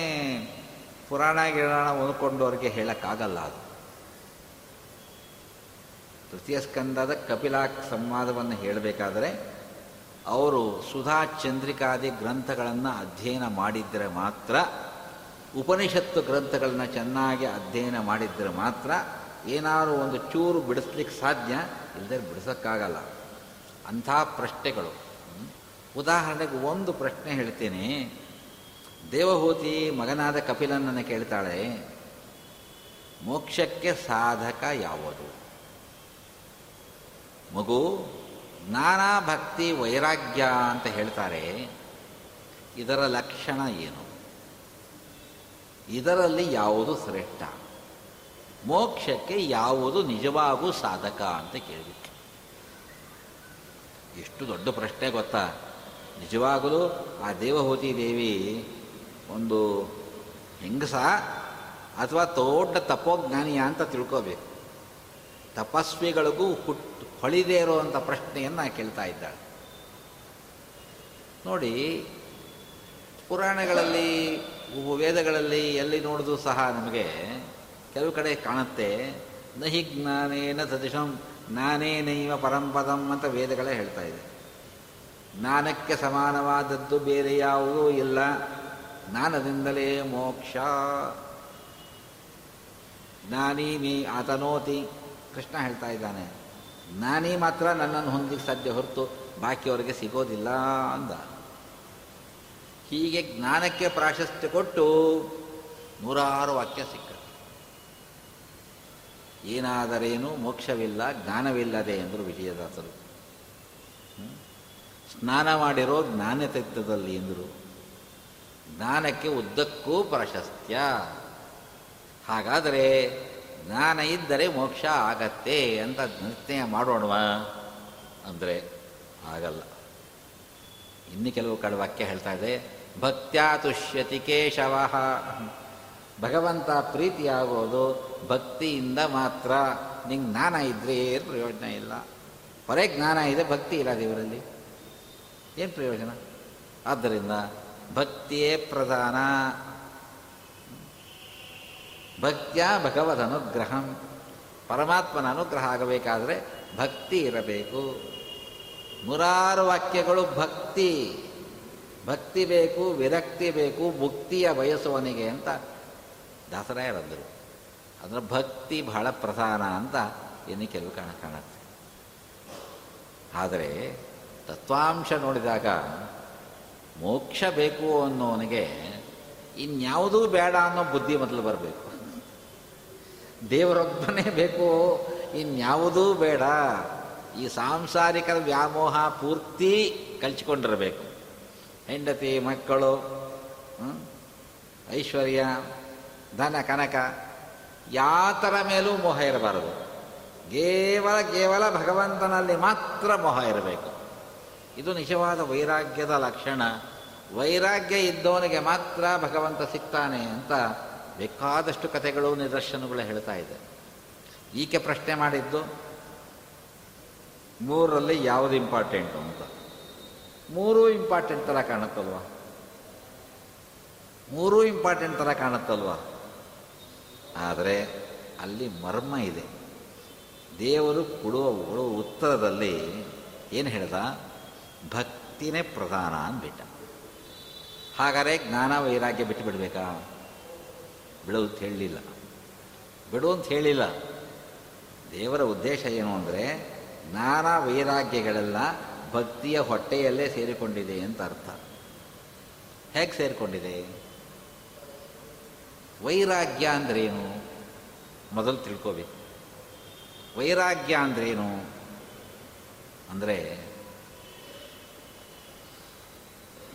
ಪುರಾಣ ಗಿರಾಣ ಹೊಂದ್ಕೊಂಡವ್ರಿಗೆ ಹೇಳೋಕ್ಕಾಗಲ್ಲ ಅದು ತೃತೀಯ ಸ್ಕಂದದ ಕಪಿಲಾ ಸಂವಾದವನ್ನು ಹೇಳಬೇಕಾದರೆ ಅವರು ಸುಧಾ ಚಂದ್ರಿಕಾದಿ ಗ್ರಂಥಗಳನ್ನು ಅಧ್ಯಯನ ಮಾಡಿದರೆ ಮಾತ್ರ, ಉಪನಿಷತ್ತು ಗ್ರಂಥಗಳನ್ನು ಚೆನ್ನಾಗಿ ಅಧ್ಯಯನ ಮಾಡಿದರೆ ಮಾತ್ರ ಏನಾದರೂ ಒಂದು ಚೂರು ಬಿಡಿಸ್ಲಿಕ್ಕೆ ಸಾಧ್ಯ ಇಲ್ಲದೆ ಬಿಡಿಸೋಕ್ಕಾಗಲ್ಲ ಅಂಥ ಪ್ರಶ್ನೆಗಳು. ಉದಾಹರಣೆಗೆ ಒಂದು ಪ್ರಶ್ನೆ ಹೇಳ್ತೀನಿ. ದೇವಹೂತಿ ಮಗನಾದ ಕಪಿಲನನ್ನು ಕೇಳ್ತಾಳೆ, ಮೋಕ್ಷಕ್ಕೆ ಸಾಧಕ ಯಾವುದು? ಮಗು, ನಾನಾ ಭಕ್ತಿ ವೈರಾಗ್ಯ ಅಂತ ಹೇಳ್ತಾರೆ. ಇದರ ಲಕ್ಷಣ ಏನು? ಇದರಲ್ಲಿ ಯಾವುದು ಶ್ರೇಷ್ಠ? ಮೋಕ್ಷಕ್ಕೆ ಯಾವುದು ನಿಜವಾಗೂ ಸಾಧಕ ಅಂತ ಕೇಳಬೇಕು. ಎಷ್ಟು ದೊಡ್ಡ ಪ್ರಶ್ನೆ ಗೊತ್ತಾ? ನಿಜವಾಗಲೂ ಆ ದೇವಹೂತಿ ದೇವಿ ಒಂದು ಹೆಂಗಸ ಅಥವಾ ದೊಡ್ಡ ತಪೋಜ್ಞಾನಿಯ ಅಂತ ತಿಳ್ಕೋಬೇಕು. ತಪಸ್ವಿಗಳಿಗೂ ಹುಟ್ಟು ಹೊಳಿದೇ ಇರುವಂಥ ಪ್ರಶ್ನೆಯನ್ನು ಕೇಳ್ತಾ ಇದ್ದಾಳೆ. ನೋಡಿ, ಪುರಾಣಗಳಲ್ಲಿ ವೇದಗಳಲ್ಲಿ ಎಲ್ಲಿ ನೋಡಿದ್ರು ಸಹ ನಮಗೆ ಕೆಲವು ಕಡೆ ಕಾಣುತ್ತೆ. ನಹಿ ಜ್ಞಾನೇನ ಸದೃಶಂ, ಜ್ಞಾನೇನೈವ ಪರಂಪದಂ ಅಂತ ವೇದಗಳೇ ಹೇಳ್ತಾ ಇದೆ. ಜ್ಞಾನಕ್ಕೆ ಸಮಾನವಾದದ್ದು ಬೇರೆ ಯಾವುದೂ ಇಲ್ಲ. ಜ್ಞಾನದಿಂದಲೇ ಮೋಕ್ಷ. ಜ್ಞಾನಿ ಮೀ ಆತನೋತಿ. ಕೃಷ್ಣ ಹೇಳ್ತಾ ಇದ್ದಾನೆ ಜ್ಞಾನಿ ಮಾತ್ರ ನನ್ನನ್ನು ಹೊಂದಿಗೆ ಸಾಧ್ಯ ಹೊರತು ಬಾಕಿಯವರಿಗೆ ಸಿಗೋದಿಲ್ಲ ಅಂದ. ಹೀಗೆ ಜ್ಞಾನಕ್ಕೆ ಪ್ರಾಶಸ್ತ್ಯ ಕೊಟ್ಟು ನೂರಾರು ವಾಕ್ಯ ಸಿಕ್ಕ ಏನಾದರೇನು ಮೋಕ್ಷವಿಲ್ಲ, ಜ್ಞಾನವಿಲ್ಲದೆ ಎಂದರು ವಿಜಯದಾಸರು? ಸ್ನಾನ ಮಾಡಿರೋ ಜ್ಞಾನತತ್ವದಲ್ಲಿ ಎಂದರು. ಜ್ಞಾನಕ್ಕೆ ಉದ್ದಕ್ಕೂ ಪ್ರಾಶಸ್ತ್ಯ. ಹಾಗಾದರೆ ಜ್ಞಾನ ಇದ್ದರೆ ಮೋಕ್ಷ ಆಗತ್ತೆ ಅಂತ ನಿರ್ಣಯ ಮಾಡೋಣವಾ. ಅಂದರೆ ಆಗಲ್ಲ. ಇನ್ನು ಕೆಲವು ಕಡೆ ವಾಕ್ಯ ಹೇಳ್ತಾ ಇದೆ. ಭಕ್ತ್ಯಾ ತುಷ್ಯತಿ ಕೇಶವ. ಭಗವಂತ ಪ್ರೀತಿಯಾಗೋದು ಭಕ್ತಿಯಿಂದ ಮಾತ್ರ. ನಿಂಗೆ ಜ್ಞಾನ ಇದ್ರೆ ಏನು ಪ್ರಯೋಜನ ಇಲ್ಲ. ಬರೇ ಜ್ಞಾನ ಇದೆ, ಭಕ್ತಿ ಇಲ್ಲ ದೇವರಲ್ಲಿ. ಏನು ಪ್ರಯೋಜನ? ಆದ್ದರಿಂದ ಭಕ್ತಿಯೇ ಪ್ರಧಾನ. ಭಕ್ತಿಯ ಭಗವದ್ ಅನುಗ್ರಹಂ ಪರಮಾತ್ಮನ ಅನುಗ್ರಹ ಆಗಬೇಕಾದರೆ ಭಕ್ತಿ ಇರಬೇಕು. ನೂರಾರು ವಾಕ್ಯಗಳು ಭಕ್ತಿ. ಭಕ್ತಿ ಬೇಕು, ವಿರಕ್ತಿ ಬೇಕು, ಮುಕ್ತಿಯ ಬಯಸುವನಿಗೆ ಅಂತ ದಾಸರಾಯರಂದರು ಅಂದರೆ ಭಕ್ತಿ ಬಹಳ ಪ್ರಧಾನ ಅಂತ ಇನ್ನು ಕೆಲವು ಕಾಣ ಕಾಣುತ್ತೆ. ಆದರೆ ತತ್ವಾಂಶ ನೋಡಿದಾಗ ಮೋಕ್ಷ ಬೇಕು ಅನ್ನೋವನಿಗೆ ಇನ್ಯಾವುದೂ ಬೇಡ ಅನ್ನೋ ಬುದ್ಧಿ ಮೊದಲು ಬರಬೇಕು. ದೇವರೊಬ್ಬನೇ ಬೇಕು, ಇನ್ಯಾವುದೂ ಬೇಡ. ಈ ಸಾಂಸಾರಿಕ ವ್ಯಾಮೋಹ ಪೂರ್ತಿ ಕಲ್ಚಿಕೊಂಡಿರಬೇಕು. ಹೆಂಡತಿ, ಮಕ್ಕಳು? ಐಶ್ವರ್ಯ, ಧನ, ಕನಕ ಯಾತರ ಮೇಲೂ ಮೋಹ ಇರಬಾರದು. ಕೇವಲ ಕೇವಲ ಭಗವಂತನಲ್ಲಿ ಮಾತ್ರ ಮೋಹ ಇರಬೇಕು. ಇದು ನಿಜವಾದ ವೈರಾಗ್ಯದ ಲಕ್ಷಣ. ವೈರಾಗ್ಯ ಇದ್ದವನಿಗೆ ಮಾತ್ರ ಭಗವಂತ ಸಿಗ್ತಾನೆ ಅಂತ ಬೇಕಾದಷ್ಟು ಕಥೆಗಳು, ನಿದರ್ಶನಗಳು ಹೇಳ್ತಾ ಇದೆ. ಈಕೆ ಪ್ರಶ್ನೆ ಮಾಡಿದ್ದು, ಮೂರರಲ್ಲಿ ಯಾವುದು ಇಂಪಾರ್ಟೆಂಟು ಅಂತ? ಮೂರೂ ಇಂಪಾರ್ಟೆಂಟ್ ಥರ ಕಾಣುತ್ತಲ್ವ? ಮೂರೂ ಇಂಪಾರ್ಟೆಂಟ್ ಥರ ಕಾಣುತ್ತಲ್ವ? ಆದರೆ ಅಲ್ಲಿ ಮರ್ಮ ಇದೆ. ದೇವರು ಕೊಡುವ ಉತ್ತರದಲ್ಲಿ ಏನು ಹೇಳ್ದ? ಭಕ್ತಿನೇ ಪ್ರಧಾನ ಅಂದ್ಬಿಟ್ಟ. ಹಾಗಾದರೆ ಜ್ಞಾನ ವೈರಾಗ್ಯ ಬಿಟ್ಟು ಬಿಡಬೇಕಾ ಬಿಡು ಅಂತ ಹೇಳಲಿಲ್ಲ. ಬಿಡು ಅಂತ ಹೇಳಿಲ್ಲ. ದೇವರ ಉದ್ದೇಶ ಏನು ಅಂದರೆ ಜ್ಞಾನ ವೈರಾಗ್ಯಗಳೆಲ್ಲ ಭಕ್ತಿಯ ಹೊಟ್ಟೆಯಲ್ಲೇ ಸೇರಿಕೊಂಡಿದೆ ಅಂತ ಅರ್ಥ. ಹೇಗೆ ಸೇರಿಕೊಂಡಿದೆ? ವೈರಾಗ್ಯ ಅಂದ್ರೇನು? ಮೊದಲು ತಿಳ್ಕೋಬೇಕು. ವೈರಾಗ್ಯ ಅಂದ್ರೇನು? ಅಂದರೆ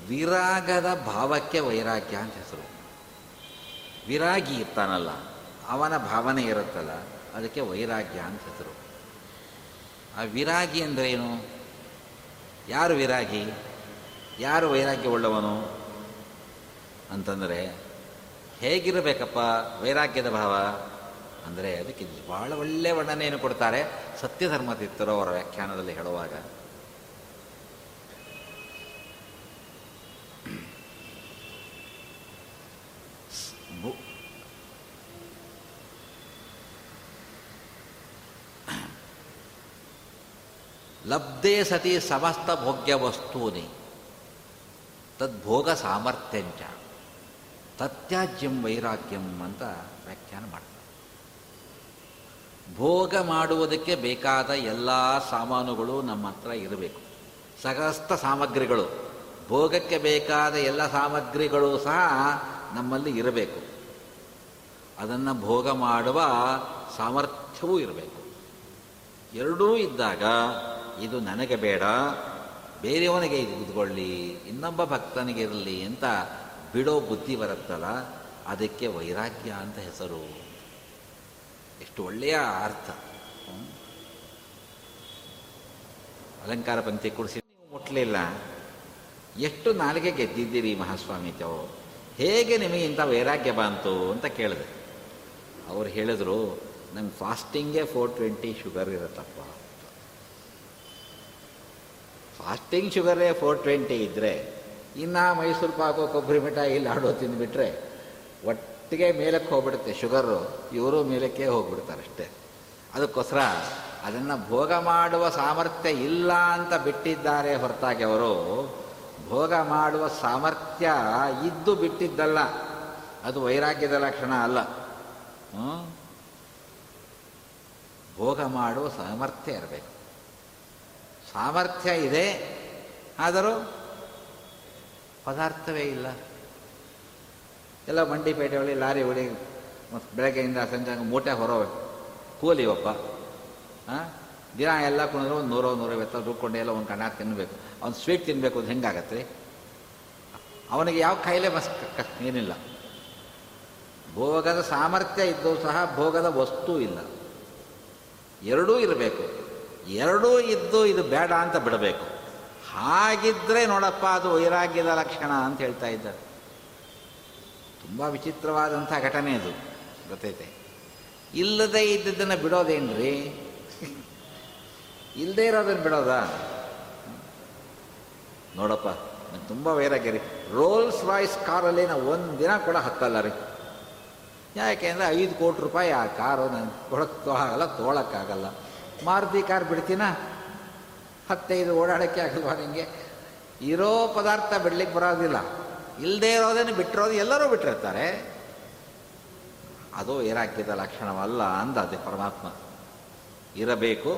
ವಿರಾಗದ ಭಾವಕ್ಕೆ ವೈರಾಗ್ಯ ಅಂತ ಹೆಸರು. ವಿರಾಗಿ ಇರ್ತಾನಲ್ಲ, ಅವನ ಭಾವನೆ ಇರುತ್ತಲ್ಲ, ಅದಕ್ಕೆ ವೈರಾಗ್ಯ ಅಂತ ಹೆಸರು. ಆ ವಿರಾಗಿ ಅಂದರೆ ಏನು? ಯಾರು ವಿರಾಗಿ? ಯಾರು ವೈರಾಗ್ಯ ಉಳ್ಳವನು ಅಂತಂದರೆ, ಹೇಗಿರಬೇಕಪ್ಪ ವೈರಾಗ್ಯದ ಭಾವ? ಅಂದರೆ ಅದಕ್ಕೆ ಭಾಳ ಒಳ್ಳೆಯ ವರ್ಣನೆಯನ್ನು ಕೊಡ್ತಾರೆ ಸತ್ಯಧರ್ಮ ತಿತ್ತರು ಅವರ ವ್ಯಾಖ್ಯಾನದಲ್ಲಿ ಹೇಳುವಾಗ. ಲಬ್ಧೇ ಸತಿ ಸಮಸ್ತ ಭೋಗ್ಯ ವಸ್ತೂನಿ. ತದ್ಭೋಗ ಸಾಮರ್ಥ್ಯಂಚ. ತತ್ಯಾಜ್ಯಂ ವೈರಾಗ್ಯಂ ಅಂತ ವ್ಯಾಖ್ಯಾನ ಮಾಡ್ತಾರೆ. ಭೋಗ ಮಾಡುವುದಕ್ಕೆ ಬೇಕಾದ ಎಲ್ಲ ಸಾಮಾನುಗಳು ನಮ್ಮ ಹತ್ರ ಇರಬೇಕು. ಸಗಸ್ತ ಸಾಮಗ್ರಿಗಳು. ಭೋಗಕ್ಕೆ ಬೇಕಾದ ಎಲ್ಲ ಸಾಮಗ್ರಿಗಳು ಸಹ ನಮ್ಮಲ್ಲಿ ಇರಬೇಕು. ಅದನ್ನು ಭೋಗ ಮಾಡುವ ಸಾಮರ್ಥ್ಯವೂ ಇರಬೇಕು. ಎರಡೂ ಇದ್ದಾಗ ಇದು ನನಗೆ ಬೇಡ, ಬೇರೆಯವನಿಗೆ ಇದು ಕೂತ್ಕೊಳ್ಳಿ ಇನ್ನೊಬ್ಬ ಭಕ್ತನಿಗೆ ಇರಲಿ ಅಂತ ಬಿಡೋ ಬುದ್ಧಿ ಬರುತ್ತಲ್ಲ, ಅದಕ್ಕೆ ವೈರಾಗ್ಯ ಅಂತ ಹೆಸರು. ಎಷ್ಟು ಒಳ್ಳೆಯ ಅರ್ಥ. ಅಲಂಕಾರ ಪಂಕ್ತಿ ಕುಡಿಸಿ ನೀವು ಮುಟ್ಲಿಲ್ಲ. ಎಷ್ಟು ನಾಲಿಗೆ ಗೆದ್ದಿದ್ದೀರಿ ಮಹಾಸ್ವಾಮಿ ತಾವು ಹೇಗೆ ನಿಮಗೆ ಇಂಥ ವೈರಾಗ್ಯ ಬಂತು ಅಂತ ಕೇಳಿದೆ. ಅವ್ರು ಹೇಳಿದ್ರು ನಂಗೆ ಫಾಸ್ಟಿಂಗೇ ಫೋರ್ ಟ್ವೆಂಟಿ ಶುಗರ್ ಇರುತ್ತಪ್ಪ. ಫಾಸ್ಟಿಂಗ್ ಶುಗರೇ ಫೋರ್ ಟ್ವೆಂಟಿ ಇದ್ದರೆ ಇನ್ನು ಮೈಸೂರು ಪಾಕು ಕೊಬ್ಬರಿ ಮಿಠಾಯಿ ಲಾಡು ತಿಂದುಬಿಟ್ರೆ, ಒಟ್ಟಿಗೆ ಮೇಲಕ್ಕೆ ಹೋಗ್ಬಿಡುತ್ತೆ ಶುಗರು ಇವರು ಮೇಲಕ್ಕೆ ಹೋಗ್ಬಿಡ್ತಾರೆ ಅಷ್ಟೇ. ಅದಕ್ಕೋಸ್ಕರ ಅದನ್ನು ಭೋಗ ಮಾಡುವ ಸಾಮರ್ಥ್ಯ ಇಲ್ಲ ಅಂತ ಬಿಟ್ಟಿದ್ದಾರೆ ಹೊರತಾಗಿ ಅವರು. ಭೋಗ ಮಾಡುವ ಸಾಮರ್ಥ್ಯ ಇದ್ದು ಬಿಟ್ಟಿದ್ದಲ್ಲ, ಅದು ವೈರಾಗ್ಯದ ಲಕ್ಷಣ ಅಲ್ಲ? ಭೋಗ ಮಾಡುವ ಸಾಮರ್ಥ್ಯ ಇರಬೇಕು. ಸಾಮರ್ಥ್ಯ ಇದೆ. ಆದರೂ ಪದಾರ್ಥವೇ ಇಲ್ಲ. ಎಲ್ಲ ಮಂಡಿ ಪೇಟೆ ಒಳಗೆ ಲಾರಿ ಹೊಳಿ ಮತ್ತು ಬೆಳಗ್ಗೆಯಿಂದ ಸಂಜೆ ಮೂಟೆ ಹೊರೋ ಕೂಲಿವಪ್ಪ ಹಾಂ ದಿನ ಎಲ್ಲ ಕುಣಿದ್ರು ಒಂದು ನೂರೋ ನೂರೈವತ್ತು ರುಬ್ಕೊಂಡು ಎಲ್ಲ ಒಂದು ಕಣ್ಣಾಕ್ ತಿನ್ನಬೇಕು ಅವ್ನು ಸ್ವೀಟ್ ತಿನ್ನಬೇಕು ಅದು ಹೆಂಗಾಗತ್ತೆ? ರೀ ಅವನಿಗೆ ಯಾವ ಕಾಯಿಲೆ ಬಸ್ ಏನಿಲ್ಲ. ಭೋಗದ ಸಾಮರ್ಥ್ಯ ಇದ್ದು ಸಹ ಭೋಗದ ವಸ್ತು ಇಲ್ಲ. ಎರಡೂ ಇರಬೇಕು. ಎರಡೂ ಇದ್ದು ಇದು ಬೇಡ ಅಂತ ಬಿಡಬೇಕು. ಹಾಗಿದ್ರೆ ನೋಡಪ್ಪ, ಅದು ವೈರಾಗ್ಯದ ಲಕ್ಷಣ ಅಂತ ಹೇಳ್ತಾ ಇದ್ದಾರೆ. ತುಂಬ ವಿಚಿತ್ರವಾದಂಥ ಘಟನೆ ಅದು, ಗೊತ್ತೈತೆ. ಇಲ್ಲದೆ ಇದ್ದದ್ದನ್ನು ಬಿಡೋದೇನ್ರಿ? ಇಲ್ಲದೇ ಇರೋದನ್ನು ಬಿಡೋದಾ? ನೋಡಪ್ಪ, ನಂಗೆ ತುಂಬ ವೈರಾಗ್ಯ ರೀ. ರೋಲ್ಸ್ ರಾಯ್ಸ್ ಕಾರಲ್ಲಿ ನಾವು ಒಂದು ದಿನ ಕೂಡ ಹತ್ತಲ್ಲ ರೀ. ಯಾಕೆಂದರೆ ಐದು ಕೋಟಿ ರೂಪಾಯಿ ಆ ಕಾರು ನಾನು ಕೊಡಕ್ಕೆ ಆಗಲ್ಲ ತೊಗೊಳಕ್ಕಾಗಲ್ಲ ಮಾರುತಿ ಕಾರ್ ಬಿಡ್ತೀನ? ಹತ್ತೈದು ಓಡಾಡೋಕ್ಕೆ ಆಗಲ್ವಾ ನಿಮಗೆ ಇರೋ ಪದಾರ್ಥ ಬಿಡ್ಲಿಕ್ಕೆ ಬರೋದಿಲ್ಲ. ಇಲ್ಲದೆ ಇರೋದನ್ನು ಬಿಟ್ಟಿರೋದು ಎಲ್ಲರೂ ಬಿಟ್ಟಿರ್ತಾರೆ. ಅದು ಏರಾಕಿದ ಲಕ್ಷಣವಲ್ಲ ಅಂದ ಅದೇ ಪರಮಾತ್ಮ. ಇರಬೇಕು,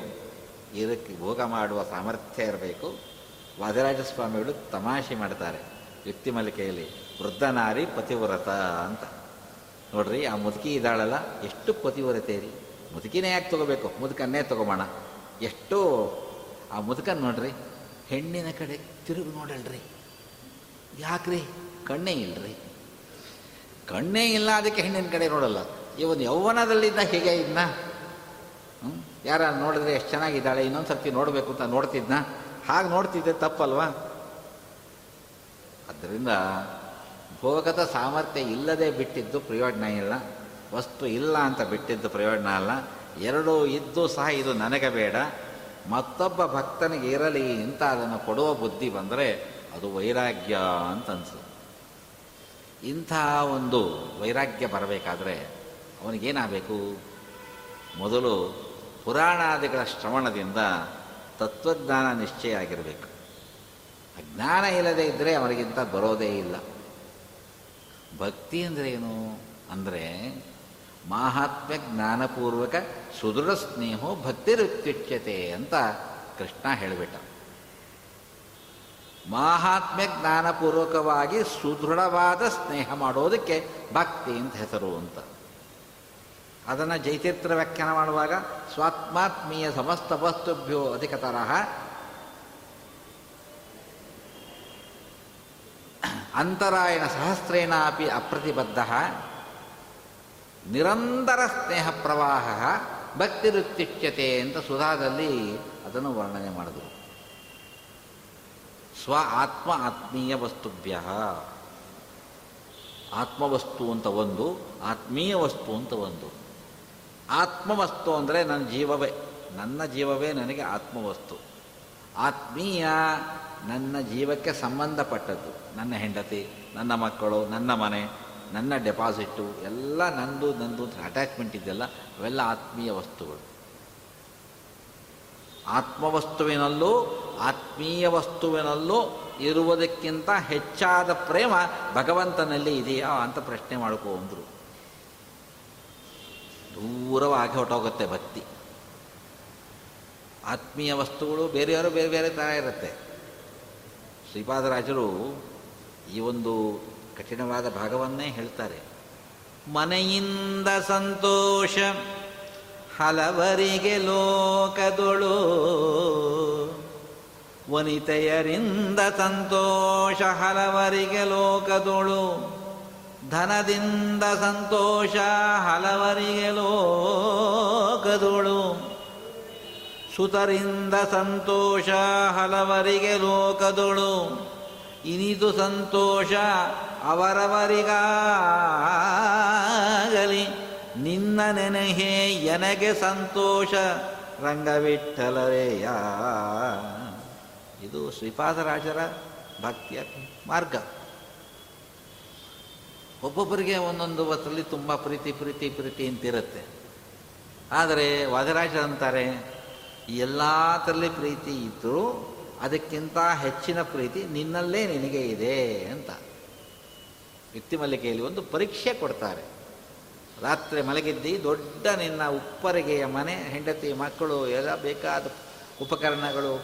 ಇದಕ್ಕೆ ಭೋಗ ಮಾಡುವ ಸಾಮರ್ಥ್ಯ ಇರಬೇಕು. ವಾದಿರಾಜ ಸ್ವಾಮಿಗಳು ತಮಾಷೆ ಮಾಡ್ತಾರೆ, ವ್ಯಕ್ತಿ ಮಲಿಕೆಯಲ್ಲಿ ವೃದ್ಧ ನಾರಿ ಪತಿವ್ರತ ಅಂತ. ನೋಡ್ರಿ, ಆ ಮುದುಕಿ ಇದ್ದಾಳಲ್ಲ, ಎಷ್ಟು ಪತಿವ್ರತೆ ರೀ. ಮುದುಕಿನೇ ಯಾಕೆ ತಗೋಬೇಕು? ಮುದುಕನ್ನೇ ತಗೋಬೋಣ ಎಷ್ಟು ಆ ಮುದುಕನ್ ನೋಡ್ರಿ, ಹೆಣ್ಣಿನ ಕಡೆ ತಿರುಗಿ ನೋಡಲ್ರಿ. ಯಾಕ್ರಿ? ಕಣ್ಣೇ ಇಲ್ರಿ. ಕಣ್ಣೇ ಇಲ್ಲ, ಅದಕ್ಕೆ ಹೆಣ್ಣಿನ ಕಡೆ ನೋಡಲ್ಲ. ಇವನು ಯೌವನದಲ್ಲಿದ್ದ ಹೇಗೆ ಇದ್ನ? ಹ್ಞೂ ಯಾರ ನೋಡಿದ್ರೆ ಎಷ್ಟು ಚೆನ್ನಾಗಿದ್ದಾಳೆ, ಇನ್ನೊಂದು ಸರ್ತಿ ನೋಡಬೇಕು ಅಂತ ನೋಡ್ತಿದ್ನ? ಹಾಗೆ ನೋಡ್ತಿದ್ದೆ, ತಪ್ಪಲ್ವಾ? ಅದರಿಂದ ಭೋಗದ ಸಾಮರ್ಥ್ಯ ಇಲ್ಲದೆ ಬಿಟ್ಟಿದ್ದು ಪ್ರಯೋಜನ ಇಲ್ಲ. ವಸ್ತು ಇಲ್ಲ ಅಂತ ಬಿಟ್ಟಿದ್ದು ಪ್ರಯೋಜನ ಅಲ್ಲ. ಎರಡೂ ಇದ್ದು ಸಹ ಇದು ನನಗೆ ಬೇಡ. ಮತ್ತೊಬ್ಬ ಭಕ್ತನಿಗೆ ಇರಲಿ ಅಂತ ಅದನ್ನು ಕೊಡುವ ಬುದ್ಧಿ ಬಂದರೆ ಅದು ವೈರಾಗ್ಯ ಅಂತ ಅನ್ಸುತ್ತೆ. ಇಂಥ ಒಂದು ವೈರಾಗ್ಯ ಬರಬೇಕಾದ್ರೆ ಅವನಿಗೇನಾಗಬೇಕು? ಮೊದಲು ಪುರಾಣಾದಿಗಳ ಶ್ರವಣದಿಂದ ತತ್ವಜ್ಞಾನ ನಿಶ್ಚಯ ಆಗಿರಬೇಕು. ಅಜ್ಞಾನ ಇಲ್ಲದೆ ಇದ್ದರೆ ಅವನಿಗಿಂತ ಬರೋದೇ ಇಲ್ಲ. ಭಕ್ತಿ ಅಂದರೆ ಏನು? ಅಂದರೆ ಮಾಹಾತ್ಮ್ಯ ಜ್ಞಾನಪೂರ್ವಕ ಸುದೃಢ ಸ್ನೇಹೋ ಭಕ್ತಿರುತ್ಯುಚ್ಯತೆ ಅಂತ ಕೃಷ್ಣ ಹೇಳಿಬಿಟ್ಟ. ಮಾಹಾತ್ಮ್ಯ ಜ್ಞಾನಪೂರ್ವಕವಾಗಿ ಸುದೃಢವಾದ ಸ್ನೇಹ ಮಾಡೋದಕ್ಕೆ ಭಕ್ತಿ ಅಂತ ಹೆಸರು ಅಂತ. ಅದನ್ನು ಜೈತಿತ್ರ ವ್ಯಾಖ್ಯಾನ ಮಾಡುವಾಗ ಸ್ವಾತ್ಮಾತ್ಮೀಯ ಸಮಸ್ತ ವಸ್ತುಭ್ಯೋ ಅಧಿಕತರಃ ಅಂತರಾಯಣ ಸಹಸ್ರೇಣ ಅಪಿ ಅಪ್ರತಿಬದ್ಧ. ನಿರಂತರ ಸ್ನೇಹ ಪ್ರವಾಹ ಭಕ್ತಿರುತ್ಯುಚ್ಯತೆ ಅಂತ ಸುಧಾದಲ್ಲಿ ಅದನ್ನು ವರ್ಣನೆ ಮಾಡಿದರು. ಸ್ವ ಆತ್ಮ ಆತ್ಮೀಯ ವಸ್ತುಭ್ಯ. ಆತ್ಮವಸ್ತು ಅಂತ ಒಂದು, ಆತ್ಮೀಯ ವಸ್ತು ಅಂತ ಒಂದು. ಆತ್ಮವಸ್ತು ಅಂದರೆ ನನ್ನ ಜೀವವೇ ನನ್ನ ಜೀವವೇ ನನಗೆ ಆತ್ಮವಸ್ತು. ಆತ್ಮೀಯ ನನ್ನ ಜೀವಕ್ಕೆ ಸಂಬಂಧಪಟ್ಟದ್ದು, ನನ್ನ ಹೆಂಡತಿ, ನನ್ನ ಮಕ್ಕಳು, ನನ್ನ ಮನೆ ನನ್ನ ಡೆಪಾಸಿಟ್ಟು ಎಲ್ಲ ನಂದು ನಂದು ಅಂತ ಅಟ್ಯಾಚ್ಮೆಂಟ್ ಇದೆಯಲ್ಲ, ಅವೆಲ್ಲ ಆತ್ಮೀಯ ವಸ್ತುಗಳು. ಆತ್ಮವಸ್ತುವಿನಲ್ಲೂ, ಆತ್ಮೀಯ ವಸ್ತುವಿನಲ್ಲೂ ಇರುವುದಕ್ಕಿಂತ ಹೆಚ್ಚಾದ ಪ್ರೇಮ ಭಗವಂತನಲ್ಲಿ ಇದೆಯಾ ಅಂತ ಪ್ರಶ್ನೆ ಮಾಡ್ಕೊಂಡ್ರು ದೂರವಾಗಿ ಹೊಟ್ಟೋಗುತ್ತೆ ಭಕ್ತಿ. ಆತ್ಮೀಯ ವಸ್ತುಗಳು ಬೇರೆಯವರು ಬೇರೆ ಬೇರೆ ಥರ ಇರುತ್ತೆ. ಶ್ರೀಪಾದರಾಜರು ಈ ಒಂದು ಕಠಿಣವಾದ ಭಾಗವನ್ನೇ ಹೇಳ್ತಾರೆ. ಮನೆಯಿಂದ ಸಂತೋಷ, ಹಲವರಿಗೆ ಲೋಕದೊಳು. ವನಿತೆಯರಿಂದ ಸಂತೋಷ, ಹಲವರಿಗೆ ಲೋಕದೊಳು. ಧನದಿಂದ ಸಂತೋಷ, ಹಲವರಿಗೆ ಲೋಕದೊಳು. ಸುತರಿಂದ ಸಂತೋಷ, ಹಲವರಿಗೆ ಲೋಕದೊಳು. ಇನಿದು ಸಂತೋಷ ಅವರವರಿಗಾಗಲಿ ನಿನ್ನ ನೆನಹೆ ಎನಗೆ ಸಂತೋಷ ರಂಗವಿಠಲರೆಯ. ಇದು ಶ್ರೀಪಾದರಾಜರ ಭಕ್ತಿಯ ಮಾರ್ಗ. ಒಬ್ಬೊಬ್ಬರಿಗೆ ಒಂದೊಂದು ಹೊತ್ತಲ್ಲಿ ತುಂಬ ಪ್ರೀತಿ ಪ್ರೀತಿ ಪ್ರೀತಿ ಅಂತಿರುತ್ತೆ. ಆದರೆ ವಾದರಾಜರಂತಾರೆ ಎಲ್ಲ ಥರಲ್ಲಿ ಪ್ರೀತಿ ಇದ್ದರೂ ಅದಕ್ಕಿಂತ ಹೆಚ್ಚಿನ ಪ್ರೀತಿ ನಿನ್ನಲ್ಲೇ ನಿನಗೆ ಇದೆ ಅಂತ. ವ್ಯಕ್ತಿ ಮಲಿಕೆಯಲ್ಲಿ ಒಂದು ಪರೀಕ್ಷೆ ಕೊಡ್ತಾರೆ. ರಾತ್ರಿ ಮಲಗಿದ್ದಿ ದೊಡ್ಡ ನಿನ್ನ ಉಪ್ಪರಿಗೆಯ ಮನೆ, ಹೆಂಡತಿ, ಮಕ್ಕಳು, ಎಲ್ಲ ಬೇಕಾದ ಉಪಕರಣಗಳು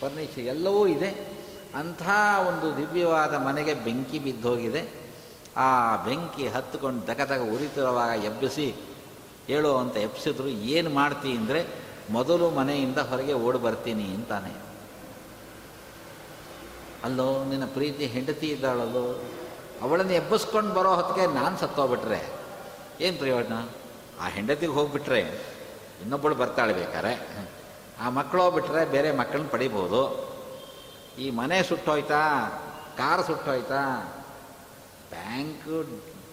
ಫರ್ನಿಚರ್ ಎಲ್ಲವೂ ಇದೆ. ಅಂಥ ಒಂದು ದಿವ್ಯವಾದ ಮನೆಗೆ ಬೆಂಕಿ ಬಿದ್ದೋಗಿದೆ. ಆ ಬೆಂಕಿ ಹತ್ತುಕೊಂಡು ದಗ ಉರಿತಿರುವಾಗ ಎಬ್ಬಿಸಿ, ಹೇಳು ಅಂತ ಎಬ್ಸಿದ್ರು ಏನು ಮಾಡ್ತಿ ಅಂದರೆ ಮೊದಲು ಮನೆಯಿಂದ ಹೊರಗೆ ಓಡಿ ಬರ್ತೀನಿ ಅಂತಾನೆ. ಅಲ್ಲೋ, ನಿನ್ನ ಪ್ರೀತಿ ಹೆಂಡತಿ ಇದ್ದಾಳಲ್ಲೋ? ಅವಳನ್ನು ಎಬ್ಬಿಸ್ಕೊಂಡು ಬರೋ ಹೊತ್ತಿಗೆ ನಾನು ಸತ್ತೋಗ್ಬಿಟ್ರೆ. ಏನು ಪ್ರಯೋಜನ? ಆ ಹೆಂಡತಿಗೆ ಹೋಗ್ಬಿಟ್ರೆ ಇನ್ನೊಬ್ಬಳು ಬರ್ತಾಳೆ ಬೇಕಾರೆ. ಆ ಮಕ್ಕಳು ಹೋಗ್ಬಿಟ್ರೆ ಬೇರೆ ಮಕ್ಕಳನ್ನ ಪಡಿಬೋದು. ಈ ಮನೆ ಸುಟ್ಟೋಯ್ತಾ? ಕಾರ್ ಸುಟ್ಟೋಯ್ತಾ? ಬ್ಯಾಂಕ್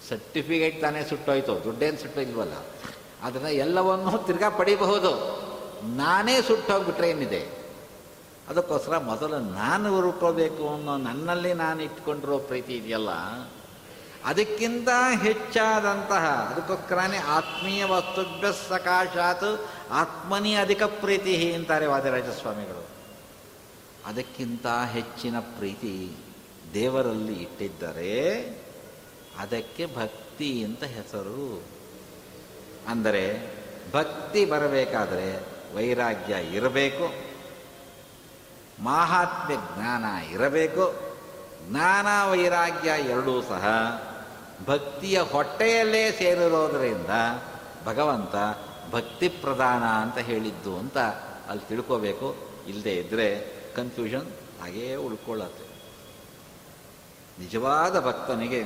ಸರ್ಟಿಫಿಕೇಟ್ ತಾನೇ ಸುಟ್ಟೋಯ್ತು. ದುಡ್ಡೇನು ಸುಟ್ಟೋಗಿಲ್ವಲ್ಲ ಅದನ್ನು ಎಲ್ಲವನ್ನೂ ತಿರ್ಗಾ ಪಡಿಬಹುದು. ನಾನೇ ಸುಟ್ಟೋಗ್ಬಿಟ್ರೆ ಏನಿದೆ? ಅದಕ್ಕೋಸ್ಕರ ಮೊದಲು ನಾನು ಹುಡುಕೋಬೇಕು ಅನ್ನೋ ನನ್ನಲ್ಲಿ ನಾನು ಇಟ್ಕೊಂಡಿರೋ ಪ್ರೀತಿ ಇದೆಯಲ್ಲ, ಅದಕ್ಕಿಂತ ಹೆಚ್ಚಾದಂತಹ, ಅದಕ್ಕೋಸ್ಕರನೇ ಆತ್ಮೀಯ ವಸ್ತುಭ್ಯ ಸಕಾಶಾತ್ ಆತ್ಮನಿ ಅಧಿಕ ಪ್ರೀತಿ ಅಂತಾರೆ ವಾದಿರಾಜಸ್ವಾಮಿಗಳು. ಅದಕ್ಕಿಂತ ಹೆಚ್ಚಿನ ಪ್ರೀತಿ ದೇವರಲ್ಲಿ ಇಟ್ಟಿದ್ದರೆ ಅದಕ್ಕೆ ಭಕ್ತಿ ಅಂತ ಹೆಸರು. ಅಂದರೆ ಭಕ್ತಿ ಬರಬೇಕಾದರೆ ವೈರಾಗ್ಯ ಇರಬೇಕು ಮಾಹಾತ್ಮ್ಯ ಜ್ಞಾನ ಇರಬೇಕು. ಜ್ಞಾನ ವೈರಾಗ್ಯ ಎರಡೂ ಸಹ ಭಕ್ತಿಯ ಹೊಟ್ಟೆಯಲ್ಲೇ ಸೇರಿರೋದರಿಂದ ಭಗವಂತ ಭಕ್ತಿ ಪ್ರಧಾನ ಅಂತ ಹೇಳಿದ್ದು ಅಂತ ಅಲ್ಲಿ ತಿಳ್ಕೋಬೇಕು. ಇಲ್ಲದೆ ಇದ್ದರೆ ಕನ್ಫ್ಯೂಷನ್ ಹಾಗೇ ಉಳ್ಕೊಳ್ಳುತ್ತೆ. ನಿಜವಾದ ಭಕ್ತನಿಗೆ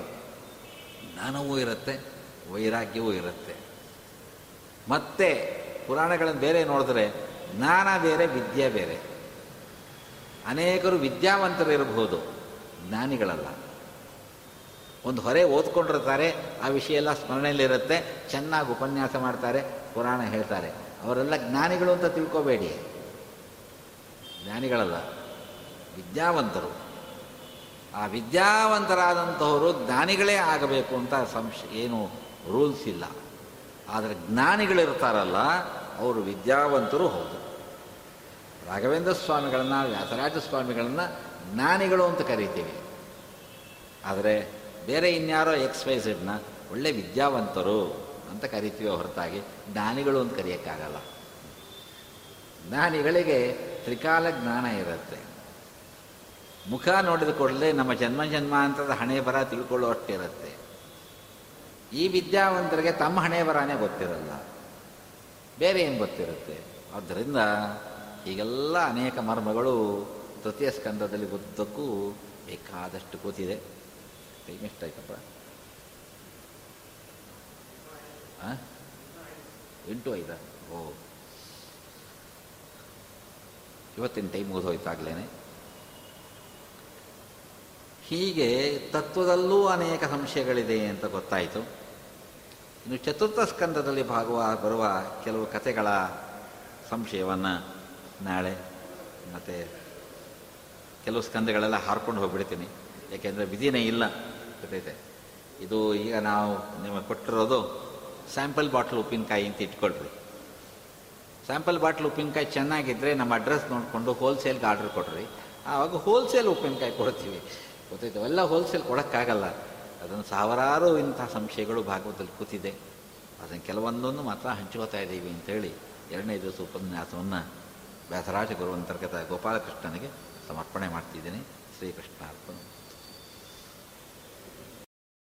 ಜ್ಞಾನವೂ ಇರುತ್ತೆ, ವೈರಾಗ್ಯವೂ ಇರುತ್ತೆ. ಮತ್ತೆ ಪುರಾಣಗಳನ್ನು ಬೇರೆ ನೋಡಿದ್ರೆ ಜ್ಞಾನ ಬೇರೆ, ವಿದ್ಯೆ ಬೇರೆ. ಅನೇಕರು ವಿದ್ಯಾವಂತರು ಇರಬಹುದು ಜ್ಞಾನಿಗಳಲ್ಲ. ಒಂದು ಹೊರೆ ಓದ್ಕೊಂಡಿರ್ತಾರೆ, ಆ ವಿಷಯ ಎಲ್ಲ ಸ್ಮರಣೆಯಲ್ಲಿರುತ್ತೆ, ಚೆನ್ನಾಗಿ ಉಪನ್ಯಾಸ ಮಾಡ್ತಾರೆ, ಪುರಾಣ ಹೇಳ್ತಾರೆ. ಅವರೆಲ್ಲ ಜ್ಞಾನಿಗಳು ಅಂತ ತಿಳ್ಕೋಬೇಡಿ. ಜ್ಞಾನಿಗಳಲ್ಲ, ವಿದ್ಯಾವಂತರು. ಆ ವಿದ್ಯಾವಂತರಾದಂಥವರು ಜ್ಞಾನಿಗಳೇ ಆಗಬೇಕು ಅಂತ ಸಂಶ, ಏನು ರೂಲ್ಸ್ ಇಲ್ಲ. ಆದರೆ ಜ್ಞಾನಿಗಳಿರ್ತಾರಲ್ಲ, ಅವರು ವಿದ್ಯಾವಂತರು ಹೌದು. ರಾಘವೇಂದ್ರ ಸ್ವಾಮಿಗಳನ್ನ, ವ್ಯಾಸರಾಜ ಸ್ವಾಮಿಗಳನ್ನು ಜ್ಞಾನಿಗಳು ಅಂತ ಕರೀತೀವಿ. ಆದರೆ ಬೇರೆ ಇನ್ಯಾರೋ ಎಕ್ಸ್ ವೈ ಒಳ್ಳೆ ವಿದ್ಯಾವಂತರು ಅಂತ ಕರಿತೀವಿ ಹೊರತಾಗಿ ಜ್ಞಾನಿಗಳು ಅಂತ ಕರೆಯೋಕ್ಕಾಗಲ್ಲ. ಜ್ಞಾನಿಗಳಿಗೆ ತ್ರಿಕಾಲ ಜ್ಞಾನ ಇರುತ್ತೆ. ಮುಖ ನೋಡಿದ ಕೂಡಲೇ ನಮ್ಮ ಜನ್ಮ ಜನ್ಮಾಂತರದ ಹಣೆ ಬರ ತಿಳ್ಕೊಳ್ಳೋಷ್ಟಿರುತ್ತೆ ಈ ವಿದ್ಯಾವಂತರಿಗೆ ತಮ್ಮ ಹಣೆ ಬರನೇ ಗೊತ್ತಿರಲ್ಲ. ಬೇರೆ ಏನು ಗೊತ್ತಿರುತ್ತೆ? ಆದ್ದರಿಂದ ಹೀಗೆಲ್ಲ ಅನೇಕ ಮರ್ಮಗಳು ತೃತೀಯ ಸ್ಕಂದದಲ್ಲಿ ಉದ್ದಕ್ಕೂ ಬೇಕಾದಷ್ಟು ಕೂತಿದೆ ಟೈಮ್ ಎಷ್ಟಾಯ್ತಪ್ಪ? ಎಂಟು ಐದಾ? ಓ. ಇವತ್ತಿನ ಟೈಮ್ ಮುಗಿದೋಯ್ತಾಗ್ಲೇನೆ ಹೀಗೆ ತತ್ವದಲ್ಲೂ ಅನೇಕ ಸಂಶಯಗಳಿದೆ ಅಂತ ಗೊತ್ತಾಯಿತು. ಇನ್ನು ಚತುರ್ಥ ಸ್ಕಂದದಲ್ಲಿ ಭಾಗವ, ಬರುವ ಕೆಲವು ಕಥೆಗಳ ಸಂಶಯವನ್ನು ನಾಳೆ ಮತ್ತು ಕೆಲವು ಸ್ಕಂದಗಳೆಲ್ಲ ಹಾರ್ಕೊಂಡು ಹೋಗ್ಬಿಡ್ತೀನಿ. ಯಾಕೆಂದರೆ ವಿಧಿನೇ ಇಲ್ಲ. ಗೊತ್ತೈತೆ? ಇದು ಈಗ ನಾವು ನಿಮಗೆ ಕೊಟ್ಟಿರೋದು ಸ್ಯಾಂಪಲ್ ಬಾಟ್ಲ್ ಉಪ್ಪಿನಕಾಯಿ ಅಂತ ಇಟ್ಕೊಳ್ರಿ. ಸ್ಯಾಂಪಲ್ ಬಾಟ್ಲ್ ಉಪ್ಪಿನಕಾಯಿ ಚೆನ್ನಾಗಿದ್ದರೆ ನಮ್ಮ ಅಡ್ರೆಸ್ ನೋಡಿಕೊಂಡು ಹೋಲ್ಸೇಲ್ಗೆ ಆರ್ಡ್ರ್ ಕೊಡ್ರಿ. ಆವಾಗ ಹೋಲ್ಸೇಲ್ ಉಪ್ಪಿನಕಾಯಿ ಕೊಡ್ತೀವಿ. ಗೊತ್ತೈತೆ? ಎಲ್ಲ ಹೋಲ್ಸೇಲ್ ಕೊಡೋಕ್ಕಾಗಲ್ಲ. ಅದನ್ನು ಸಾವಿರಾರು ಇಂಥ ಸಂಶಯಗಳು ಭಾಗವತದಲ್ಲಿ ಕೂತಿದೆ. ಅದನ್ನು ಕೆಲವೊಂದನ್ನು ಮಾತ್ರ ಹಂಚ್ಕೋತಾ ಇದ್ದೀವಿ ಅಂತೇಳಿ ಎರಡನೇ ದಿವಸ ಉಪನ್ಯಾಸವನ್ನು ವ್ಯಾಸರಾಜ ಗುರುವಂತರ್ಗತ ಗೋಪಾಲಕೃಷ್ಣನಿಗೆ ಸಮರ್ಪಣೆ ಮಾಡ್ತಿದ್ದೀನಿ. ಶ್ರೀಕೃಷ್ಣ ಅರ್ಪಣೆ